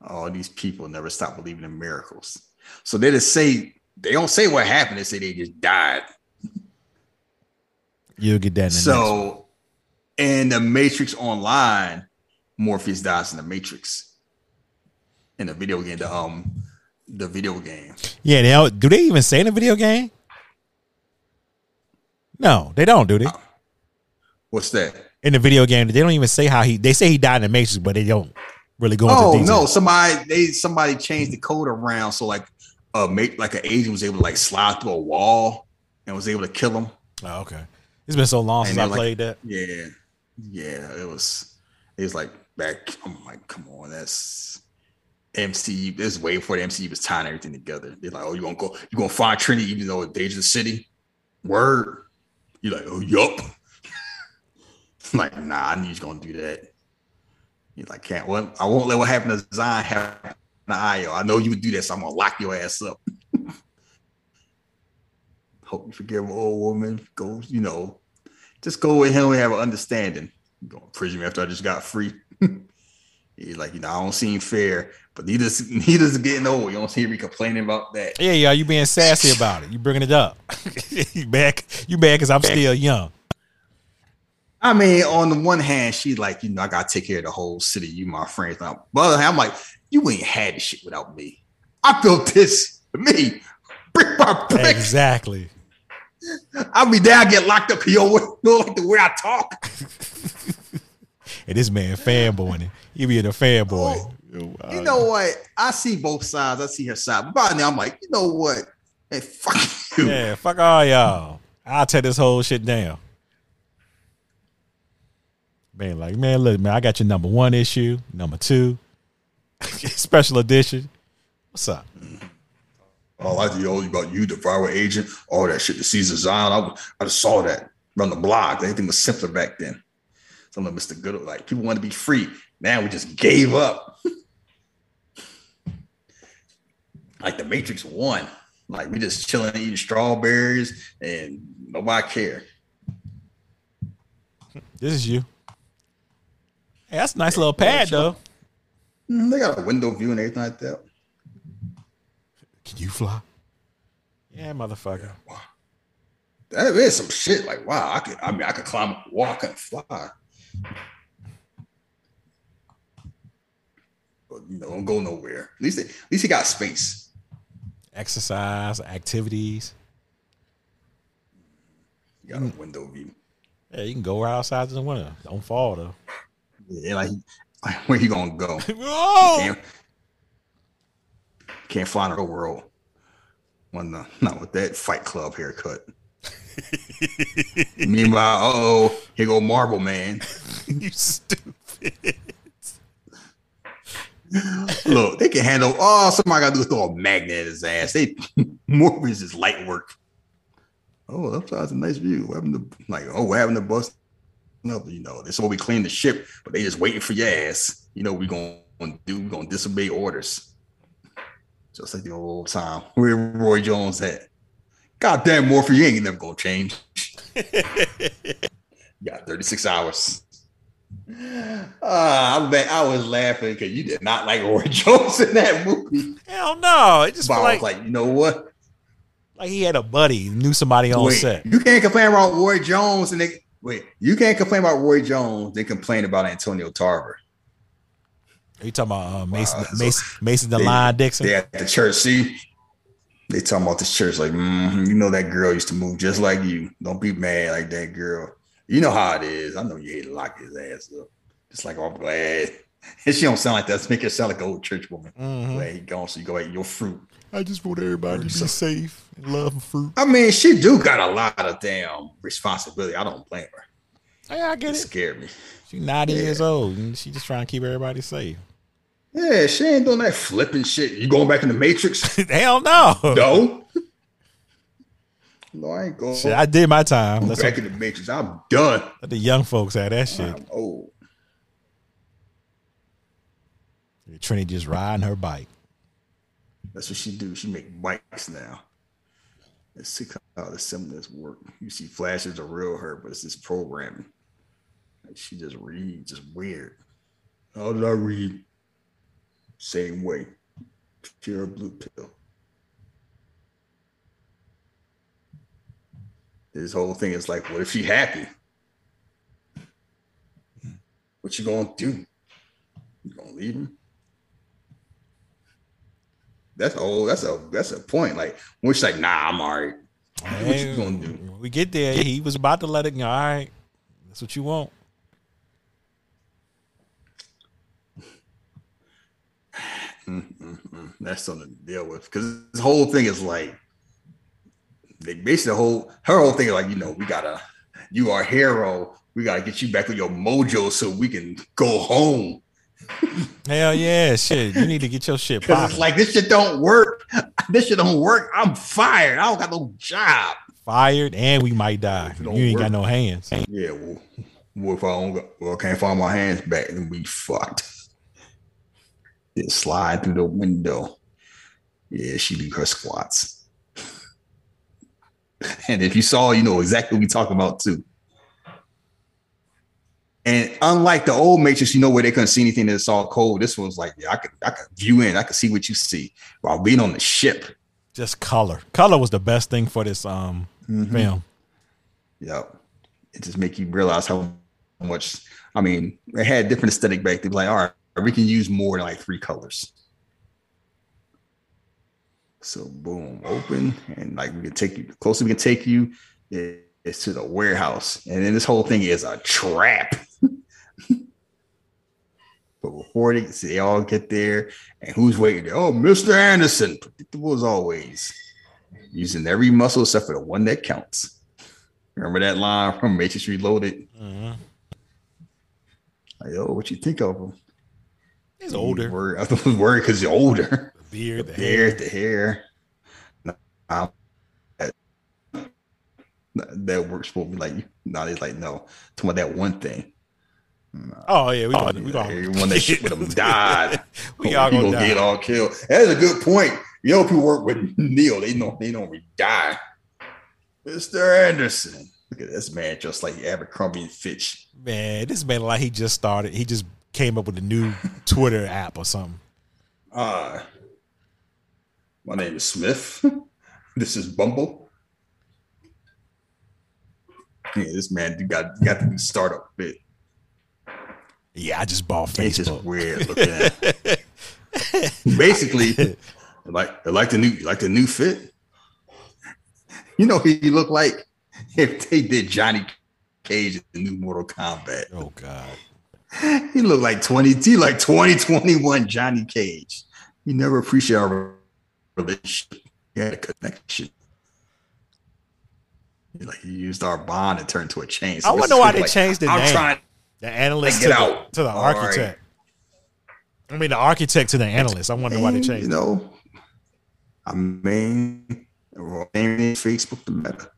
All these people never stop believing in miracles. So they just say they don't say what happened. They say they just died. You'll get that in the next one. So in the Matrix Online, Morpheus dies in the Matrix. In the video game, the um, the video game. Yeah, they don't, do they even say in the video game? No, they don't, do they? What's that? In the video game, they don't even say how he. They say he died in the Matrix, but they don't really go into Oh no, somebody they somebody changed the code around so like uh make like an agent was able to like slide through a wall and was able to kill him. Oh, okay. It's been so long since I like- played that. Yeah, yeah, it was. It was like back. I'm like, come on, that's MCU. This is way before the MCU was tying everything together. They're like, oh, you gonna go? You gonna find Trinity even though it's Dangerous City? Word. You're like, oh, yup. [LAUGHS] like, nah, I knew was gonna do that. You're like, can't. Well, I won't let what happened to Zion happen to Io. I know you would do that, so I'm gonna lock your ass up. [LAUGHS] Hope you forgive an old woman. Go, you know, just go with him and have an understanding. You Go to prison after I just got free. [LAUGHS] He's like, you know, I don't seem fair, but he just neither's [LAUGHS] neither's getting old. You don't see me complaining about that. Yeah, yeah, you being sassy about it. You bringing it up. [LAUGHS] you back, You back, because I'm still young. I mean, on the one hand, she's like, you know, I gotta take care of the whole city. You my friends. Now, but on the other hand, I'm like, you ain't had this shit without me. I built this for me, brick by brick. Exactly. I'll be there. I get locked up. [LAUGHS] You don't don't like the way I talk. And this man fanboying. He being a fanboy. Oh, you know what? I see both sides. I see her side. But by now, I'm like, you know what? Hey, fuck you. Yeah, fuck all y'all. I'll tear this whole shit down. Man, like, man, look, man, I got your number one issue, number two, [LAUGHS] special edition. What's up? Oh, I know about you, the viral agent, all that shit, the Caesar Zion. I, I just saw that on the blog. Everything was simpler back then. Some of Mr. Good, like people want to be free. Now we just gave up. like the Matrix One. Like we just chilling eating strawberries and nobody care. This is you. Hey, that's a nice little pad, though. Mm, They got a window view and everything like that. Can you fly? Yeah, motherfucker. That is some shit. Like, wow, I could I mean I could climb, walk, and fly. But you know, don't go nowhere. At least, at least he got space. Exercise, activities. You got a window view. Yeah, you can go right outside in the winter. Don't fall though. Yeah, like, like where you gonna go? [LAUGHS] Whoa! Can't, can't fly in the real world. One, the, not with that Fight Club haircut. [LAUGHS] Meanwhile, oh, here go Marble Man. [LAUGHS] you stupid. Look, they can handle. Oh, somebody got to do throw a magnet at his ass. They [LAUGHS] Morpheus is light work. Oh, upside's a nice view. What happened to like? Oh, what happened to bust? No, you know, this is what we clean the ship, but they just waiting for your ass. You know, we gonna do. We gonna disobey orders. Just like the old time. Where Roy Jones at? Goddamn, Morphe, you ain't never gonna change. [LAUGHS] you got 36 hours. Ah, I'm back. I was laughing because you did not like Roy [LAUGHS] Jones in that movie. Hell no! It just But felt I like, was like, you know what? like he had a buddy, knew somebody on Wait, set. you can't complain about Roy Jones and they wait. You can't complain about Roy Jones. They complain about Antonio Tarver. Are you talking about uh, Mason, Wow, so Mason, Mason Lion Dixon? They at the church. See, they talking about this church. Like, mhm, you know that girl used to move just like you. Don't be mad like that girl. You know how it is. I know you hate to lock his ass up. Just like, oh, I'm glad. And she don't sound like that. Let's make her sound like an old church woman. Mhm. Glad he gone, so you go eat your fruit. I just want everybody to be safe and love fruit. I mean, she do got a lot of damn responsibility. I don't blame her. Yeah, I get It it. scared me. She's 90 Yeah. years old and she just trying to keep everybody safe. Yeah, she ain't doing that flipping shit. You going back in the Matrix? [LAUGHS] Hell no. no. No, I ain't going Shit, I did my time. That's back what in the Matrix. I'm done. let the young folks had that shit. I'm old. Trinity just riding her bike. That's what she do. She make bikes now. Let's see how the semblance work. You see flashes of real her, but it's this programming. Like she just reads, just weird. How did I read? Same way. Pure blue pill. This whole thing is like, what if she happy? What you gonna do? You gonna leave him? That's oh, that's a that's a point. Like when she's like, nah, I'm all right. What you gonna do? When we get there, he was about to let it go. All right. That's what you want. Mm-hmm. That's something to deal with. Because this whole thing is like they basically the whole her whole thing is like, you know, we gotta you are hero. We gotta get you back with your mojo so we can go home. Hell yeah, shit. You need to get your shit [LAUGHS] popping. it's like this shit don't work. This shit don't work. I'm fired. I don't got no job. Fired and we might die. You ain't work. got no hands. Yeah, well, what if I don't well, I can't find my hands back and we fucked. Slide through the window. Yeah, she do her squats. [LAUGHS] and if you saw, you know exactly what we talk about too. And unlike the old Matrix, you know where they couldn't see anything that's all cold. This one's like, yeah, I could, I could view in, I could see what you see while being on the ship. Just color. Color was the best thing for this um Mm-hmm. film. Yep. It just make you realize how much. I mean, it had different aesthetic back They then. Like, all right, we can use more than like three colors. So boom, open, and like we can take you the closer we can take you is is to the warehouse, and then this whole thing is a trap. [LAUGHS] But before they, they all get there, and who's waiting there? Oh, Mr. Anderson, predictable as always, using every muscle except for the one that counts. Remember that line from Matrix Reloaded? Mhm. Like, yo, what you think of him? He's older. Worried- [LAUGHS] I was worried because he's older. The beard, the The hair. hair, the hair. Nah, that, that works for me. Like, no, it's like, no. Talking about that one thing. Oh yeah, we oh, gonna, we gonna Everyone that shit with [LAUGHS] him died. [LAUGHS] we all gonna gonna get all killed. That's a good point. You know, people work with Neo. They know they know we die. Mr. Anderson. Look at this man, just like Abercrombie and Fitch. Man, this man like he just started. He just came up with a new [LAUGHS] Twitter app or something. Uh, my name is Smith. [LAUGHS] this is Bumble. Yeah, this man you got you got the do startup bit. Yeah, I just bought It's just weird [LAUGHS] looking at. Basically, like like the new like the new fit. You know, he looked like if they did Johnny Cage in the new Mortal Kombat. Oh God. He looked like 20, he like 2021 Johnny Cage. You never appreciate our relationship. He had a connection. Like he used our bond and turned to a chain. I wonder why they like, changed the I'm name. trying The analyst to the, to the All right. architect. I mean, the architect to the analyst. I wonder why they changed. You know, I mean, Facebook the meta.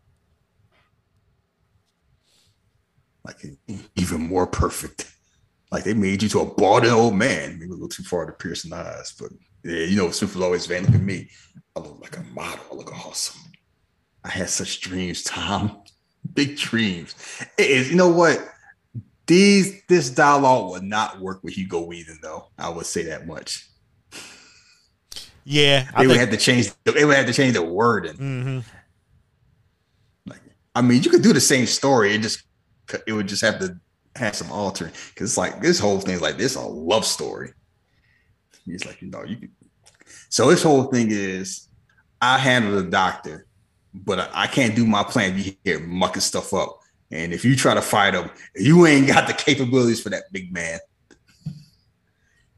Like even more perfect. Like they made you to a balding old man. Maybe a little too far to piercing eyes, but yeah, you know, Smith was always van. Look at me. I look like a model. I look awesome. I had such dreams, Tom. [LAUGHS] Big dreams. It is, you know what? These this dialogue would not work with Hugo Weaving, though. I would say that much. Yeah, I They would think. have to change. They would have to change the wording. Mm-hmm. Like, I mean, you could do the same story. It just it would just have to have some altering because it's like this whole thing is like this is a love story. He's like, you know, you can. So this whole thing is, I handle the doctor, but I, I can't do my plan. if You here mucking stuff up, and if you try to fight him, you ain't got the capabilities for that big man.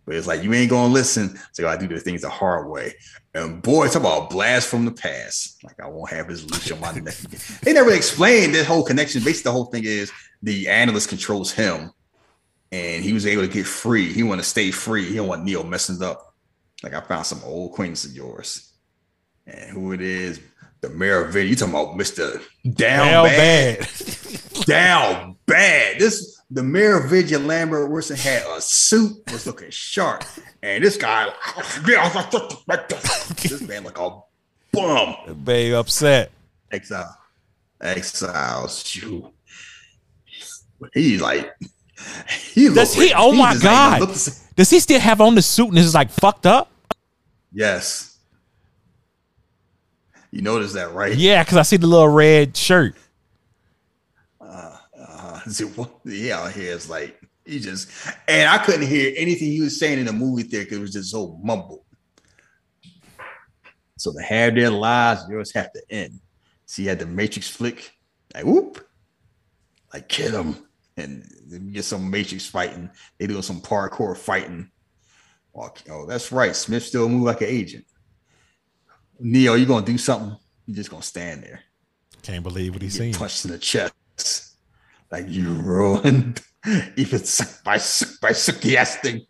But it's like you ain't gonna listen, so I do the things the hard way. And boy, talk about a blast from the past. Like I won't have his leash on my neck. They never explained this whole connection. Basically, the whole thing is the analyst controls him, and he was able to get free. He want to stay free. He don't want Neo messing up. Like I found some old acquaintance of yours, and who it is, the Merovingian. You talking about Mister Down Hell Bad? bad. Down Bad. This the Merovingian Lambert Wilson had a suit, was looking sharp, and this guy, this man like a bum. Babe upset. Exile, exiles you. He like he. Does he? like- Oh my ain't gonna God. look. Does he still have on the suit and it's like fucked up? Yes. You notice that, right? Yeah, because I see the little red shirt. Yeah, [LAUGHS] out here is like he just, and I couldn't hear anything he was saying in the movie theater because it was just so mumbled. So to have their lives, yours have to end. See, you had the Matrix flick, like whoop, like kill him, and then get some Matrix fighting. They doing some parkour fighting. Oh, oh, that's right. Smith still move like an agent. Neo, you gonna do something? You just gonna stand there Can't believe what he's seen. punched in the chest. Like you ruined [LAUGHS] even suck by suck by suggesting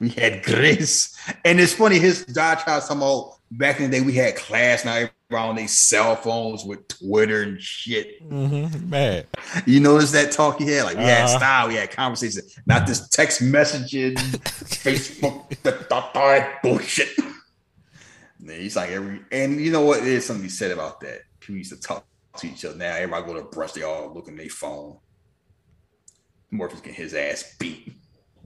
we had grace. And it's funny, his dad tried talking about back in the day we had class now on these cell phones with Twitter and shit. Mm-hmm. Mad. You notice that talk he had? Like we Uh-huh. style, we had conversation, not this text messaging, [LAUGHS] Facebook, the, that bullshit. [LAUGHS] And he's like every and you know what? There's something he said about that. People used to talk to each other. Now everybody go to brush, they all look in their phone. Morpheus getting his ass beat.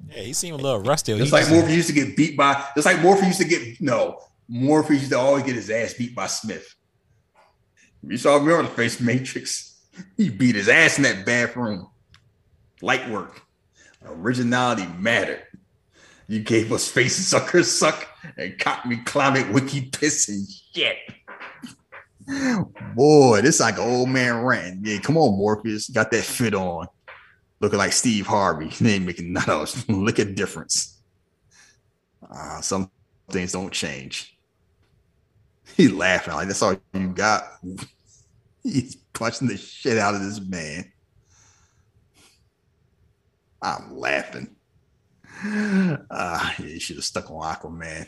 Yeah, he seemed a little rusty. Just He like Morpheus used to get beat by, just like Morpheus used to get no, Morpheus used to always get his ass beat by Smith. You saw me on the face Matrix. He beat his ass in that bathroom. Light work. Originality mattered. You gave us face sucker suck and caught me climate wiki piss and shit. Boy, this like old man rant. Yeah, come on, Morpheus. Got that fit on. looking like Steve Harvey. [LAUGHS] They ain't making none of us [LAUGHS] look at difference. Uh, some things don't change. He laughing like that's all you got. [LAUGHS] He's punching the shit out of this man. I'm laughing. [SIGHS] Uh, he should have stuck on Aquaman.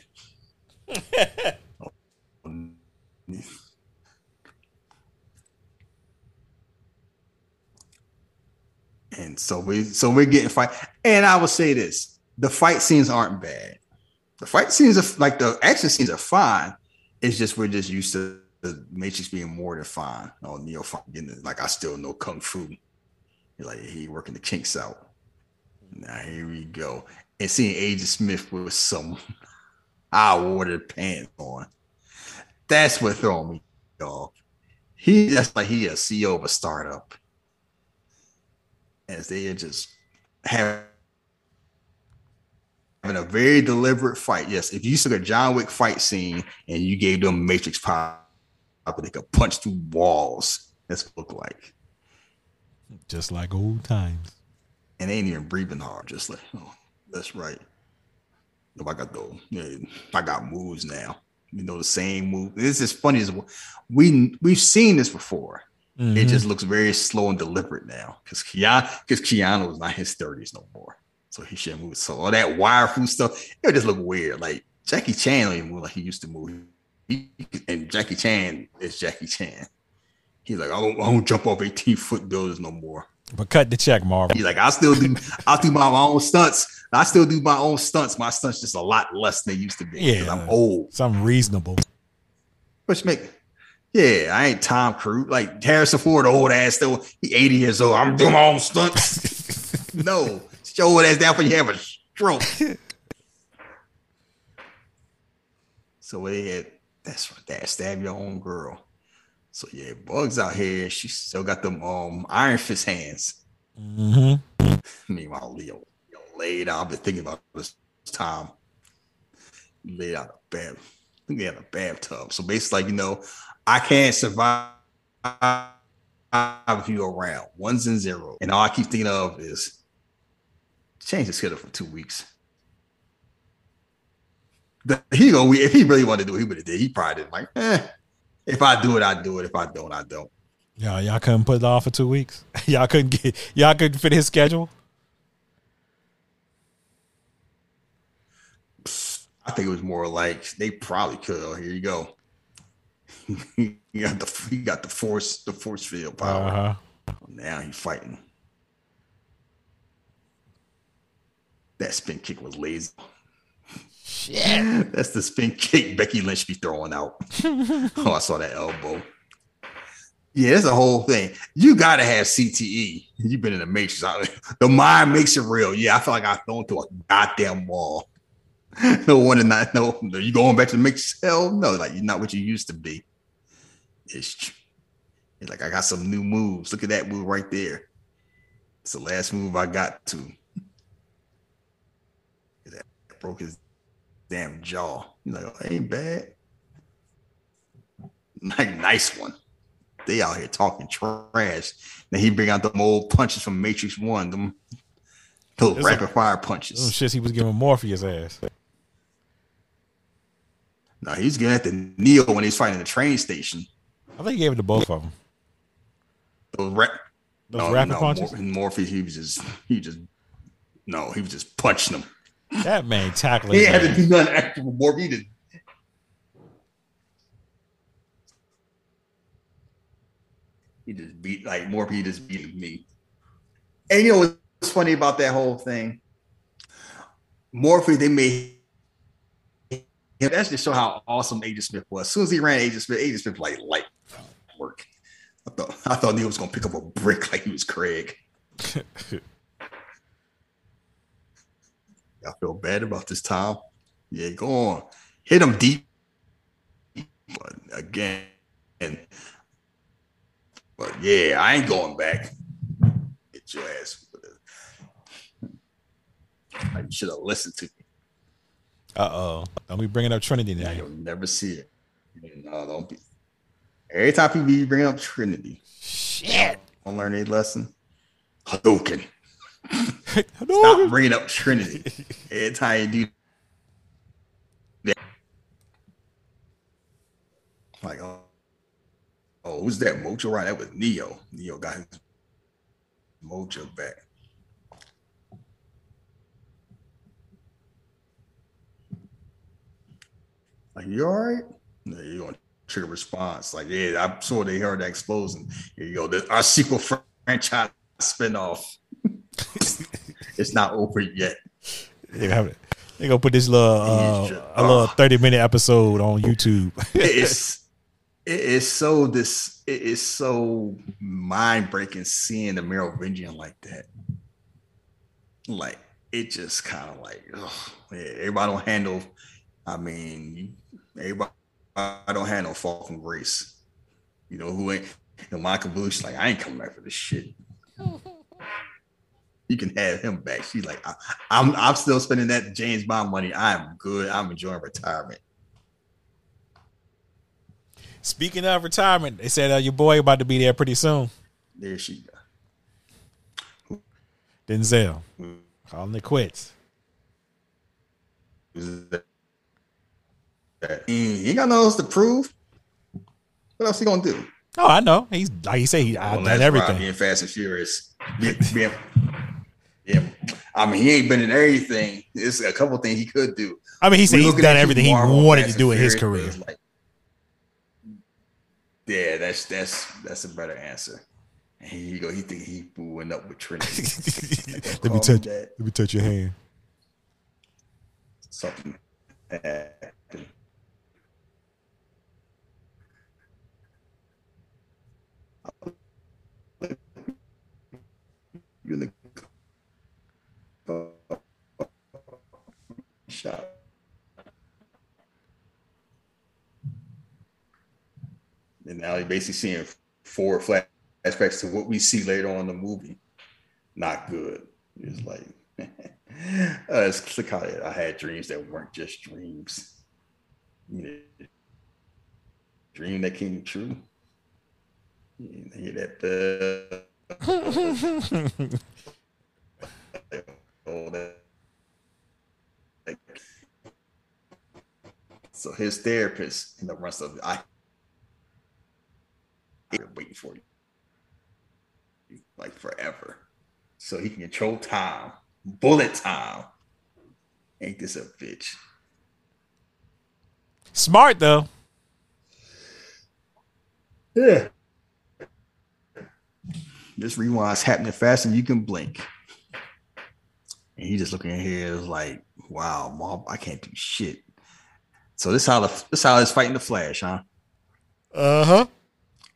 And so we so we're getting fight. And I will say this: the fight scenes aren't bad. The fight scenes are like the action scenes are fine. It's just we're just used to the Matrix being more than fine. Oh, Neo getting like I still know kung fu. You're like he working the kinks out. Now here we go. And seeing Agent Smith with some [LAUGHS] high water pants on. That's what throwing me off. He that's like he a CEO of a startup. As they are just having a very deliberate fight. Yes, if you took a John Wick fight scene and you gave them Matrix power, they could punch through walls. That's what it look like. Just like old times. And they ain't even breathing hard. Just like, oh, that's right. I got those. Yeah, I got moves now. You know the same move. This is funny as we we've seen this before. Mm-hmm. It just looks very slow and deliberate now because Keanu because Keanu is not his thirties no more, so he shouldn't move. So all that wire fu stuff, it just look weird. Like Jackie Chan don't even move like he used to move. He, and Jackie Chan is Jackie Chan. He's like, I don't, I don't jump off 18 foot buildings no more. But cut the check, Marvel. He's like, I still do, I do my, my own stunts. I still do my own stunts. My stunts just a lot less than they used to be. Yeah, I'm old. Something reasonable. Which make, yeah, I ain't Tom Cruise. Like Harrison Ford, old ass, still he 80 years old. I'm doing my own stunts. [LAUGHS] no, show old ass down for you have a stroke. so had that's what that stab your own girl. So yeah, Bugs out here. She still got them um iron fist hands. Mm-hmm. Meanwhile, Leo, Leo laid out. I've been thinking about this time. Laid out a bed. I think they had a bathtub. So basically, like, you know, I can't survive if you around ones and zero. And all I keep thinking of is change the schedule for two weeks. The, he go if he really wanted to do it, he would have did. He probably did like, eh, if I do it, I do it. If I don't, I don't. Yeah, y'all couldn't put it off for two weeks. [LAUGHS] y'all couldn't get y'all couldn't fit his schedule. I think it was more like they probably could. Oh, here you go. [LAUGHS] he got the he got the force the force field power. Uh-huh. Now he's fighting. That spin kick was lazy. Shit. [LAUGHS] That's the spin kick Becky Lynch be throwing out. [LAUGHS] oh, I saw that elbow. Yeah, it's the whole thing. You got to have CTE. You've been in the matrix. The mind makes it real. Yeah, I feel like I thrown to a goddamn wall. No one and not no. You going back to the matrix? Hell no. Like you're not what you used to be. It's, it's like I got some new moves. Look at that move right there. It's the last move I got to. That broke his damn jaw. He's like, oh, ain't bad. Like, nice one. They out here talking trash. Then he bring out the old punches from Matrix One, them those rapid like, fire punches. Those shits he was giving Morpheus ass. No, he's getting at the Neo when he's fighting the train station. I think he gave it to both of them. Those, rap- those no, rapid no, punches. Morpheus, he was just he just no, he was just punching them. That man tackling. he had to do nothing extra for Morpheus. He just beat like Morpheus just beat me. And you know what's funny about that whole thing? Morpheus, they made him that's just show how awesome Agent Smith was. As soon as he ran Agent Smith, Agent Smith like light. I thought I thought Neo was gonna pick up a brick like he was Craig. [LAUGHS] I feel bad about this time. Yeah, go on. Hit him deep. But again, but yeah, I ain't going back. Get your ass. You should have listened to me. Uh oh. Don't be bringing up Trinity now. You'll never see it. No, don't be. Every time people bring up Trinity, shit. Don't learn a lesson. Hadouken. [LAUGHS] Stop bringing up Trinity. Every time you do that. Like, oh, oh, who's that? Mojo, right? That was Neo. Neo got his mojo back. Like, you all right? No, you're going to trigger response. Like, yeah, I saw they heard that explosion. Here you go. This, our sequel franchise spinoff. [LAUGHS] it's not over yet. They gonna, gonna put this little uh, just- a little oh. thirty minute episode on YouTube. it's [LAUGHS] it is so this it is so mind breaking seeing the Merovingian like that. Like it just kind of like ugh, yeah, everybody don't handle. I mean, everybody don't handle Falcon Grace. You know who ain't? Know, Monica Bellucci. Like, I ain't coming back for this shit. [LAUGHS] You can have him back. She's like, I, I'm I'm still spending that James Bond money. I'm good. I'm enjoying retirement. Speaking of retirement, they said uh, your boy about to be there pretty soon. There she go. Denzel calling it quits. He ain't got nothing else to prove. What else he gonna do? Oh, I know. He's like he said, he Well, done everything. being fast and furious. Yeah, yeah. Yeah. I mean, he ain't been in everything. There's a couple things he could do. I mean, he said he's done everything he wanted Fast to do in his career. like- yeah, that's that's that's a better answer. And here you go. He think he booing up with Trinity. [LAUGHS] let me touch. that. Let me touch your hand. Something. In shot. And now you're basically seeing four flashbacks to what we see later on in the movie. Not good. It's like, [LAUGHS] uh, it's how I had dreams that weren't just dreams. You know, dream that came true. You hear that? Uh. [LAUGHS] so his therapist in the rest of I waiting for you like forever. So he can control time. Bullet time. Ain't this a bitch? Smart though. Yeah. This rewind's happening faster than you can blink. And he just looking at here is like, wow, mom, I can't do shit. So this how the this how it's fighting the Flash, huh? Uh huh.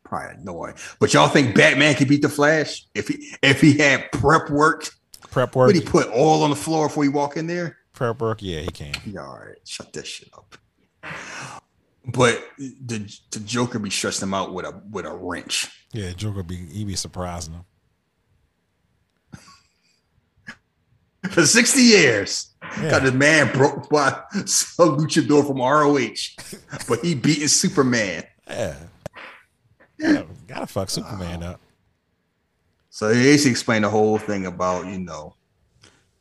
Probably annoying. But y'all think Batman could beat the Flash if he if he had prep work? Prep work. Would he put all on the floor before he walk in there? Prep work. Yeah, he can. Yeah, all right, shut that shit up. But the the Joker be stressing him out with a with a wrench. Yeah, Joker be he be surprising him. [LAUGHS] For 60 years. Yeah. Got his man broke by some [LAUGHS] luchador from ROH. But he beating Superman. Yeah. Gotta, gotta fuck Superman up. So he basically explained the whole thing about, you know,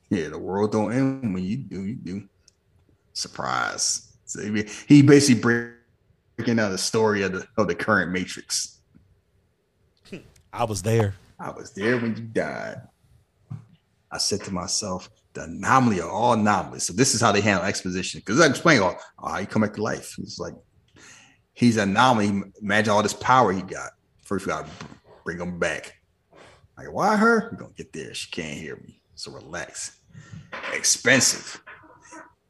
yeah, the world don't end when you do, you do. Surprise. So he, he basically breaking down the story of the of the current Matrix. I was there. I was there when you died. I said to myself, the anomaly of all anomalies. So this is how they handle exposition. Because I explained all, oh, oh how you come back to life. He's like, he's an anomaly. Imagine all this power he got. First, we gotta bring him back. Like, why her? We're gonna get there. She can't hear me. So relax. Expensive.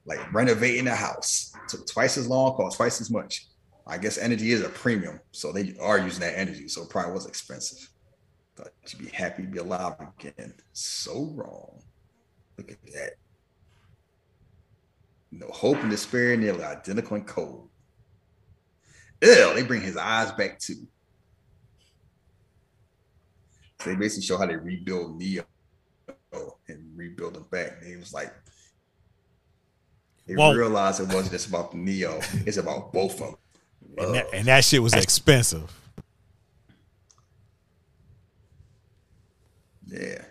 Like renovating a house. Took twice as long, cost twice as much. I guess energy is a premium. So they are using that energy. So it probably was expensive. Thought you'd be happy to be alive again. So wrong. Look at that. No hope and despair, nearly identical and cold. Ew, they bring his eyes back too. So they basically show how they rebuild Neo and rebuild him back. And he was like, they Well- realized it wasn't just about Neo, it's about both of them. And that, and that shit was expensive. Yeah.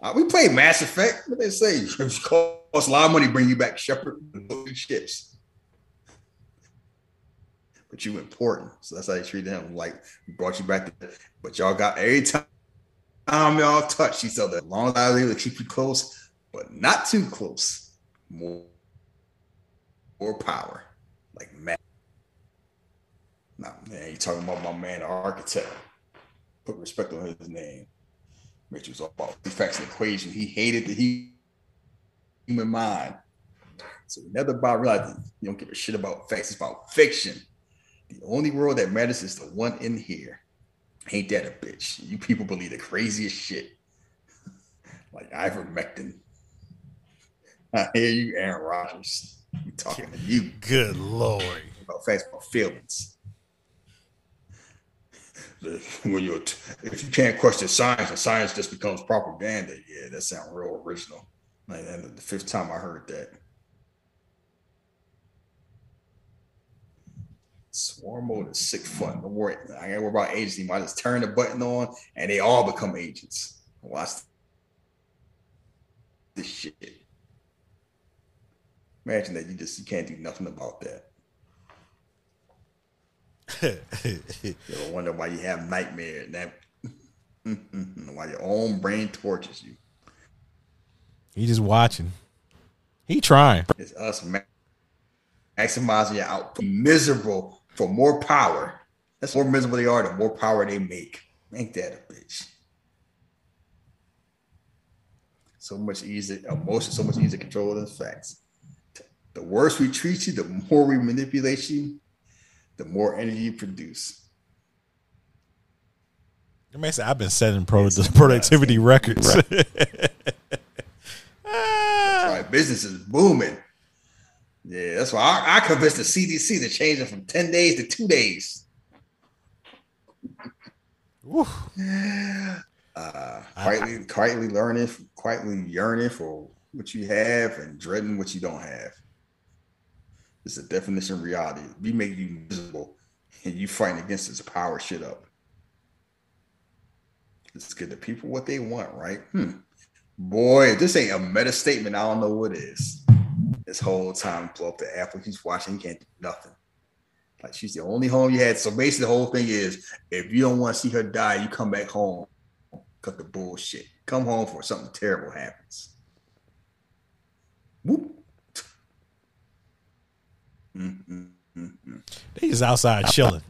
Uh, we played Mass Effect. What they say? [LAUGHS] It costs a lot of money to bring you back Shepard ships. But you important. So that's how they treated him. Like we brought you back to but y'all got every time y'all touch each other. As long as I was able to keep you close, but not too close. More, more power. Like man. Nah, man, you talking about my man, the architect. Put respect on his name. Mitch was all about effects and equation. He hated the human mind. So never about realizing you don't give a shit about facts, it's about fiction. The only world that matters is the one in here. Ain't that a bitch? You people believe the craziest shit. [LAUGHS] like ivermectin. [LAUGHS] I hear you, Aaron Rodgers. You talking to you. Good lord. About facts, about feelings. When you're, if you can't question science and science just becomes propaganda, yeah, that sounds real original. Like and the fifth time I heard that. Swarm mode is sick fun. Don't worry. I ain't worry about agency. I just turn the button on and they all become agents. Watch this shit. Imagine that you just you can't do nothing about that. [LAUGHS] you ever wonder why you have nightmares and that [LAUGHS] why your own brain tortures you. He just watching. He trying. It's us ma- maximizing your output. Miserable for more power. That's more miserable they are, the more power they make. Ain't that a bitch? So much easier, emotion, so much easier to control than facts. The worse we treat you, the more we manipulate you, the more energy you produce. You may say I've been setting pro- [LAUGHS] productivity records. [LAUGHS] That's right. Business is booming. Yeah, that's why I, I convinced the CDC to change it from 10 days to two days. uh, quietly, quietly learning, quietly yearning for what you have and dreading what you don't have. It's a definition of reality. We make you miserable and you fighting against this power shit up. Let's get the people what they want, right? Hmm. Boy, this ain't a meta statement, I don't know what is. This whole time, pull up the app when he's watching, he can't do nothing. Like she's the only home you had. So basically, the whole thing is if you don't want to see her die, you come back home. Cut the bullshit. Come home for something terrible happens. Whoop. Mm-hmm. They just outside chilling.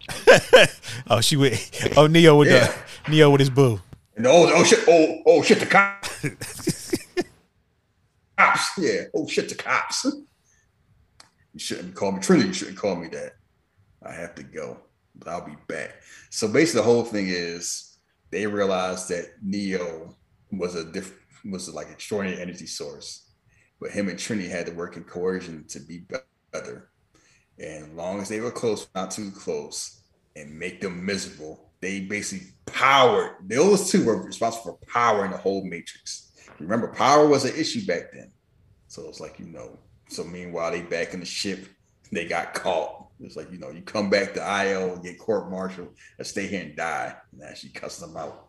[LAUGHS] oh, she with oh Neo with Yeah. the Neo with his boo. And oh, oh shit, oh, oh shit, the cops. [LAUGHS] cops, yeah. Oh shit, the cops. You shouldn't call me Trinity. You shouldn't call me that. I have to go, but I'll be back. So basically, the whole thing is they realized that Neo was a diff- was like extraordinary energy source, but him and Trinity had to work in coercion to be better. And as long as they were close, not too close, and make them miserable, they basically powered. Those two were responsible for powering the whole matrix. Remember, power was an issue back then. So it's like, you know, so meanwhile, they back in the ship, they got caught. It's like, you know, you come back to Io and get court martial and stay here and die. And she cussed them out.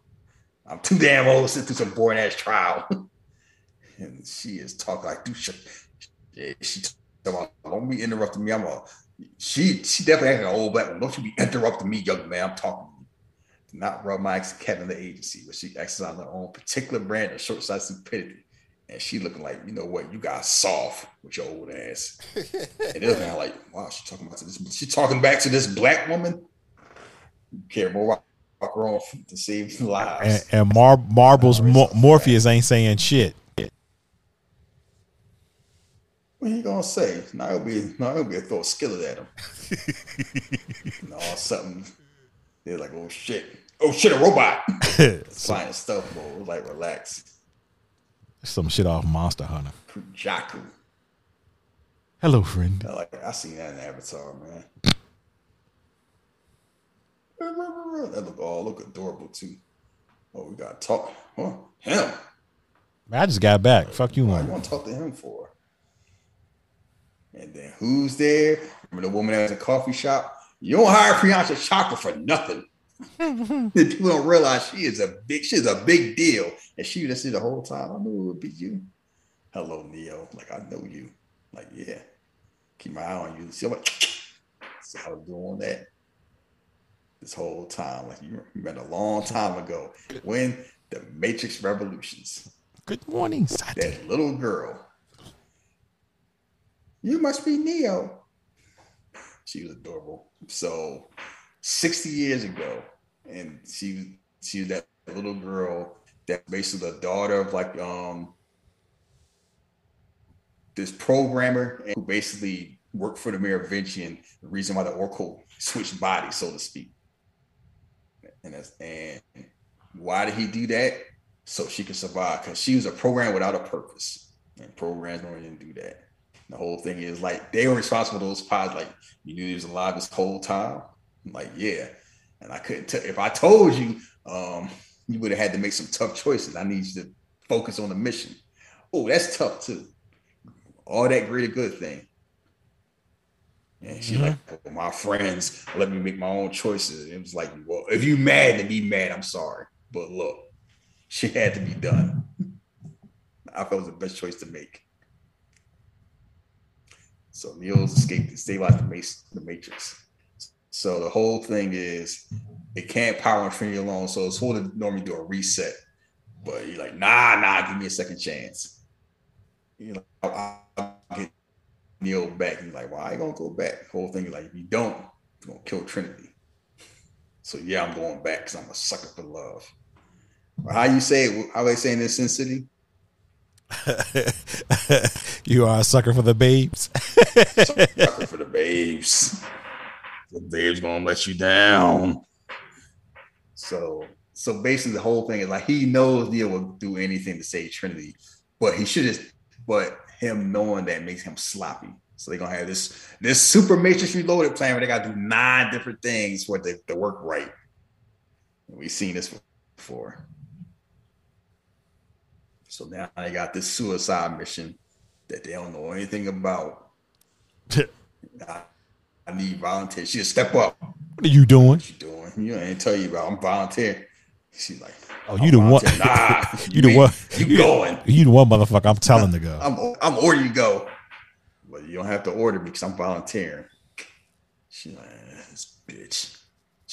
I'm too damn old to sit through some boring ass trial. [LAUGHS] and she is talking like, dude. Yeah, she talking about, don't be interrupting me. I'm a, she, she definitely acting an old black woman. Don't you be interrupting me, young man. I'm talking to you. Do not rub my ex cat in the agency, but she exercises her own particular brand of short sighted stupidity. And she looking like, you know what, you got soft with your old ass. and they're looking like, wow, she talking about this. She talking back to this black woman. You care more about her off to save lives. And, and Mar- Marbles Mo- Morpheus ain't saying shit. What you gonna say? Now it'll be now it'll be a throw a skillet at him. [LAUGHS] no, something. They're like, oh shit, oh shit, a robot. [LAUGHS] Flying stuff, bro. Like, relax. Some shit off Monster Hunter. Jakku. Hello, friend. I like I seen that in Avatar, man. That look all look adorable too. Oh, we gotta talk. Huh? Him. Man, I just got back. Fuck you, What I man. want to talk to him for? And then who's there? Remember the woman that was a coffee shop? You don't hire Priyanka Chopra for nothing. [LAUGHS] People don't realize she is a big, she's a big deal. And she just said the whole time, I knew it would be you. Hello, Neo. Like, I know you. Like, yeah. Keep my eye on you. See what so [SNIFFS] I was doing that this whole time. Like you met a long time ago when the Matrix Revolutions. Good morning, Sati. That little girl. You must be Neo. She was adorable. So 60 years ago, and she she was that little girl that basically the daughter of like um this programmer who basically worked for the Merovingian, the reason why the Oracle switched bodies, so to speak. And that's and why did he do that? So she could survive because she was a program without a purpose. And programs don't even do that. The whole thing is like they were responsible for those pods. Like you knew he was alive this whole time. I'm like, yeah. And I couldn't tell if I told you, um, you would have had to make some tough choices. I need you to focus on the mission. Oh, that's tough too. All that greater good thing. And she's like, well, my friends let me make my own choices. It was like, well, if you mad, then be mad. I'm sorry. But look, she had to be done. [LAUGHS] I felt it was the best choice to make. So Neo's escaped and stabilized the, the Matrix. So the whole thing is it can't power Infinity alone. So it's supposed to normally do a reset. But you're like, nah, nah, give me a second chance. You know, I'll, get Neo back. And he's like, well, I ain't gonna go back. The whole thing like, if you don't, you're gonna kill Trinity. So yeah, I'm going back because I'm a sucker for love. Or how you say it? How they say in this Sin City? [LAUGHS] you are a sucker for the babes. sucker for the babes. The babes gonna let you down. So, so basically, the whole thing is like he knows Neo will do anything to save Trinity, but he should just, but him knowing that makes him sloppy. So they're gonna have this this super matrix reloaded plan where they gotta do nine different things for to, to work right. And we've seen this before. So now they got this suicide mission that they don't know anything about. I, [LAUGHS] I need volunteers. She just step up. What are you doing? What you doing? You ain't tell you about. I'm volunteering. She's like, Oh, you the one. Nah, [LAUGHS] you the one. You going? [LAUGHS] You the one motherfucker. I'm telling to go. I'm I'm ordering you go, but you don't have to order because I'm volunteering. She's like,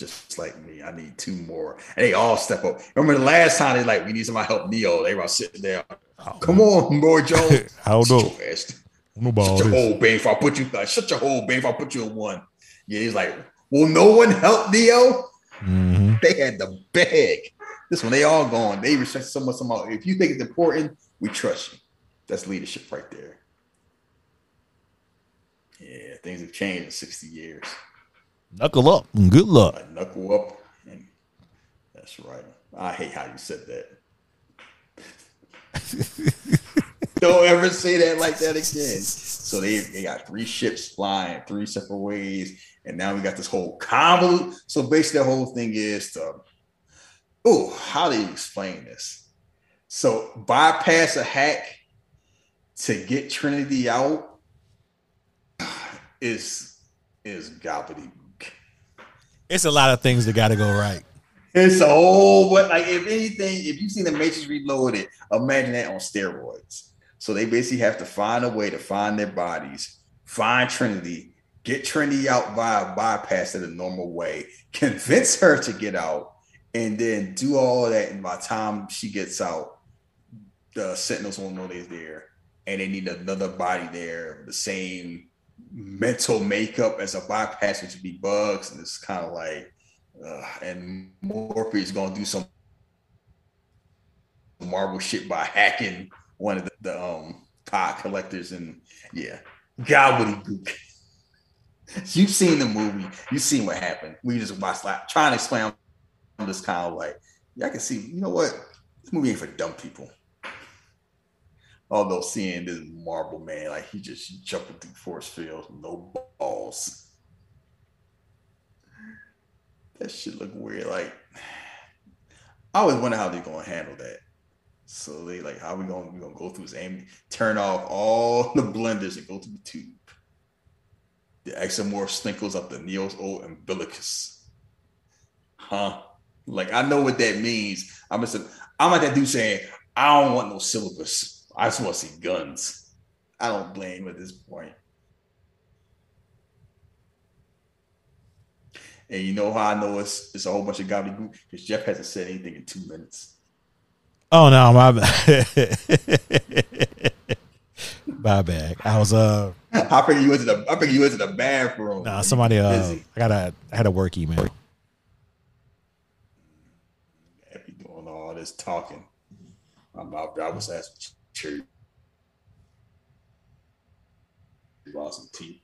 just like me. I need two more, and they all step up. Remember the last time they like, we need somebody to help Neo. They were sitting there. Come on, boy, Joe. [LAUGHS] I don't know. Shut your ass. No ball. Shut your whole bang if I put you. Like, shut your whole bang if I put you in one. Yeah, he's like, will no one help Neo? hmm They had the bag. This one, they all gone. They respect someone somehow. If you think it's important, we trust you. That's leadership right there. Yeah, things have changed in 60 years. Knuckle up. and Good luck. I knuckle up, and that's right. I hate how you said that. [LAUGHS] Don't ever say that like that again. So they, they got three ships flying three separate ways, and now we got this whole convolute. So basically, the whole thing is to oh, how do you explain this? So bypass a hack to get Trinity out is is gobbledygook. It's a lot of things that got to go right. It's a whole but like if anything, if you've seen the Matrix Reloaded, imagine that on steroids. So they basically have to find a way to find their bodies, find Trinity, get Trinity out via bypass in a normal way, [LAUGHS] convince her to get out, and then do all that. And by the time she gets out, the Sentinels won't know they're there, and they need another body there, the same mental makeup as a bypass, which would be Bugs, and it's kind of like, uh, and Morpheus gonna do some Marvel shit by hacking one of the, the um pod collectors, and yeah, gobbledygook. [LAUGHS] You've seen the movie, you've seen what happened. We just watched like trying to explain. I'm just kind of like, yeah, I can see. You know what? This movie ain't for dumb people. Although seeing this marble man, like he just jumping through force fields, no balls. That shit look weird. Like I always wonder how they're gonna handle that. So they like, how we gonna we gonna go through this aim, turn off all [LAUGHS] the blenders and go to the tube. The exomorph sprinkles up the Neo's old umbilicus. huh? Like I know what that means. I'm just I'm like that dude saying, I don't want no syllabus. I just want to see guns. I don't blame at this point. And you know how I know it's it's a whole bunch of gobbledygook because Jeff hasn't said anything in two minutes. Oh no, my bad. [LAUGHS] my bad. I was uh [LAUGHS] I figured you went to the I figured you went to the bathroom. nah, somebody uh Busy. I got a I had a work email. Can't be doing all this talking. I'm out. I was asking Cherry some tea.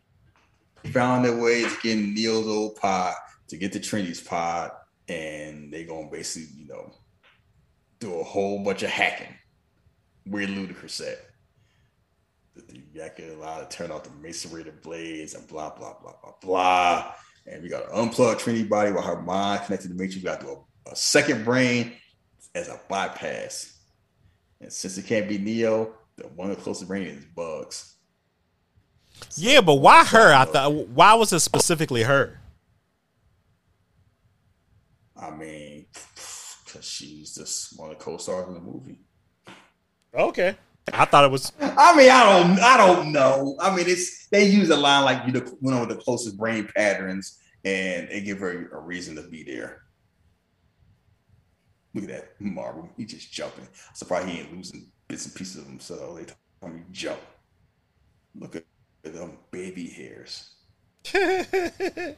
Found their way to get Neo's old pod to get to Trinity's pod, and they gonna basically, you know, do a whole bunch of hacking. Weird ludicrous at. That the yak it allowed to turn off the masonry the blades and blah blah blah blah blah. And we got to unplug Trinity body while her mind connected to the matrix. We got to do a, a second brain as a bypass. And since it can't be Neo, the one of the closest brain is Bugs. Yeah, but why her? I uh, thought why was it specifically her? I mean, because she's just one of the co-stars in the movie. Okay. I thought it was I mean, I don't, I don't know. I mean, it's they use a line like you the one of the closest brain patterns, and they give her a reason to be there. Look at that Marvel. He just jumping. I'm surprised he ain't losing bits and pieces of himself. They tell me jump. Look at them baby hairs. [LAUGHS]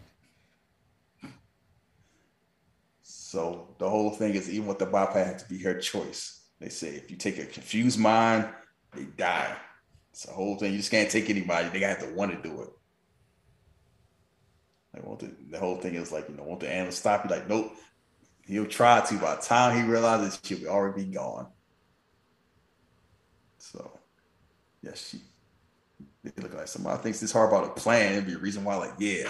So the whole thing is even with the bypass had to be her choice. They say if you take a confused mind, they die. It's the whole thing. You just can't take anybody. They have to want to do it. Like want the, the whole thing is like, you know, want the animal stop you? Like, nope. He'll try to. By the time he realizes she'll already be gone. So yes, she they look like somebody thinks this hard about a plan. It'd be a reason why, like, yeah,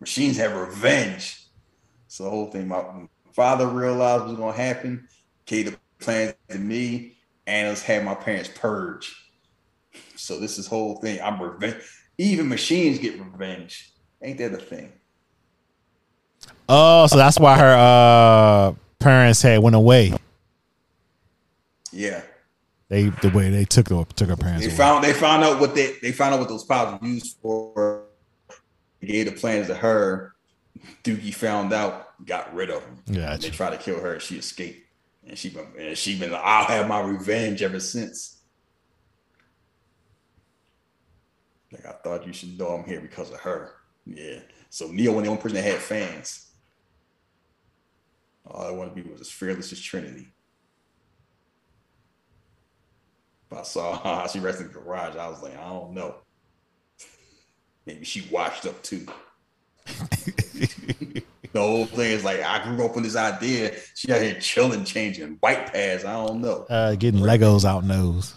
machines have revenge. So the whole thing, my father realized was gonna happen, gave the plan to me, and us had my parents purge. So this is whole thing. I'm revenge. Even machines get revenge. Ain't that a thing? Oh, so that's why her uh parents had went away. Yeah. They the way they took the took her parents They away. found they found out what they they found out what those powers were used for. They gave the plans to her. Dookie found out, got rid of them. Gotcha. They tried to kill her. She escaped, and she been and she been. I'll have my revenge ever since. Like I thought you should know I'm here because of her. Yeah. So Neo was the only person that had fans. All I wanted to be was as fearless as Trinity. But I saw how [LAUGHS] she rested in the garage. I was like, I don't know. [LAUGHS] Maybe she washed up too. [LAUGHS] the whole thing is like I grew up with this idea. She out here chilling, changing white pads. I don't know. Uh getting Legos out nose.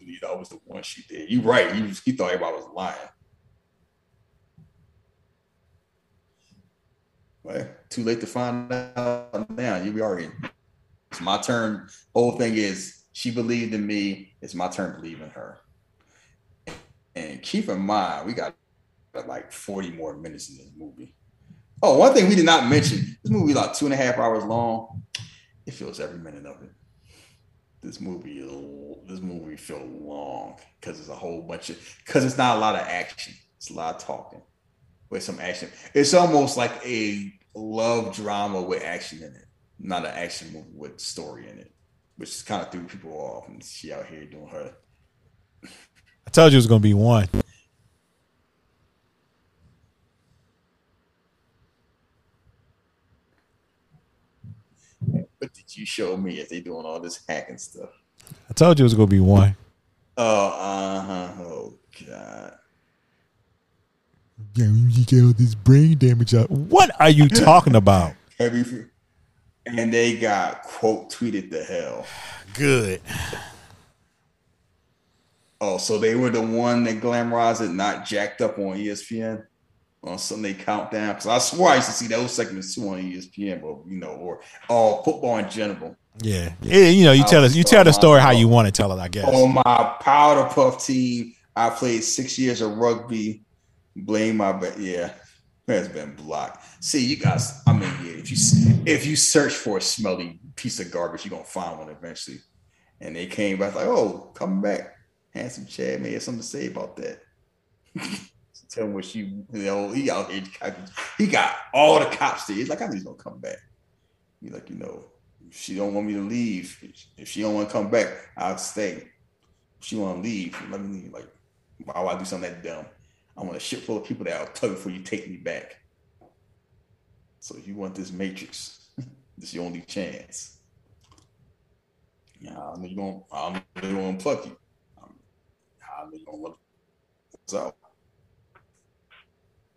You know, was the one she did. You right. You he thought everybody was lying. Well, too late to find out now. You be already. It's my turn. Whole thing is she believed in me. It's my turn to believe in her. And keep in mind, we got like 40 more minutes in this movie. Oh, one thing we did not mention: this movie is like two and a half hours long. It feels every minute of it this movie is this movie feel long because it's a whole bunch of because it's not a lot of action. It's a lot of talking with some action. It's almost like a love drama with action in it, not an action movie with story in it, which is kind of threw people off. And she out here doing her. I told you it was gonna be one. What did you show me as they doing all this hacking stuff? I told you it was gonna be one. Oh, uh huh. Oh god. Yeah, you get all this brain damage out. What are you talking about? [LAUGHS] Heavy. f- And they got quote tweeted the hell. Good. Oh, so they were the one that glamorized it, not jacked up on ESPN on Sunday Countdown. Because I swear I used to see those segments too on ESPN, but you know, or all football in general. Yeah. Yeah, you know, you tell us you tell the story how you want to tell it, I guess. On my powder puff team, I played six years of rugby. Blame my, but yeah, has been blocked. See, you guys. I mean, yeah, if you if you search for a smelly piece of garbage, you're gonna find one eventually. And they came back like, "Oh, come back, handsome Chad may have something to say about that." [LAUGHS] Tell him what she, you know, he out here. He got all the cops there. He's like, I know he's gonna come back. He's like, you know, she don't want me to leave, if she don't want to come back, I'll stay. If she want to leave, let me leave. Like, why would I do something that dumb? I want a ship full of people that I'll tug before you take me back. So if you want this matrix, [LAUGHS] this is your only chance. Yeah, I know you're gonna, I know you're gonna unplug you. Um, I know you're gonna look out.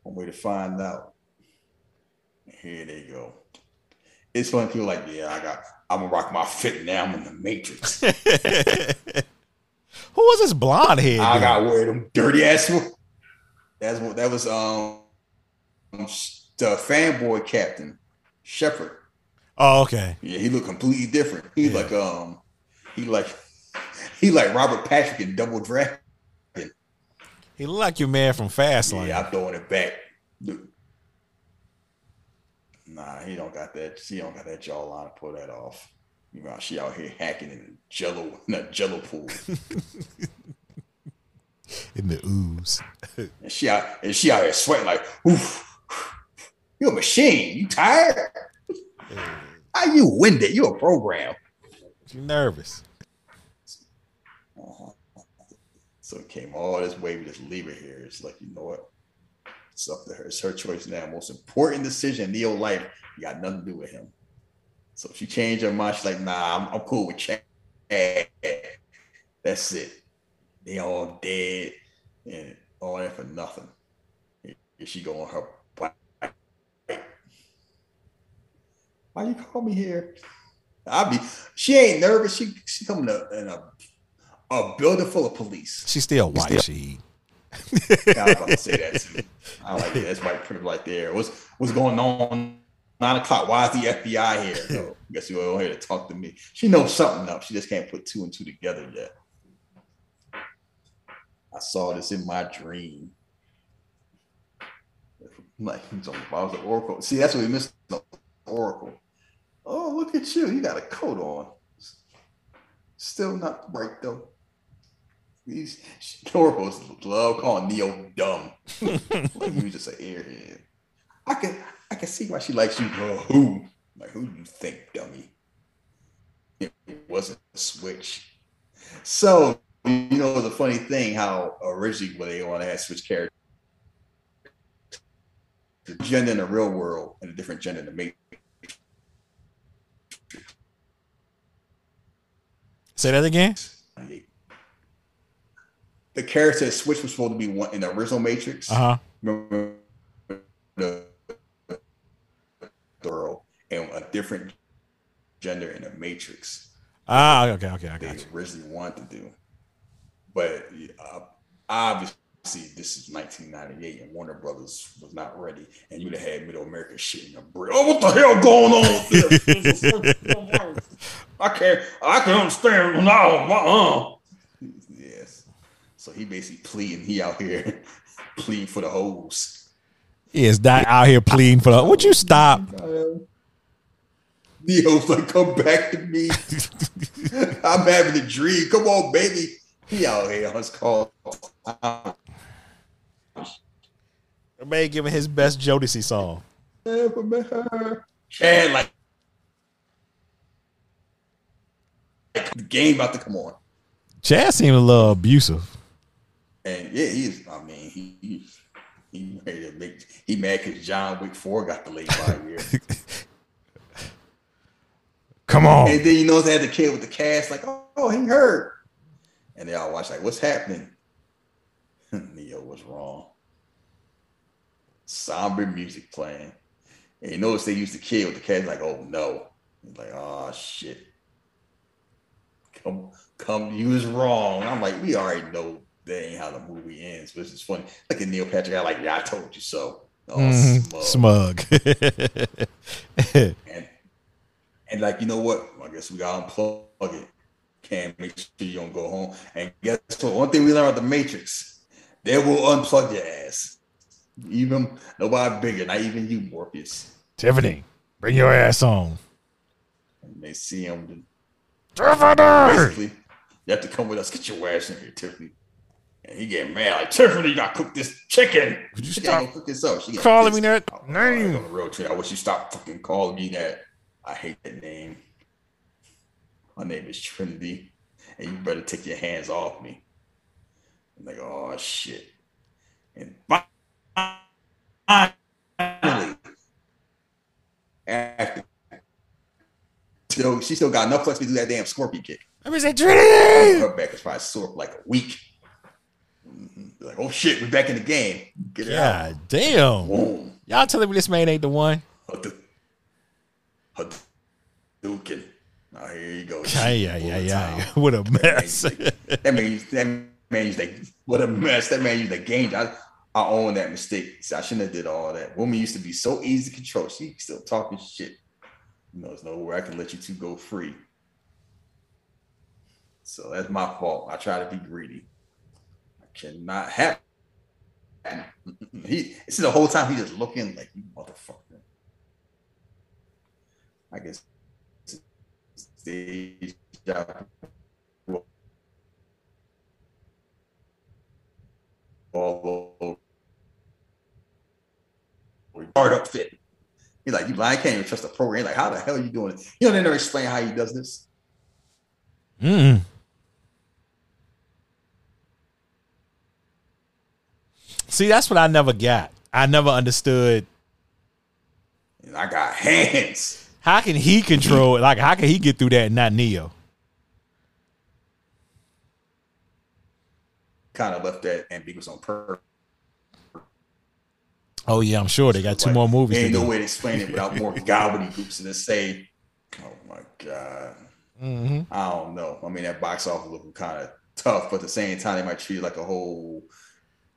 One way to find out. Here they go. It's funny, people like, yeah, I got, I'm gonna rock my fit now. I'm in the Matrix. [LAUGHS] Who was this blonde head? I dude? got wear them dirty ass. That's what that was. Um, the fanboy captain Shepard. Oh, okay. Yeah, he looked completely different. He Yeah. like um, he like [LAUGHS] he like Robert Patrick in Double Dragon. He looked like your man from Fastlane. Yeah, I'm throwing it back. Dude. Nah, he don't got that. She don't got that jawline to pull that off. You know, she out here hacking in Jello, in a Jello pool, [LAUGHS] [LAUGHS] In the ooze. [LAUGHS] and she out and she out here sweating like, "Oof, you a machine. You tired? How you winded? You a program." You nervous? Uh-huh. So it came all this way. We just leave it here. It's like you know what? It's up to her. It's her choice now. Most important decision in Neo life. You got nothing to do with him. So she changed her mind, she's like, nah, I'm, I'm cool with Chad. That's it. They all dead and all that for nothing. And she go on her bike. Why you call me here? I'll be. She ain't nervous. She she coming to in a a building full of police. She's still white. She. Yeah, I was about to say that too. [LAUGHS] I like that. That's white privilege right there. What's what's going on? Nine o'clock. Why is the FBI here? [LAUGHS] No, guess you're here to talk to me. She knows something up. She just can't put two and two together yet. I saw this in my dream. Like I was an oracle. See, that's what we missed. The oracle. Oh, look at you. You got a coat on. Still not right though. These [LAUGHS] oracles love calling Neo dumb. [LAUGHS] like he was just an airhead. I can I can see why she likes you. Uh, who? Like who do you think, dummy? It wasn't a switch. So you know the funny thing how originally when they want to have switch characters, the gender in the real world and a different gender in the matrix. Say that again. The character switch was supposed to be one in the original Matrix. Uh huh. remember the and a different gender in the Matrix Ah, okay, okay, I they got you. originally wanted to do. But uh, obviously, this is 1998 and Warner Brothers was not ready, and you'd have had Middle America shit in the brick. Oh, what the hell going on? with this? [LAUGHS] I can't. I can understand now. Uh-uh. Yes. So he basically pleading. He out here [LAUGHS] pleading for the hoes. He is not out here pleading for the. Would you stop? Neo's like, come back to me. [LAUGHS] I'm having a dream. Come on, baby. He out here on his call. Man, giving his best Jodeci song. Chad, like, the game about to come on. Chad seemed a little abusive. And yeah, he's, I mean, he, he, he ready to make, he mad because John Wick 4 got delayed by a year. [LAUGHS] Come on. And then you know they had the kid with the cast, like, oh, oh, he hurt. And they all watch like, what's happening? [LAUGHS] Neo was wrong. Somber music playing. And you notice they used the kid with the cast, like, oh no. He's like, oh shit. Come, come, you was wrong. I'm like, we already know that ain't how the movie ends. But it's just funny. Look at Neil Patrick. I like, yeah, I told you so. Oh, Mhm. smug. Smug. [LAUGHS] And and like, you know what? I guess we gotta unplug it. Can't make sure you don't go home. And guess what? One thing we learned about the Matrix, they will unplug your ass. Even nobody bigger, not even you, Morpheus. Tiffany, bring your ass on. And they see him. Tiffany! Basically, you have to come with us. Get your ass in here, Tiffany. And he get mad like Tiffany, you gotta cook this chicken. Could you she stop cook this up. She calling me that Oh, name? On the road trip, I wish you stop fucking calling me that. I hate that name. My name is Trinity, and you better take your hands off me. I'm like, oh shit. And finally, after still, she still got enough flex to do that damn scorpion kick. Let me like, Trinity! Her back is probably sore for like a week. Mhm. Like, oh shit, we're back in the game. Get it out. Damn. Boom. Y'all telling me this man ain't the one? Here you go. Yeah, yeah, yeah, yeah. What a mess. That man, used- that used to, what a mess. That man used to game. I, I own that mistake. I shouldn't have did all that. Woman used to be so easy to control. She still talking shit. You know, there's nowhere I can let you two go free. So that's my fault. I try to be greedy. I cannot have. He see the whole time he just looking like you motherfucker. I guess job all over. Hard up fit. He's like, you I can't even trust the program. Like, how the hell are you doing it? You don't never explain how he does this. Mm. See, that's what I never got. I never understood And I got hands. How can he control it? Like, how can he get through that and not Neo? Kind of left that ambiguous on purpose. Oh yeah, I'm sure they got two Like, more movies. Ain't no way to explain it without more gobbledygooks and to say, oh my God. hmm I don't know. I mean, that box office looking kind of tough, but at the same time, they might treat it like a whole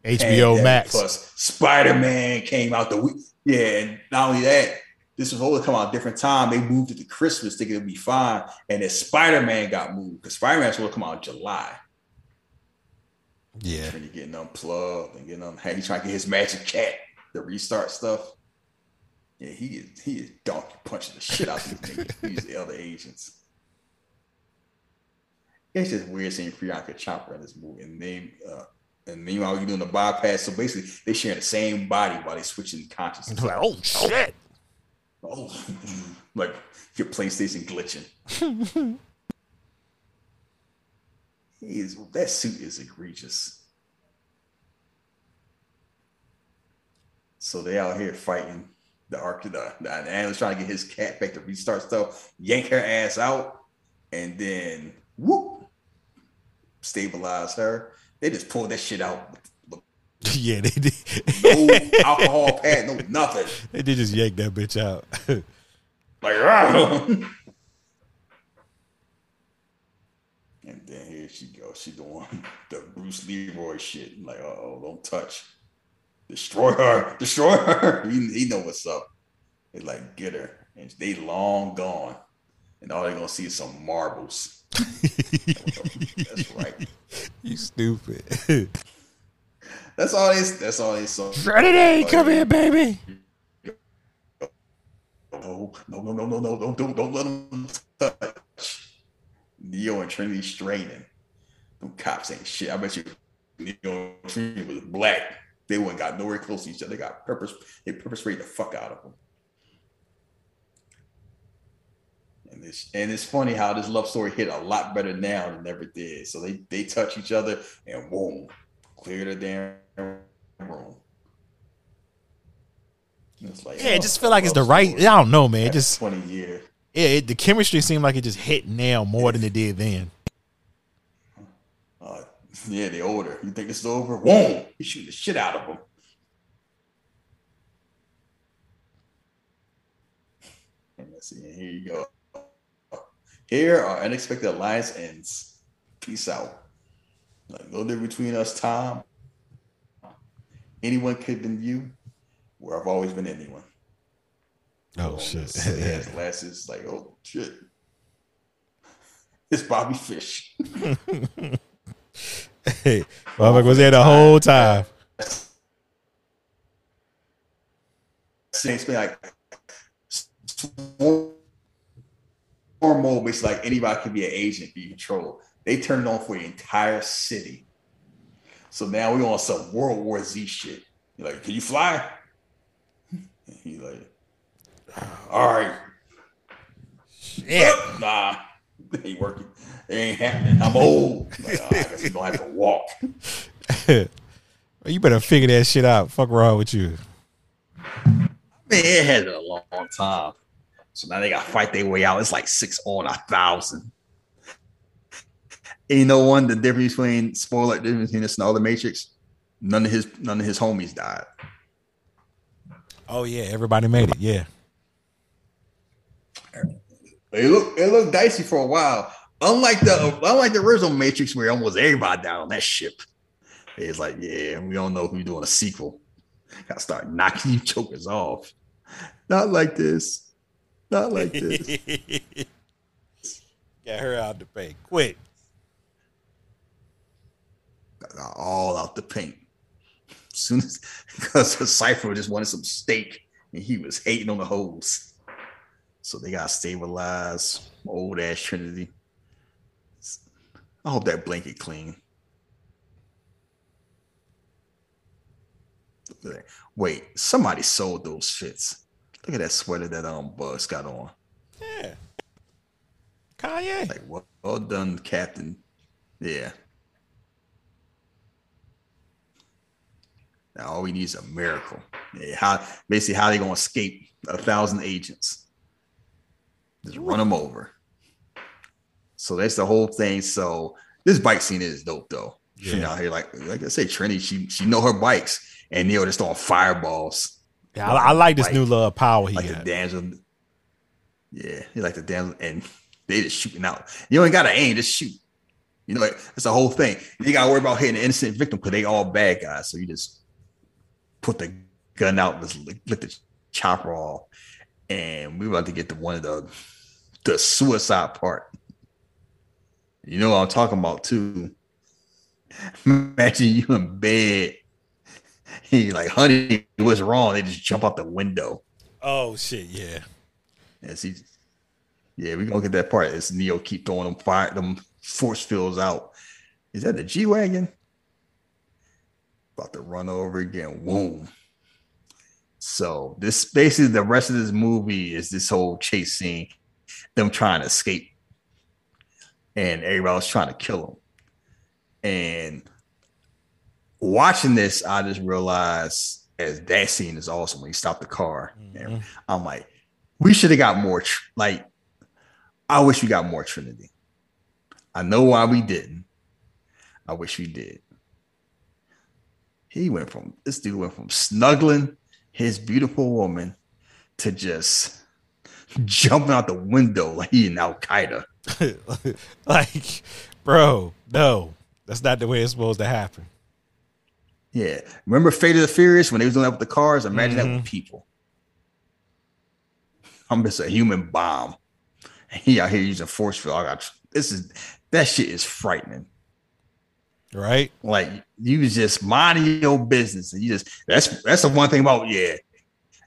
HBO. Max. Plus, Spider Man came out the week. Yeah, and not only that, this was supposed to come out a different time. They moved it to Christmas, thinking it'd be fine, and then Spider Man got moved because Spider Man's supposed to come out in July. Yeah, And he getting unplugged and getting on. Hey, he trying to get his magic cat, the restart stuff. Yeah, he is he is donkey punching the shit out of these niggas. [LAUGHS] These the other agents. It's just weird seeing Priyanka Chopra in this movie, and they uh, and meanwhile you're doing the bypass. So basically, they share the same body while they switching consciousness. like oh shit. Oh, [LAUGHS] like your PlayStation glitching. [LAUGHS] he is that suit is egregious. So they out here fighting the arc the, the analyst trying to get his cat back to restart stuff, yank her ass out, and then whoop, stabilize her. They just pulled that shit out. [LAUGHS] yeah, they did. No alcohol pad, no nothing. [LAUGHS] they did just yank that bitch out. [LAUGHS] Like, ah. and then here she goes. She doing the Bruce Leroy shit. Like, oh, don't touch. Destroy her. Destroy her. He, he know what's up. They like get her. And they long gone. And all they're gonna see is some marbles. That's right. you stupid. That's all they that's all they saw. Trinity, come here, baby. No, no, no, no, no, no, don't, don't, don't let them touch. Neo and Trinity straining. Them cops ain't shit. I bet you Neo and Trinity was black. They wouldn't got nowhere close to each other. They got purpose. They purpose sprayed the fuck out of them. And it's and it's funny how this love story hit a lot better now than ever did. So they they touch each other and boom, clear the damn Like, Yeah, it oh, just feel like it's the right. I don't know, man. Just 20 years. yeah, it, the chemistry seemed like it just hit now more than it did then. Uh, yeah, the older. You think it's over? Whoa! You shoot the shit out of them. Let's see. Here you go. Here our unexpected alliance ends. Peace out. Like no difference between us, Tom. Anyone could have been you, where I've always been anyone. Oh Um, shit. has [LAUGHS] glasses like, oh shit. It's Bobby Fish. hey, motherfucker was there the whole time. it's like swarm mode, basically like anybody can be an agent, be control. They turned on for the entire city. So now we on some World War Z shit. You're like, can you fly? [LAUGHS] He's like, all right. Yeah. [LAUGHS] Nah, [LAUGHS] it ain't working. It ain't happening. I'm old. Like, oh, I guess we gonna have to walk. you better figure that shit out. Fuck wrong with you. Man, it had a long, long time. So now they gotta fight their way out. It's like six on a thousand. And you know one the difference between spoiler difference between this and all the Matrix? None of his none of his homies died. Oh yeah, everybody made it. Yeah. It looked it looked dicey for a while. Unlike the unlike the original Matrix, where almost everybody died on that ship. It's like, yeah, we don't know if we're doing a sequel. Gotta start knocking [LAUGHS] you chokers off. Not like this. Not like this. [LAUGHS] Get her out the paint. Quick. Got all out the paint. As soon as because the Cypher just wanted some steak and he was hating on the hoes. So they got stabilized old ass Trinity. I hope that blanket clean. Wait, somebody sold those shits. Look at that sweater that um Bugs got on. Yeah. Kanye. Like well, well done, Captain. Yeah. Now all we need is a miracle. How basically how they gonna escape a thousand agents? Just run them over. So that's the whole thing. So this bike scene is dope though. Yeah. You know, here like like I say, Trinity, she she know her bikes, and Neo just throwing fireballs. Yeah, I, I like this like, new love power he like got. the damsel. Yeah, he like the damsel, and they just shooting out. You ain't got to aim, just shoot. You know, that's the whole thing. You got to worry about hitting an innocent victim because they all bad guys. So you just put the gun out, just let the chopper off, and we about to get to one of the the suicide part. You know what I'm talking about too. [LAUGHS] Imagine you in bed. [LAUGHS] He like, honey, what's wrong? They just jump out the window. Oh shit, yeah. Yes, he. Yeah, we gonna get that part. As Neo keep throwing them fire, them force fields out. Is that the G wagon? About to run over again. Boom. So this basically the rest of this movie is this whole chase scene, them trying to escape, and everybody's trying to kill them. And watching this, I just realized as that scene is awesome when he stopped the car. Mm-hmm. I'm like, we should have got more. Tr- like, I wish we got more Trinity. I know why we didn't. I wish we did. He went from this dude went from snuggling his beautiful woman to just [LAUGHS] jumping out the window like he in Al Qaeda. [LAUGHS] like, bro, no, that's not the way it's supposed to happen. Yeah. Remember Fate of the Furious when they was doing that with the cars? Imagine mm-hmm. that with mm-hmm. people. I'm just a human bomb. He out here using force field. I got this is that shit is frightening. Right? Like you just minding your business. And you just that's that's the one thing about yeah.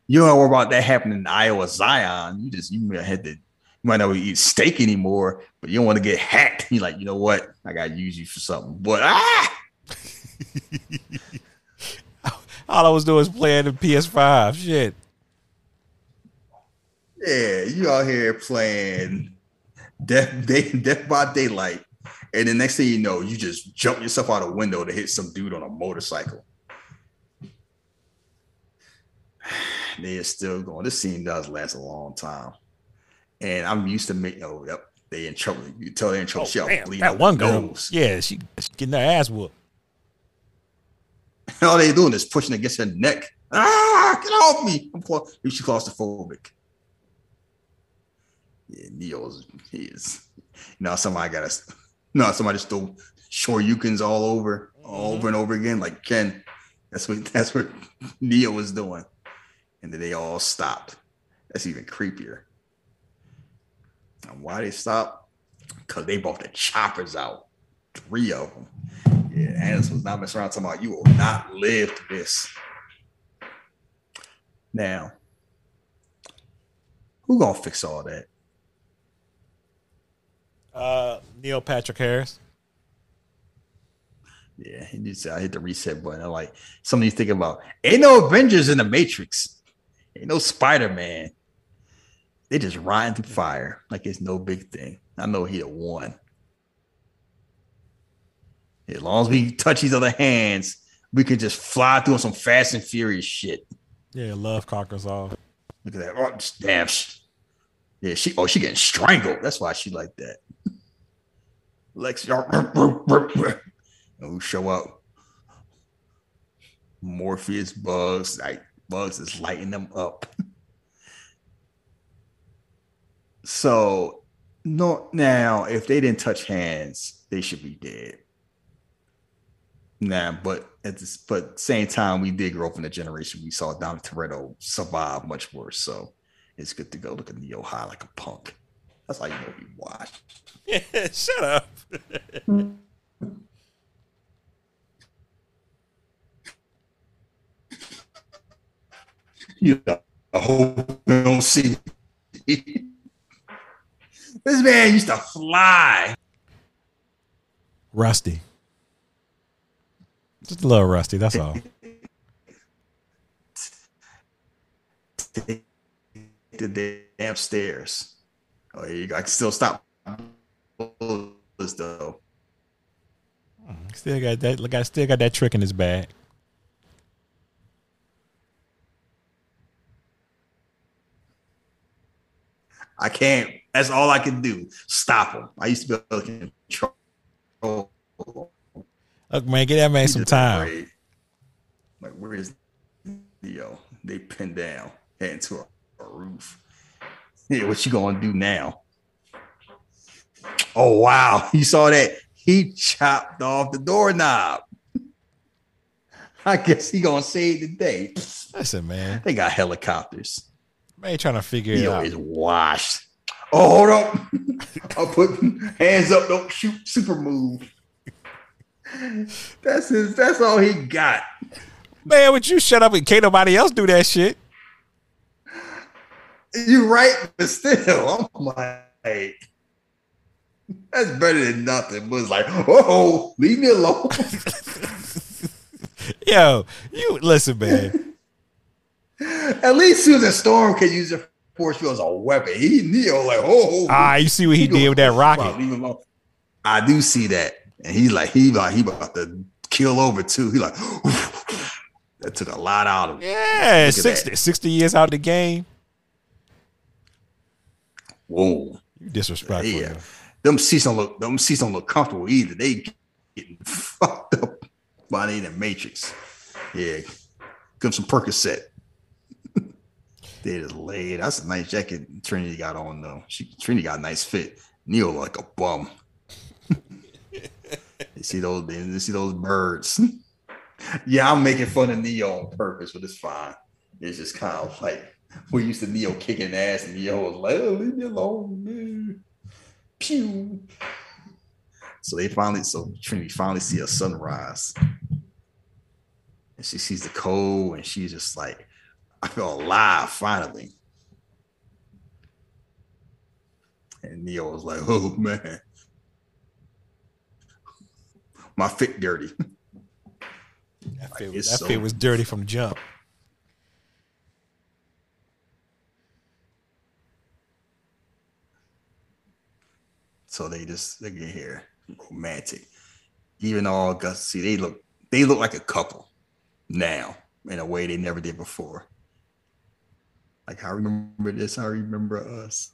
You don't worry about that happening in Iowa Zion. You just you might have to you might not eat steak anymore, but you don't want to get hacked. You're like, you know what? I gotta use you for something. But ah [LAUGHS] All I was doing was playing the PS5. Shit. Yeah, you out here playing Death, Day, Death by Daylight, and the next thing you know, you just jump yourself out a window to hit some dude on a motorcycle. [SIGHS] They are still going. This scene does last a long time, and I'm used to make. Oh, yep, they in trouble. You tell they in trouble. Oh, she damn, that one girl. Nose. Yeah, she getting her ass whooped. [LAUGHS] All they doing is pushing against her neck. Ah, get off me! I'm cla- she claustrophobic. Yeah, Neo's he is. You know, somebody got us. No, somebody just throw shoryukens all over, mm-hmm. over and over again, like Ken. That's what [LAUGHS] that's what Neo was doing, and then they all stopped. That's even creepier. And why they stopped? Because they brought the choppers out, three of them. Yeah, Anderson was not messing around talking about you will not live to this. Now, Who gonna fix all that? Uh, Neil Patrick Harris. Yeah, he needs to I hit the reset button. I like something you think about. Ain't no Avengers in the Matrix. Ain't no Spider Man. They just riding through fire like it's no big thing. I know he the one. As long as we touch each other hands, we could just fly through on some fast and furious shit. Yeah, love conquers all. Look at that. Oh, damn. Yeah, she oh, she getting strangled. That's why she like that. Lex who show up. Morpheus Bugs, like Bugs is lighting them up. So no now if they didn't touch hands, they should be dead. Nah, but at this but same time, we did grow up in a generation we saw Dom Toretto survive much worse. So it's good to go look at Neo high like a punk. That's how you know he washed. Yeah, [LAUGHS] shut up. You know, I hope they don't see. this man used to fly. Rusty. Just a little rusty, that's all. Take the damn stairs. Oh, you got still stop bullets though. Mm-hmm. Still got that look I still got that trick in his bag. I can't. That's all I can do. Stop him. I used to be able to control. Look, man, get that man some time. Afraid. Like, where is Neo? They pinned down, heading to a, a roof. [LAUGHS] Yeah, what you gonna do now? Oh wow, [LAUGHS] you saw that? He chopped off the doorknob. [LAUGHS] I guess he gonna save the day. Listen, man. They got helicopters. Man trying to figure it Neo out. is washed. Oh, hold up. I'll put hands up, don't shoot, super move. That's his, that's all he got. Man, would you shut up and can't nobody else do that shit? You're right, but still, I'm like, that's better than nothing. But it's like, oh, leave me alone. [LAUGHS] Yo, you listen, man. [LAUGHS] At least Susan Storm can use her force field as a weapon. He Neo like, oh, Ah, you see what he did with that rocket. leave him alone. I do see that, and he like he like he about to kill over too. He like that took a lot out of him. Yeah, 60, 60 years out of the game. Whoa. Disrespectful. Yeah. them seats don't look them seats don't look comfortable either. They getting fucked up by the Matrix. Yeah, give them some Percocet. [LAUGHS] they just laid. That's a nice jacket Trinity got on though. She Trinity got a nice fit. Neo like a bum. [LAUGHS] you see those? You see those birds? [LAUGHS] yeah, I'm making fun of Neo on purpose, but it's fine. It's just kind of like [LAUGHS] we used to Neo kicking ass, and Neo was like, "Oh, leave me alone." Man. Pew. So they finally, so Trinity finally see a sunrise. And she sees the cold and she's just like, I feel alive finally. And Neo was like, oh man. My fit dirty. That, fit, Like, was, that so- fit was dirty from the jump. So they just they get here romantic. Even all Gus see they look they look like a couple now in a way they never did before. Like I remember this, I remember us.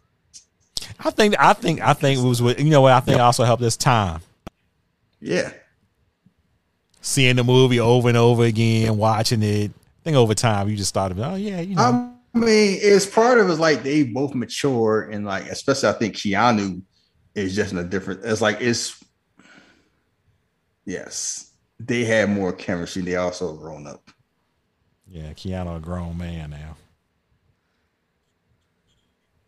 I think I think I think it was what you know what I think also helped this time. Yeah. Seeing the movie over and over again, watching it. I think over time you just started, oh yeah, you know. I mean, it's part of it's like they both mature and like especially I think Keanu is just in a different it's like it's yes, they had more chemistry. They also grown up. yeah, Keanu a grown man now.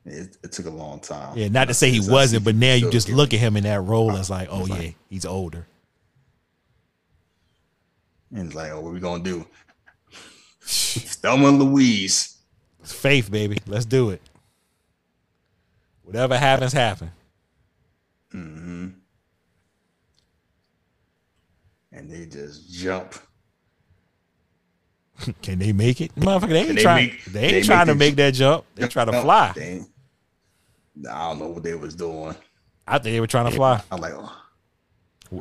It, it took a long time. Yeah, not to say he wasn't, but now you just look at him in that role as like, oh yeah, he's older. And it's like, oh, what we gonna do? [LAUGHS] Thelma Louise. It's faith, baby. Let's do it. Whatever happens, happen. Hmm And they just jump. [LAUGHS] Can they make it? Motherfucker, they ain't They trying. make- they ain't they trying to make that jump. They try to No, fly. they I don't know what they was doing. I think they were trying to fly. I'm like, oh.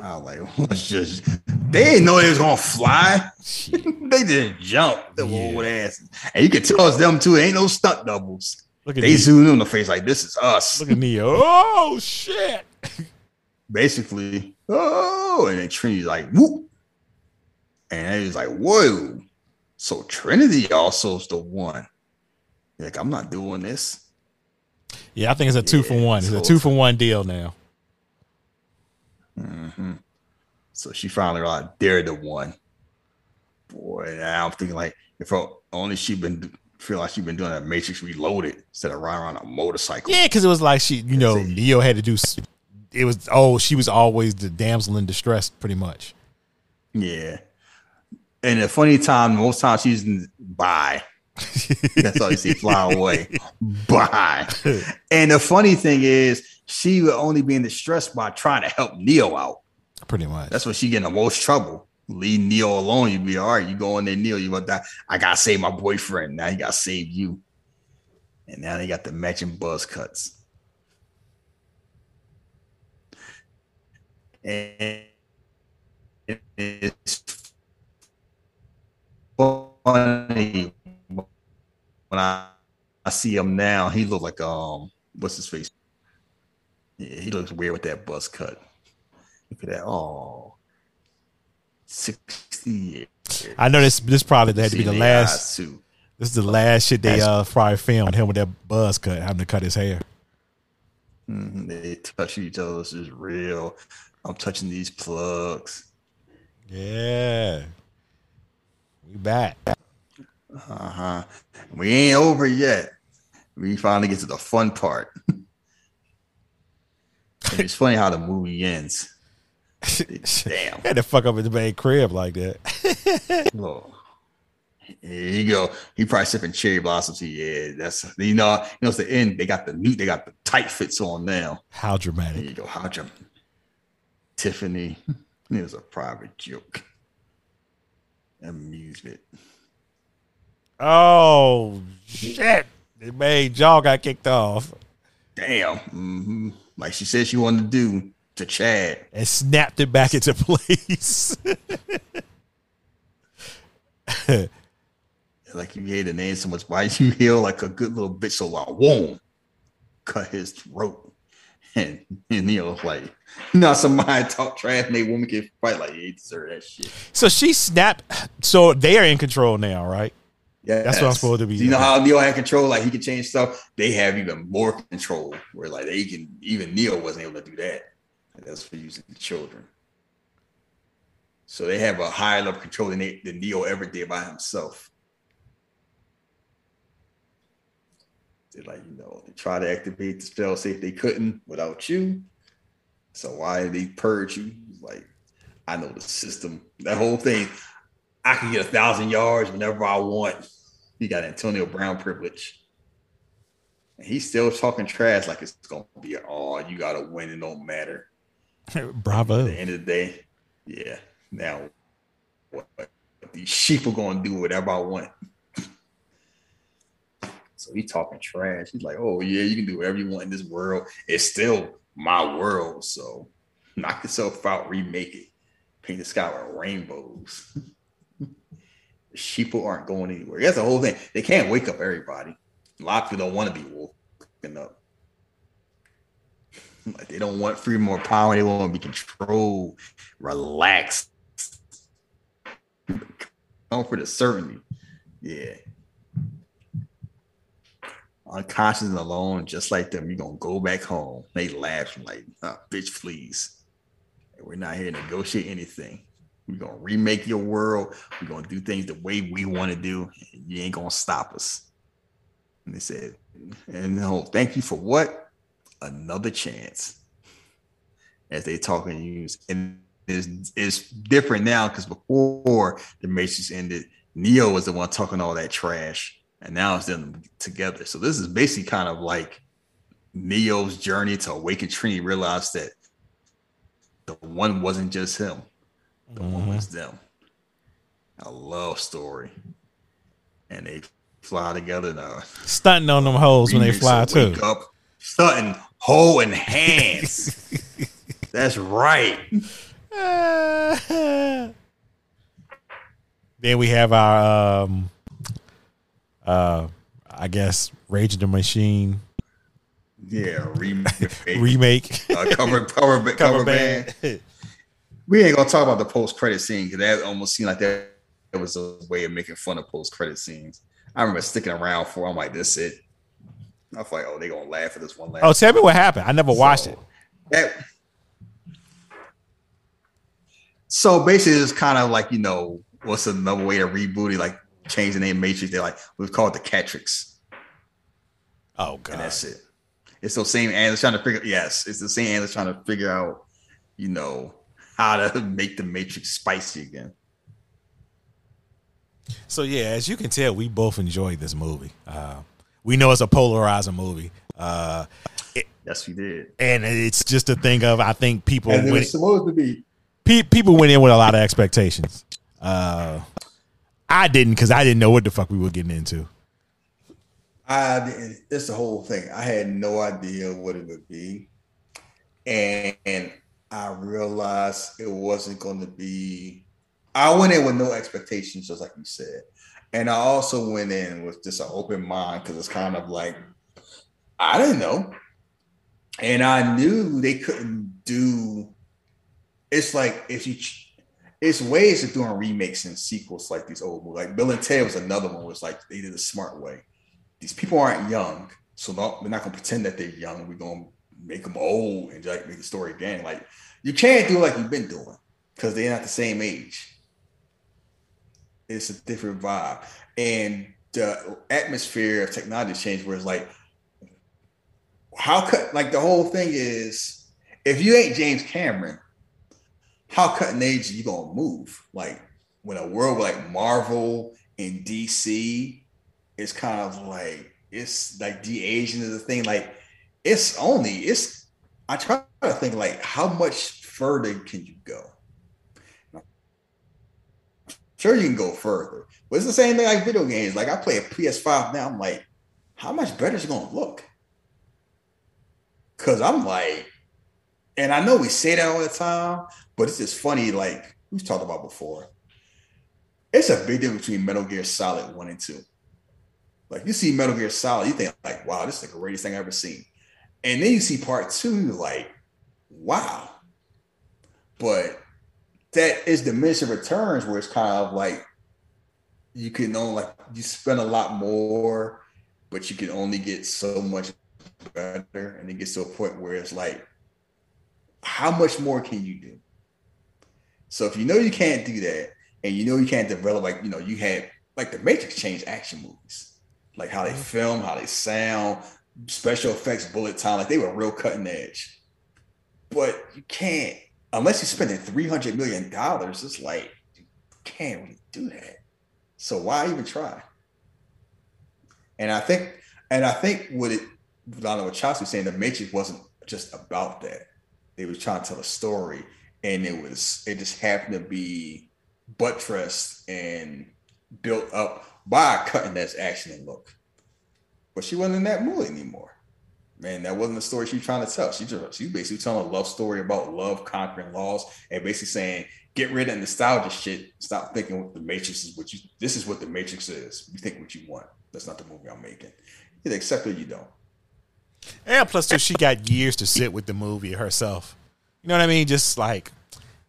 I was like, let's [LAUGHS] just. They didn't know they was gonna fly. [LAUGHS] they didn't jump. Were Yeah. old asses, and you can tell it's them too. Ain't no stunt doubles. Look at They Neo. zoomed in the face like this is us. Look at Neo. Oh shit! [LAUGHS] Basically, oh, and then Trinity's like, whoop, and was like, whoa. So Trinity also is the one. Like, I'm not doing this. Yeah, I think it's a two for one. It's a two for one deal now. hmm So she finally realized they're the one. Boy, I'm thinking like if only she'd been feel like she'd been doing a Matrix Reloaded instead of riding around a motorcycle. Yeah, because it was like she, you know. Neo had to do. It was oh, she was always the damsel in distress, pretty much. Yeah. And the funny time, most times she's in bye. That's all you see fly away. [LAUGHS] Bye. And the funny thing is, she would only be in distress by trying to help Neo out. Pretty much. That's when she get in the most trouble. Leave Neo alone. You be all right. You go in there, Neo. You about that? I gotta save my boyfriend. Now he gotta save you. And now they got the matching buzz cuts. And it's funny when I, I see him now. He look like um, what's his face? Yeah, he looks weird with that buzz cut. Look at that. Oh, 60 years. I know this. This probably had to be the last. too. This is the last shit they uh probably filmed him with that buzz cut, having to cut his hair. Mhm, They touch each other. This is real. I'm touching these plugs. Yeah, we back. Uh-huh. We ain't over yet. We finally get to the fun part. [LAUGHS] It's funny how the movie ends. Damn. [LAUGHS] Had to fuck up his main crib like that. [LAUGHS] Oh. Here you go. He probably sipping cherry blossoms. Yeah, that's you know, you know, it's the end. They got the new, they got the tight fits on now. How There dramatic. you go. How jump Tiffany. It was a private joke. Amusement. Oh shit! It made Jaw got kicked off Damn. hmm Like she said she wanted to do to Chad. and snapped it back into [LAUGHS] place. Like you hate the name so much, why you heal like a good little bitch? So I won't cut his throat. And, and you know, like, know, somebody talk trash and they woman can fight like you deserve that shit. so she snapped. So they are in control now, right? Yeah, That's what I'm supposed to be. You know how Neo had control, like he could change stuff. They have even more control, where like they can. Even Neo wasn't able to do that. That's for using the children. So they have a higher level of control than, they, than Neo ever did by himself. They like you know they try to activate the spell, see if they couldn't without you. So why did they purge you? Like I know the system. That whole thing. I can get a thousand yards whenever I want. He got Antonio Brown privilege. And he's still talking trash like it's gonna be oh, you gotta win, it don't matter. [LAUGHS] Bravo. At the end of the day, yeah. Now what these sheep are gonna do whatever I want. So he's talking trash. He's like, oh yeah, you can do whatever you want in this world. It's still my world. So knock yourself out, remake it, paint the sky with rainbows. the [LAUGHS] sheeple aren't going anywhere. That's the whole thing. They can't wake up everybody. A lot of people don't want to be woken up. [LAUGHS] Like they don't want freedom or power. They want to be controlled, relaxed, comfort of certainty. Yeah. Unconscious and alone, just like them, you're gonna go back home. They laugh like, "Ah, bitch, please. We're not here to negotiate anything. We're gonna remake your world. We're gonna do things the way we want to do. You ain't gonna stop us. And they said, and no, thank you for what? Another chance. As they talk and use, and it's, it's different now because before the Matrix ended, Neo was the one talking all that trash, and now it's them together. So this is basically kind of like Neo's journey to awaken Trinity realized that the one wasn't just him, the one was them. A love story. And they fly together now. Stunting on them hoes when they fly too. Up, stunting, holding hands. [LAUGHS] That's right. [LAUGHS] then we have our um uh I guess Rage of the Machine Yeah, remake. [LAUGHS] remake uh, cover, cover, cover, cover band. band. [LAUGHS] We ain't gonna talk about the post credit scene because that almost seemed like that, that was a way of making fun of post credit scenes. I remember sticking around for. I'm like, this it. I was like, oh, they gonna laugh at this one last. oh, tell me what happened. I never watched it. That, so basically, it's kind of like you know, what's another way to reboot it? Like change the name Matrix. They're like, we've called it the Catrix, Oh and god. that's it. It's those same analysts trying to figure. Yes, it's the same analysts trying to figure out, you know, how to [LAUGHS] make the Matrix spicy again. So yeah, as you can tell, we both enjoyed this movie. Uh we know it's a polarizing movie. Uh Yes, we did. and it's just a thing of I think people And it went, was supposed to be. pe- people went in with a lot of expectations. Uh I didn't because I didn't know what the fuck we were getting into. I didn't- it's the whole thing. I had no idea what it would be, and, and I realized it wasn't going to be. I went in with no expectations, just like you said, and I also went in with just an open mind because it's kind of like I didn't know, and I knew they couldn't do. It's like if you. It's ways of doing remakes and sequels like these old movies. Like Bill and Ted was another one. Was like they did a smart way these people aren't young, so not, we're not gonna pretend that they're young. We're gonna make them old and like make the story again. Like you can't do like you've been doing because they're not the same age. It's a different vibe, and the atmosphere of technology change. Where it's like, how could Like the whole thing is, if you ain't James Cameron, how cutting edge are you gonna move? Like when a world like Marvel and DC it's kind of like it's like de aging is the thing. Like it's only it's. I try to think like how much further can you go? Sure, you can go further, but it's the same thing like video games. Like I play a PS5 now. I'm like, how much better is it gonna look? Cause I'm like, and I know we say that all the time, but it's just funny. Like we've talked about before. It's a big difference between Metal Gear Solid one and two. Like you see Metal Gear Solid, you think like, wow, this is the greatest thing I've ever seen. And then you see part two, you're like, wow. But that is diminishing returns where it's kind of like you can only like you spend a lot more, but you can only get so much better. And it gets to a point where it's like, how much more can you do? So if you know you can't do that, and you know you can't develop like you know, you had like the Matrix changed action movies like how they mm-hmm. film, how they sound, special effects, bullet time, like they were real cutting edge. But you can't unless you're spending three hundred million dollars. It's like you can't really do that. So why even try? And I think, and I think what it, I don't know what Chelsea was saying, the Matrix wasn't just about that. They was trying to tell a story, and it was it just happened to be buttressed and built up by cutting edge action and look. But she wasn't in that mood anymore. Man, that wasn't the story she was trying to tell. She just she basically telling a love story about love conquering laws and basically saying, get rid of nostalgia shit. Stop thinking what the Matrix is what you this is what the Matrix is. You think what you want. That's not the movie I'm making. Either accept it or you don't. And plus, too, she got years to sit with the movie herself. You know what I mean? Just like,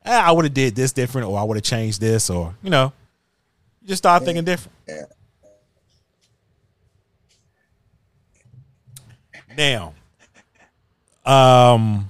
eh, I would have did this different, or I would have changed this, or you know, you just start thinking different. Yeah. Now, um,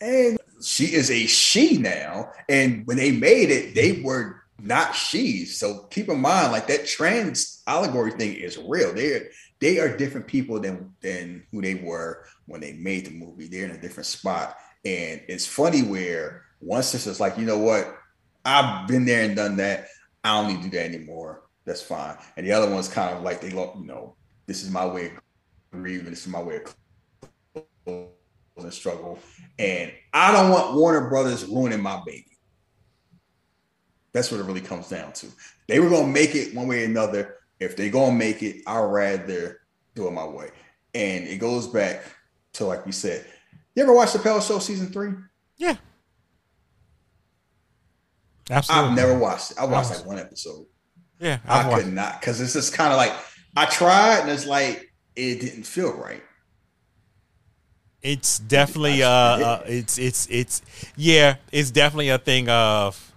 And she is a she now. And when they made it, they were not she's. So keep in mind, like that trans allegory thing is real. They're they are different people than than who they were when they made the movie. They're in a different spot. And it's funny where one sister's like, you know what? I've been there and done that. I don't need to do that anymore. That's fine. And the other one's kind of like they look, you know, this is my way of grieving. This is my way of and struggle. And I don't want Warner Brothers ruining my baby. That's what it really comes down to. They were gonna make it one way or another. If they're gonna make it, I'd rather do it my way. And it goes back to like you said. You ever watch the Pell Show season three? Yeah. Absolutely. I've never watched it. I watched like one episode. Yeah, I I've watched- could not because it's just kind of like I tried and it's like it didn't feel right. It's definitely uh, uh it's it's it's yeah, it's definitely a thing of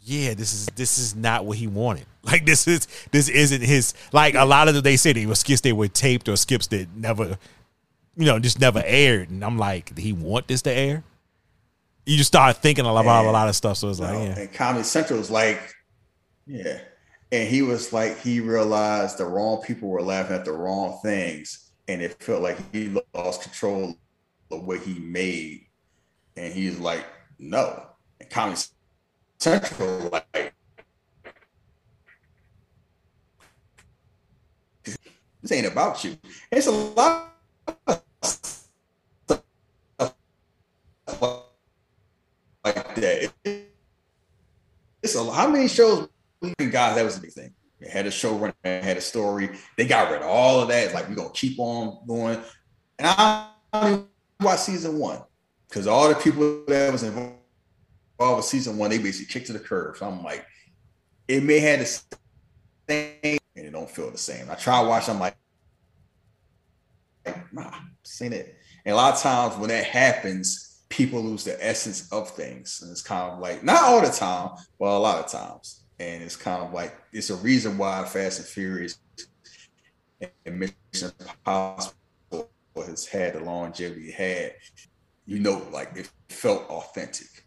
yeah, this is this is not what he wanted. [LAUGHS] Like this is this isn't his like a lot of the, they said it was skits they were taped or skips that never you know, just never aired. And I'm like, did he want this to air? You just start thinking about a lot of stuff. So it's like, know, yeah. And Comedy Central was like, yeah. And he was like, he realized the wrong people were laughing at the wrong things. And it felt like he lost control of what he made. And he's like, no. And Comedy Central, like, this ain't about you. It's a lot like that. It's a how many shows guys that was a big thing. They had a show running, had a story. They got rid of all of that. It's like we're gonna keep on going. And I only watched season one because all the people that was involved with season one, they basically kicked to the curb. So I'm like, it may have the same, and it don't feel the same. I try to watch. I'm like, nah, seen it. And a lot of times when that happens, people lose the essence of things. And it's kind of like, not all the time, but a lot of times. And it's kind of like, it's a reason why Fast and Furious and Mission Impossible has had the longevity it had. You know, like it felt authentic.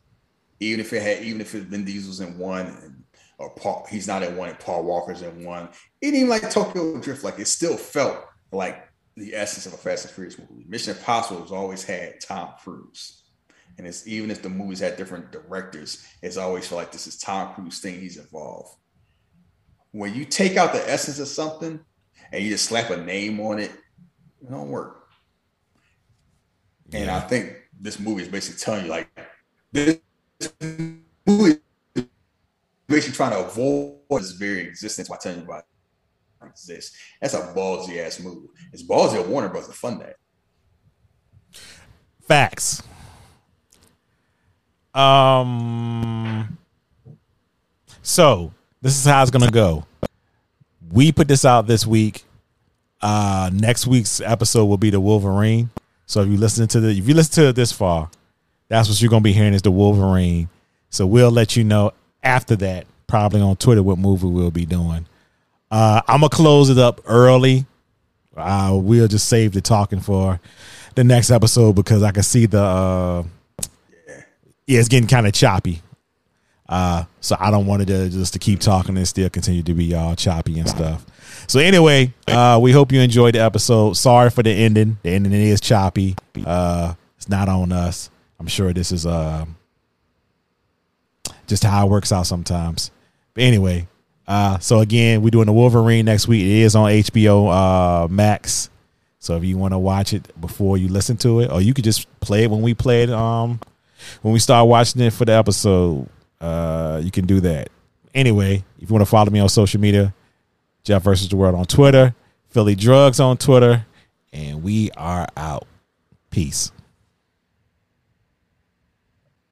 Even if it had, even if Vin Diesel's in one and or Paul, he's not in one and Paul Walker's in one. It even like Tokyo Drift, like it still felt like the essence of a Fast and Furious movie. Mission Impossible has always had Tom Cruise. And it's even if the movies had different directors, it's always felt like this is Tom Cruise thing he's involved. When you take out the essence of something and you just slap a name on it, it don't work. And I think this movie is basically telling you like this movie is basically trying to avoid this very existence by telling you about exists. That's a ballsy ass move. It's ballsy of Warner Bros. to fund that. Facts. Um. So this is how it's gonna go. We put this out this week. Uh, next week's episode will be the Wolverine. So if you listen to the, if you listen to it this far, that's what you're gonna be hearing is the Wolverine. So we'll let you know after that, probably on Twitter, what movie we'll be doing. Uh, I'm gonna close it up early. Uh, we'll just save the talking for the next episode because I can see the uh, yeah, it's getting kind of choppy. Uh, so I don't want to just to keep talking and still continue to be all choppy and stuff. So anyway, uh, we hope you enjoyed the episode. Sorry for the ending. The ending is choppy. Uh, it's not on us. I'm sure this is uh, just how it works out sometimes. But anyway, uh, so again, we're doing the Wolverine next week. It is on HBO uh, Max. So if you want to watch it before you listen to it, or you could just play it when we play it, um, when we start watching it for the episode, uh, you can do that. Anyway, if you want to follow me on social media, Jeff versus the world on Twitter, Philly Drugs on Twitter, and we are out. Peace.